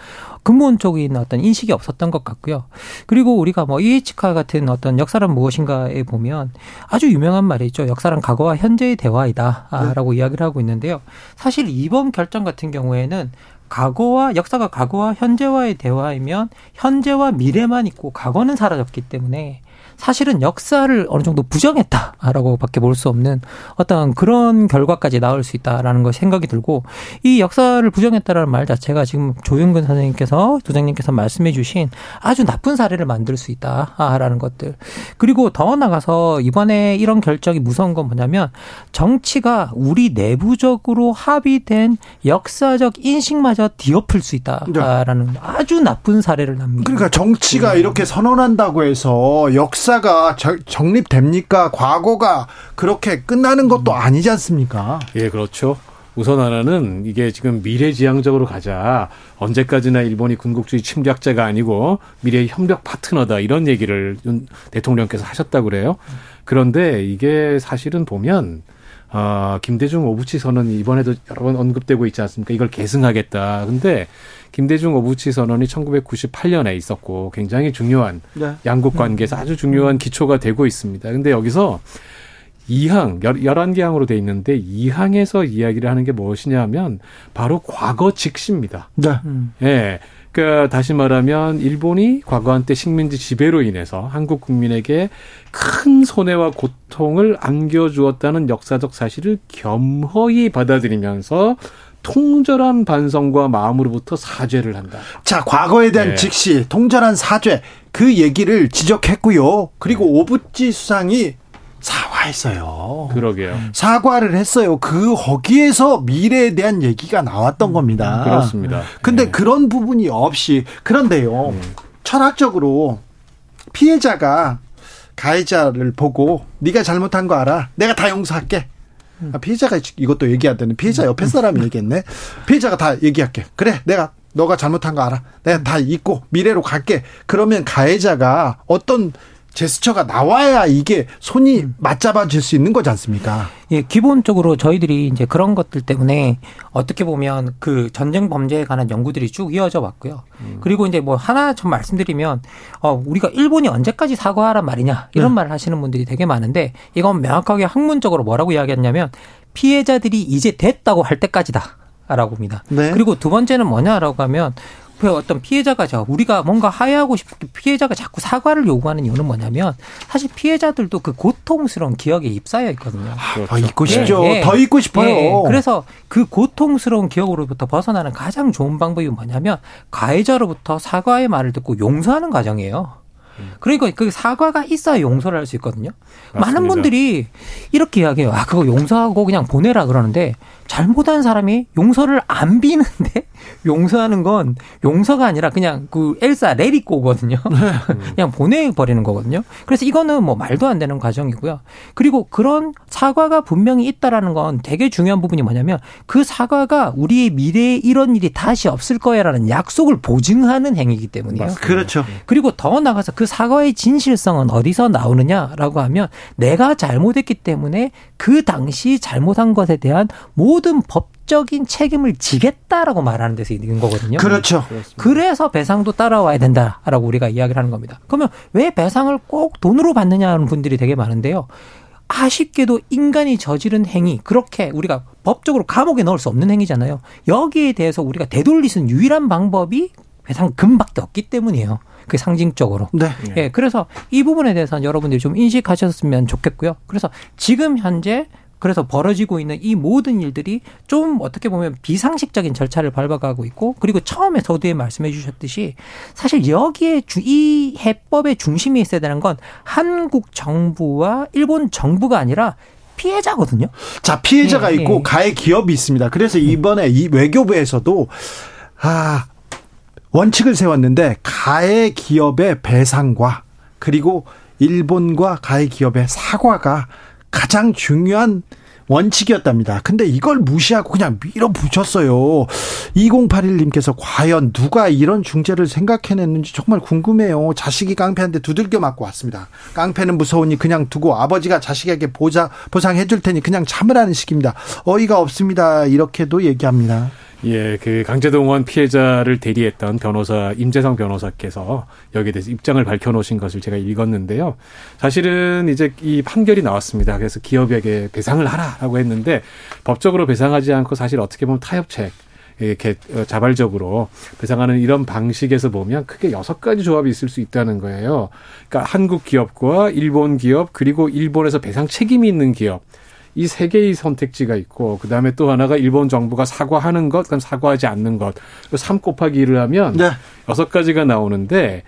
근본적인 어떤 인식이 없었던 것 같고요. 그리고 우리가 뭐 이에치카 같은 어떤 역사란 무엇인가에 보면 아주 유명한 말이 있죠. 역사란 과거와 현재의 대화이다라고 네. 이야기를 하고 있는데요. 사실 이번 결정 같은 경우에는 과거와 역사가 과거와 현재와의 대화이면 현재와 미래만 있고 과거는 사라졌기 때문에 사실은 역사를 어느 정도 부정했다라고밖에 볼 수 없는 어떤 그런 결과까지 나올 수 있다라는 것 생각이 들고 이 역사를 부정했다라는 말 자체가 지금 조윤근 선생님께서 도장님께서 말씀해 주신 아주 나쁜 사례를 만들 수 있다라는 것들 그리고 더 나가서 이번에 이런 결정이 무서운 건 뭐냐면 정치가 우리 내부적으로 합의된 역사적 인식마저 뒤엎을 수 있다라는 네. 아주 나쁜 사례를 납니다. 그러니까 정치가 네. 이렇게 선언한다고 해서 역사 가 정립됩니까? 과거가 그렇게 끝나는 것도 음. 아니지 않습니까? 예, 그렇죠. 우선 하나는 이게 지금 미래지향적으로 가자. 언제까지나 일본이 군국주의 침략자가 아니고 미래의 협력 파트너다. 이런 얘기를 대통령께서 하셨다고 그래요. 그런데 이게 사실은 보면 아, 김대중 오부치 선언 이번에도 여러 번 언급되고 있지 않습니까? 이걸 계승하겠다. 근데 김대중 오부치 선언이 1998년에 있었고 굉장히 중요한 네. 양국 관계에서 아주 중요한 기초가 되고 있습니다. 근데 여기서 2항, 11개 항으로 돼 있는데 2항에서 이야기를 하는 게 무엇이냐 하면 바로 과거 직시입니다. 네. 음. 예. 그러니까 다시 말하면 일본이 과거 한때 식민지 지배로 인해서 한국 국민에게 큰 손해와 고통을 안겨주었다는 역사적 사실을 겸허히 받아들이면서 통절한 반성과 마음으로부터 사죄를 한다. 자, 과거에 대한 네. 직시, 통절한 사죄, 그 얘기를 지적했고요. 그리고 네. 오부지 수상이 사과했어요. 그러게요. 사과를 했어요. 그 거기에서 미래에 대한 얘기가 나왔던 음, 겁니다. 그렇습니다. 근데 네. 그런 부분이 없이 그런데요. 음. 철학적으로 피해자가 가해자를 보고 네가 잘못한 거 알아. 내가 다 용서할게. 아, 피해자가 이것도 얘기하다는 피해자 옆에 사람이 음. 얘기했네. 피해자가 다 얘기할게. 그래, 내가 너가 잘못한 거 알아. 내가 다 잊고 미래로 갈게. 그러면 가해자가 어떤 제스처가 나와야 이게 손이 음. 맞잡아질 수 있는 거지 않습니까? 예, 기본적으로 저희들이 이제 그런 것들 때문에 어떻게 보면 그 전쟁 범죄에 관한 연구들이 쭉 이어져 왔고요. 음. 그리고 이제 뭐 하나 좀 말씀드리면 어 우리가 일본이 언제까지 사과하란 말이냐 이런 네. 말을 하시는 분들이 되게 많은데 이건 명확하게 학문적으로 뭐라고 이야기했냐면 피해자들이 이제 됐다고 할 때까지다. 라고 합니다. 네. 그리고 두 번째는 뭐냐라고 하면 그 어떤 피해자가 저 우리가 뭔가 하야하고 싶은 피해자가 자꾸 사과를 요구하는 이유는 뭐냐면 사실 피해자들도 그 고통스러운 기억에 입사해 있거든요. 아, 그렇죠. 더 잊고 싶죠. 예, 예. 더 잊고 싶어요. 예, 그래서 그 고통스러운 기억으로부터 벗어나는 가장 좋은 방법이 뭐냐면 가해자로부터 사과의 말을 듣고 용서하는 과정이에요. 그러니까 그 사과가 있어야 용서를 할 수 있거든요. 맞습니다. 많은 분들이 이렇게 이야기해요. 아, 그거 용서하고 그냥 보내라 그러는데 잘못한 사람이 용서를 안 비는데 용서하는 건 용서가 아니라 그냥 그 엘사 레리꼬거든요. 네. [LAUGHS] 그냥 보내버리는 거거든요. 그래서 이거는 뭐 말도 안 되는 과정이고요. 그리고 그런 사과가 분명히 있다라는 건 되게 중요한 부분이 뭐냐면 그 사과가 우리의 미래에 이런 일이 다시 없을 거야라는 약속을 보증하는 행위이기 때문이에요. 맞습니다. 그렇죠. 그리고 더 나가서 그 사과의 진실성은 어디서 나오느냐라고 하면 내가 잘못했기 때문에 그 당시 잘못한 것에 대한 모든 법 적인 책임을 지겠다라고 말하는 데서 있는 거거든요. 그렇죠. 그래서 배상도 따라와야 된다라고 우리가 이야기를 하는 겁니다. 그러면 왜 배상을 꼭 돈으로 받느냐는 분들이 되게 많은데요. 아쉽게도 인간이 저지른 행위, 그렇게 우리가 법적으로 감옥에 넣을 수 없는 행위잖아요. 여기에 대해서 우리가 되돌릴 수 있는 유일한 방법이 배상금밖에 없기 때문이에요. 그 상징적으로. 네. 예. 그래서 이 부분에 대해서는 여러분들이 좀 인식하셨으면 좋겠고요. 그래서 지금 현재 그래서 벌어지고 있는 이 모든 일들이 좀 어떻게 보면 비상식적인 절차를 밟아가고 있고 그리고 처음에 서두에 말씀해 주셨듯이 사실 여기에 주, 이 해법의 중심에 있어야 되는 건 한국 정부와 일본 정부가 아니라 피해자거든요. 자, 피해자가 네, 있고 네. 가해 기업이 있습니다. 그래서 이번에 이 외교부에서도 아, 원칙을 세웠는데 가해 기업의 배상과 그리고 일본과 가해 기업의 사과가 가장 중요한 원칙이었답니다. 근데 이걸 무시하고 그냥 밀어붙였어요. 2081님께서 과연 누가 이런 중재를 생각해냈는지 정말 궁금해요. 자식이 깡패한테 두들겨 맞고 왔습니다. 깡패는 무서우니 그냥 두고 아버지가 자식에게 보자, 보상해줄 테니 그냥 참으라는 식입니다. 어이가 없습니다. 이렇게도 얘기합니다. 예, 그 강제동원 피해자를 대리했던 변호사 임재성 변호사께서 여기에 대해서 입장을 밝혀놓으신 것을 제가 읽었는데요. 사실은 이제 이 판결이 나왔습니다. 그래서 기업에게 배상을 하라라고 했는데 법적으로 배상하지 않고 사실 어떻게 보면 타협책 이렇게 어, 자발적으로 배상하는 이런 방식에서 보면 크게 여섯 가지 조합이 있을 수 있다는 거예요. 그러니까 한국 기업과 일본 기업 그리고 일본에서 배상 책임이 있는 기업 이 세 개의 선택지가 있고 그 다음에 또 하나가 일본 정부가 사과하는 것, 그다음 사과하지 않는 것. 3 곱하기 1을 하면 네. 여섯 가지가 나오는데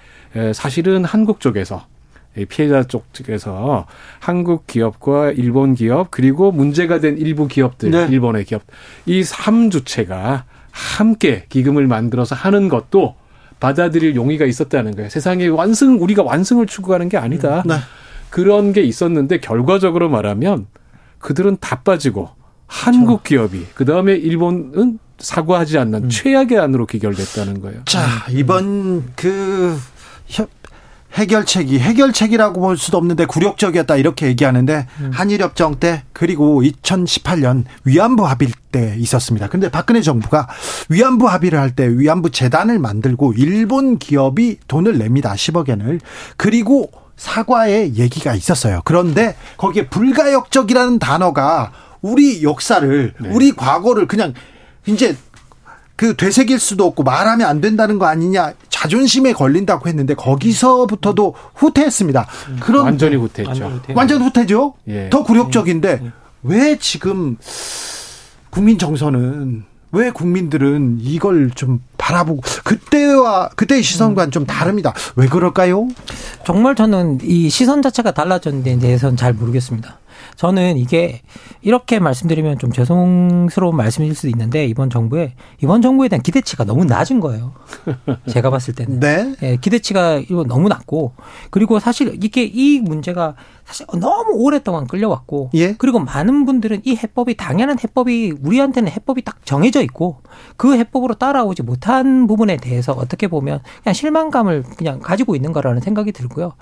사실은 한국 쪽에서 피해자 쪽 측에서 한국 기업과 일본 기업 그리고 문제가 된 일부 기업들, 네. 일본의 기업 이 3주체가 함께 기금을 만들어서 하는 것도 받아들일 용의가 있었다는 거예요. 세상에 완승 우리가 완승을 추구하는 게 아니다. 네. 그런 게 있었는데 결과적으로 말하면 그들은 다 빠지고 한국 기업이 그 다음에 일본은 사과하지 않는 음. 최악의 안으로 기결됐다는 거예요. 자 이번 그 해결책이 해결책이라고 볼 수도 없는데 굴욕적이었다 이렇게 얘기하는데 음. 한일협정 때 그리고 2018년 위안부 합의 때 있었습니다. 근데 박근혜 정부가 위안부 합의를 할 때 위안부 재단을 만들고 일본 기업이 돈을 냅니다. 10억 엔을. 그리고 사과의 얘기가 있었어요. 그런데 거기에 불가역적이라는 단어가 우리 역사를 네. 우리 과거를 그냥 이제 그 되새길 수도 없고 말하면 안 된다는 거 아니냐 자존심에 걸린다고 했는데 거기서부터도 후퇴했습니다. 그런 완전히 후퇴했죠. 완전 후퇴죠. 예. 더 굴욕적인데 예. 왜 지금 국민 정서는 왜 국민들은 이걸 좀 바라보고 그때와 그때의 시선과는 좀 다릅니다. 왜 그럴까요? 정말 저는 이 시선 자체가 달라졌는데 대해서는 잘 모르겠습니다. 저는 이게 이렇게 말씀드리면 좀 죄송스러운 말씀일 수도 있는데 이번 정부에 이번 정부에 대한 기대치가 너무 낮은 거예요. [LAUGHS] 제가 봤을 때는. 네. 예, 기대치가 너무 낮고 그리고 사실 이게 이 문제가 사실 너무 오랫동안 끌려왔고 예? 그리고 많은 분들은 이 해법이 당연한 해법이 우리한테는 해법이 딱 정해져 있고 그 해법으로 따라오지 못한 부분에 대해서 어떻게 보면 그냥 실망감을 그냥 가지고 있는 거라는 생각이 들고요.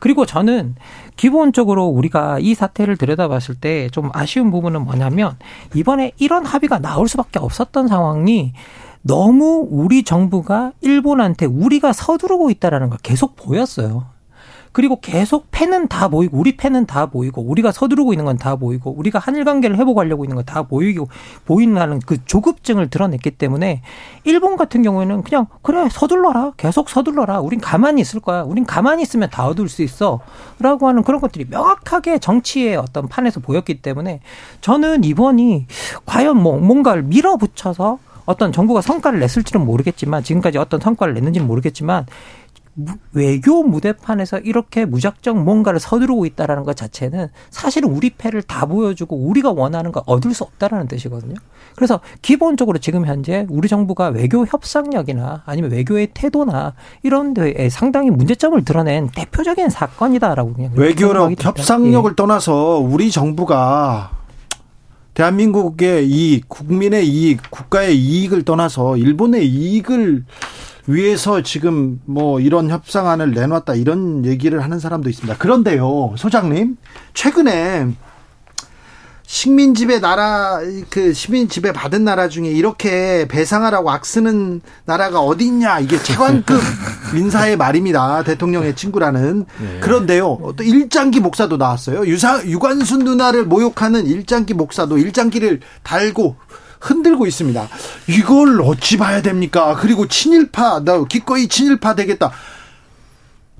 그리고 저는 기본적으로 우리가 이 사태를 들여다봤을 때 좀 아쉬운 부분은 뭐냐면 이번에 이런 합의가 나올 수밖에 없었던 상황이 너무 우리 정부가 일본한테 우리가 서두르고 있다라는 걸 계속 보였어요. 그리고 계속 패는 다 보이고 우리 패는 다 보이고 우리가 서두르고 있는 건 다 보이고 우리가 한일 관계를 회복하려고 있는 건 다 보이고 보인다는 그 조급증을 드러냈기 때문에 일본 같은 경우에는 그냥 그래 서둘러라. 계속 서둘러라. 우린 가만히 있을 거야. 우린 가만히 있으면 다 얻을 수 있어라고 하는 그런 것들이 명확하게 정치의 어떤 판에서 보였기 때문에 저는 이번이 과연 뭐 뭔가를 밀어붙여서 어떤 정부가 성과를 냈을지는 모르겠지만 지금까지 어떤 성과를 냈는지는 모르겠지만 외교 무대판에서 이렇게 무작정 뭔가를 서두르고 있다라는 것 자체는 사실은 우리 패를 다 보여주고 우리가 원하는 걸 얻을 수 없다라는 뜻이거든요. 그래서 기본적으로 지금 현재 우리 정부가 외교 협상력이나 아니면 외교의 태도나 이런 데에 상당히 문제점을 드러낸 대표적인 사건이다라고 그냥 외교력 협상력을 예. 떠나서 우리 정부가 대한민국의 이 국민의 이익, 국가의 이익을 떠나서 일본의 이익을 위해서 지금 뭐 이런 협상안을 내놨다 이런 얘기를 하는 사람도 있습니다. 그런데요, 소장님, 최근에 식민 지배 나라 그 식민 지배 받은 나라 중에 이렇게 배상하라고 악쓰는 나라가 어디 있냐 이게 최관급 [LAUGHS] 인사의 말입니다 대통령의 친구라는 네. 그런데요 또 일장기 목사도 나왔어요 유사 유관순 누나를 모욕하는 일장기 목사도 일장기를 달고 흔들고 있습니다. 이걸 어찌 봐야 됩니까? 그리고 친일파, 나 기꺼이 친일파 되겠다.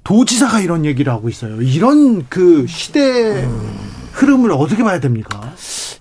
도지사가 이런 얘기를 하고 있어요. 이런 그 시대 흐름을 어떻게 봐야 됩니까?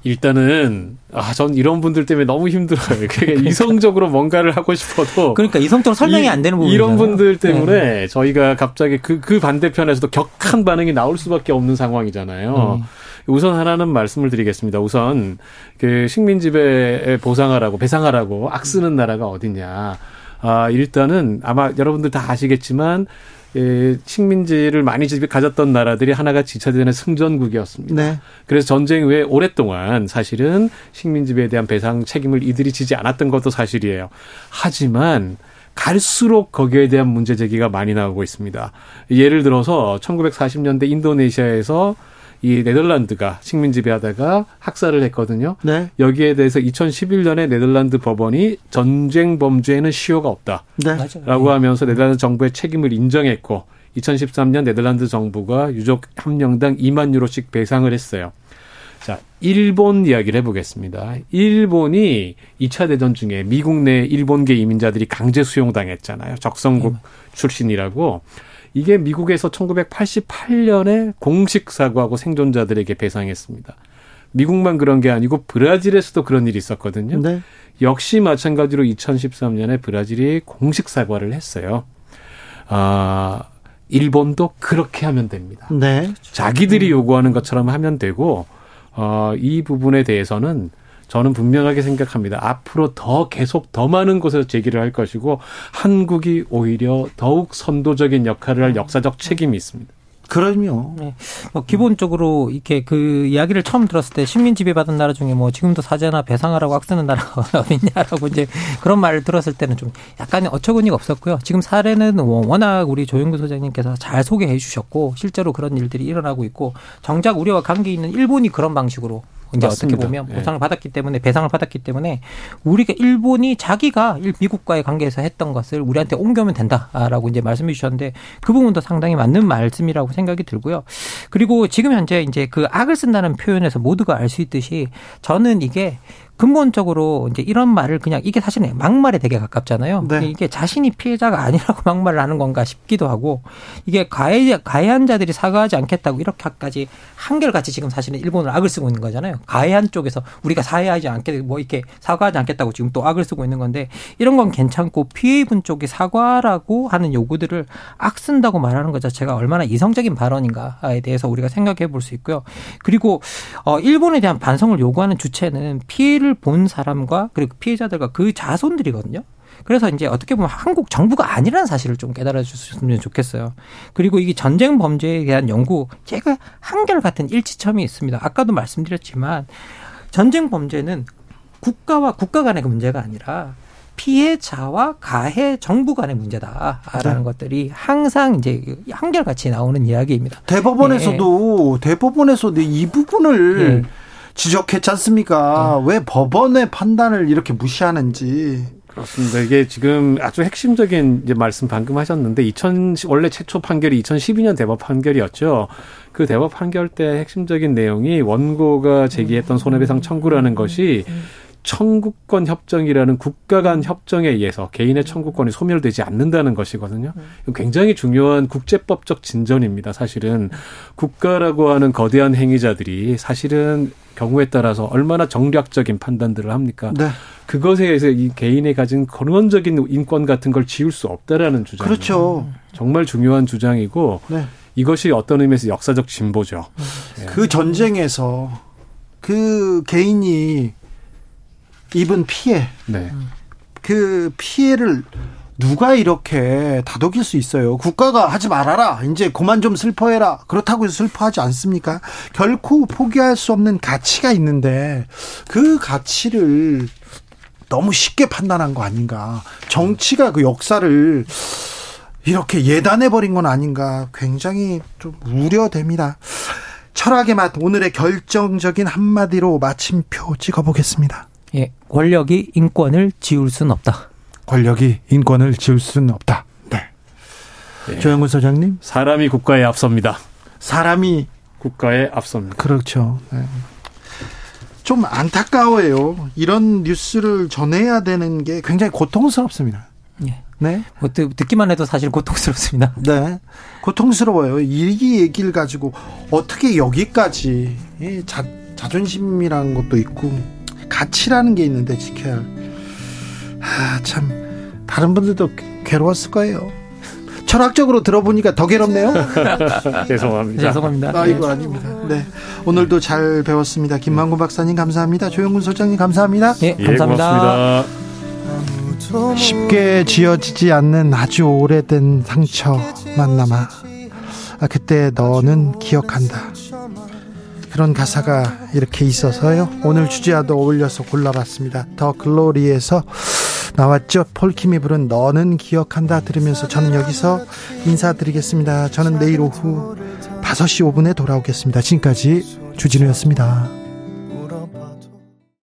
일단은 아, 전 이런 분들 때문에 너무 힘들어요. 그러니까 이성적으로 뭔가를 하고 싶어도 그러니까 이성적으로 설명이 이, 안 되는 부분 이런 분들 때문에 네. 저희가 갑자기 그그 그 반대편에서도 격한 반응이 나올 수밖에 없는 상황이잖아요. 음. 우선 하나는 말씀을 드리겠습니다. 우선 그 식민 지배 보상하라고 배상하라고 악쓰는 나라가 어디냐. 아, 일단은 아마 여러분들 다 아시겠지만 예, 식민지를 많이 가졌던 나라들이 하나가 지차전의 승전국이었습니다. 네. 그래서 전쟁 후에 오랫동안 사실은 식민지배에 대한 배상 책임을 이들이 지지 않았던 것도 사실이에요. 하지만 갈수록 거기에 대한 문제 제기가 많이 나오고 있습니다. 예를 들어서 1940년대 인도네시아에서 이 네덜란드가 식민 지배하다가 학살을 했거든요. 네. 여기에 대해서 2011년에 네덜란드 법원이 전쟁 범죄에는 시효가 없다라고 네. 하면서 네덜란드 정부의 책임을 인정했고 2013년 네덜란드 정부가 유족 한 명당 2만 유로씩 배상을 했어요. 자, 일본 이야기를 해보겠습니다. 일본이 2차 대전 중에 미국 내 일본계 이민자들이 강제 수용당했잖아요. 적성국 음. 출신이라고. 이게 미국에서 1988년에 공식 사과하고 생존자들에게 배상했습니다. 미국만 그런 게 아니고 브라질에서도 그런 일이 있었거든요. 네. 역시 마찬가지로 2013년에 브라질이 공식 사과를 했어요. 아, 일본도 그렇게 하면 됩니다. 네. 자기들이 요구하는 것처럼 하면 되고 어, 이 부분에 대해서는 저는 분명하게 생각합니다. 앞으로 더 계속 더 많은 곳에서 제기를 할 것이고 한국이 오히려 더욱 선도적인 역할을 할 역사적 책임이 있습니다. 그럼요. 네. 뭐 기본적으로 이렇게 그 이야기를 처음 들었을 때 식민 지배받은 나라 중에 뭐 지금도 사죄나 배상하라고 악쓰는 나라가 [LAUGHS] 어딨냐라고 이제 그런 말을 들었을 때는 좀 약간 어처구니가 없었고요. 지금 사례는 워낙 우리 조영구 소장님께서 잘 소개해 주셨고 실제로 그런 일들이 일어나고 있고 정작 우리와 관계 있는 일본이 그런 방식으로 이제 맞습니다. 어떻게 보면 예. 보상을 네. 받았기 때문에 배상을 받았기 때문에 우리가 일본이 자기가 미국과의 관계에서 했던 것을 우리한테 옮겨오면 된다라고 이제 말씀해 주셨는데 그 부분도 상당히 맞는 말씀이라고 생각이 들고요. 그리고 지금 현재 이제 그 악을 쓴다는 표현에서 모두가 알 수 있듯이 저는 이게 근본적으로 이제 이런 말을 그냥 이게 사실은 막말에 되게 가깝잖아요. 네. 이게 자신이 피해자가 아니라고 [LAUGHS] 막말을 하는 건가 싶기도 하고 이게 가해 가해한 자들이 사과하지 않겠다고 이렇게까지 한결같이 지금 사실은 일본을 악을 쓰고 있는 거잖아요. 가해한 쪽에서 우리가 사회하지 않게 뭐 이렇게 사과하지 않겠다고 지금 또 악을 쓰고 있는 건데 이런 건 괜찮고 피해 입은 쪽이 사과라고 하는 요구들을 악 쓴다고 말하는 것 자체가 얼마나 이성적인 발언인가에 대해서 우리가 생각해 볼 수 있고요. 그리고 어 일본에 대한 반성을 요구하는 주체는 피해를 피해를 본 사람과 그리고 피해자들과 그 자손들이거든요. 그래서 이제 어떻게 보면 한국 정부가 아니라는 사실을 좀 깨달아 주셨으면 좋겠어요. 그리고 이게 전쟁 범죄에 대한 연구, 제가 한결 같은 일치점이 있습니다. 아까도 말씀드렸지만 전쟁 범죄는 국가와 국가 간의 그 문제가 아니라 피해자와 가해 정부 간의 문제다라는 네. 것들이 항상 이제 한결같이 나오는 이야기입니다. 대법원에서도 네. 대법원에서도 이 부분을 네. 지적했지 않습니까? 네. 왜 법원의 판단을 이렇게 무시하는지. 그렇습니다. 이게 지금 아주 핵심적인 이제 말씀 방금 하셨는데 2000 원래 최초 판결이 2012년 대법 판결이었죠. 그 대법 판결 때 핵심적인 내용이 원고가 제기했던 손해배상 청구라는 것이 청구권 협정이라는 국가 간 협정에 의해서 개인의 청구권이 소멸되지 않는다는 것이거든요. 굉장히 중요한 국제법적 진전입니다. 사실은 국가라고 하는 거대한 행위자들이 사실은 경우에 따라서 얼마나 정략적인 판단들을 합니까? 네. 그것에 의해서 이 개인이 가진 근원적인 인권 같은 걸 지울 수 없다라는 주장. 그렇죠. 정말 중요한 주장이고 네. 이것이 어떤 의미에서 역사적 진보죠. 그 전쟁에서 그 개인이 입은 피해. 네. 그 피해를 누가 이렇게 다독일 수 있어요? 국가가 하지 말아라. 이제 그만 좀 슬퍼해라. 그렇다고 해서 슬퍼하지 않습니까? 결코 포기할 수 없는 가치가 있는데 그 가치를 너무 쉽게 판단한 거 아닌가. 정치가 그 역사를 이렇게 예단해 버린 건 아닌가. 굉장히 좀 우려됩니다. 철학의 맛 오늘의 결정적인 한마디로 마침표 찍어보겠습니다. 예, 권력이 인권을 지울 수는 없다. 권력이 인권을 지울 수는 없다. 네. 네. 조영근 소장님. 사람이 국가에 앞섭니다. 사람이 국가에 앞섭니다. 그렇죠. 네. 좀 안타까워요. 이런 뉴스를 전해야 되는 게 굉장히 고통스럽습니다. 네. 네. 뭐 듣기만 해도 사실 고통스럽습니다. [LAUGHS] 네. 고통스러워요. 이 얘기를 가지고 어떻게 여기까지 자, 자존심이라는 것도 있고 가치라는 게 있는데 지켜야 할. 아, 참 다른 분들도 괴로웠을 거예요. 철학적으로 들어보니까 더 괴롭네요. [LAUGHS] 죄송합니다. 죄송합니다. 아, 이거 아닙니다. 네. 오늘도 잘 배웠습니다. 김만구 박사님 감사합니다. 조영군 소장님 감사합니다. 네, 감사합니다. 예, 쉽게 지어지지 않는 아주 오래된 상처만 남아. 아, 그때 너는 기억한다. 그런 가사가 이렇게 있어서요. 오늘 주제와도 어울려서 골라봤습니다. 더 글로리에서 나왔죠. 폴킴이 부른 너는 기억한다 들으면서 저는 여기서 인사드리겠습니다. 저는 내일 오후 5시 5분에 돌아오겠습니다. 지금까지 주진우였습니다.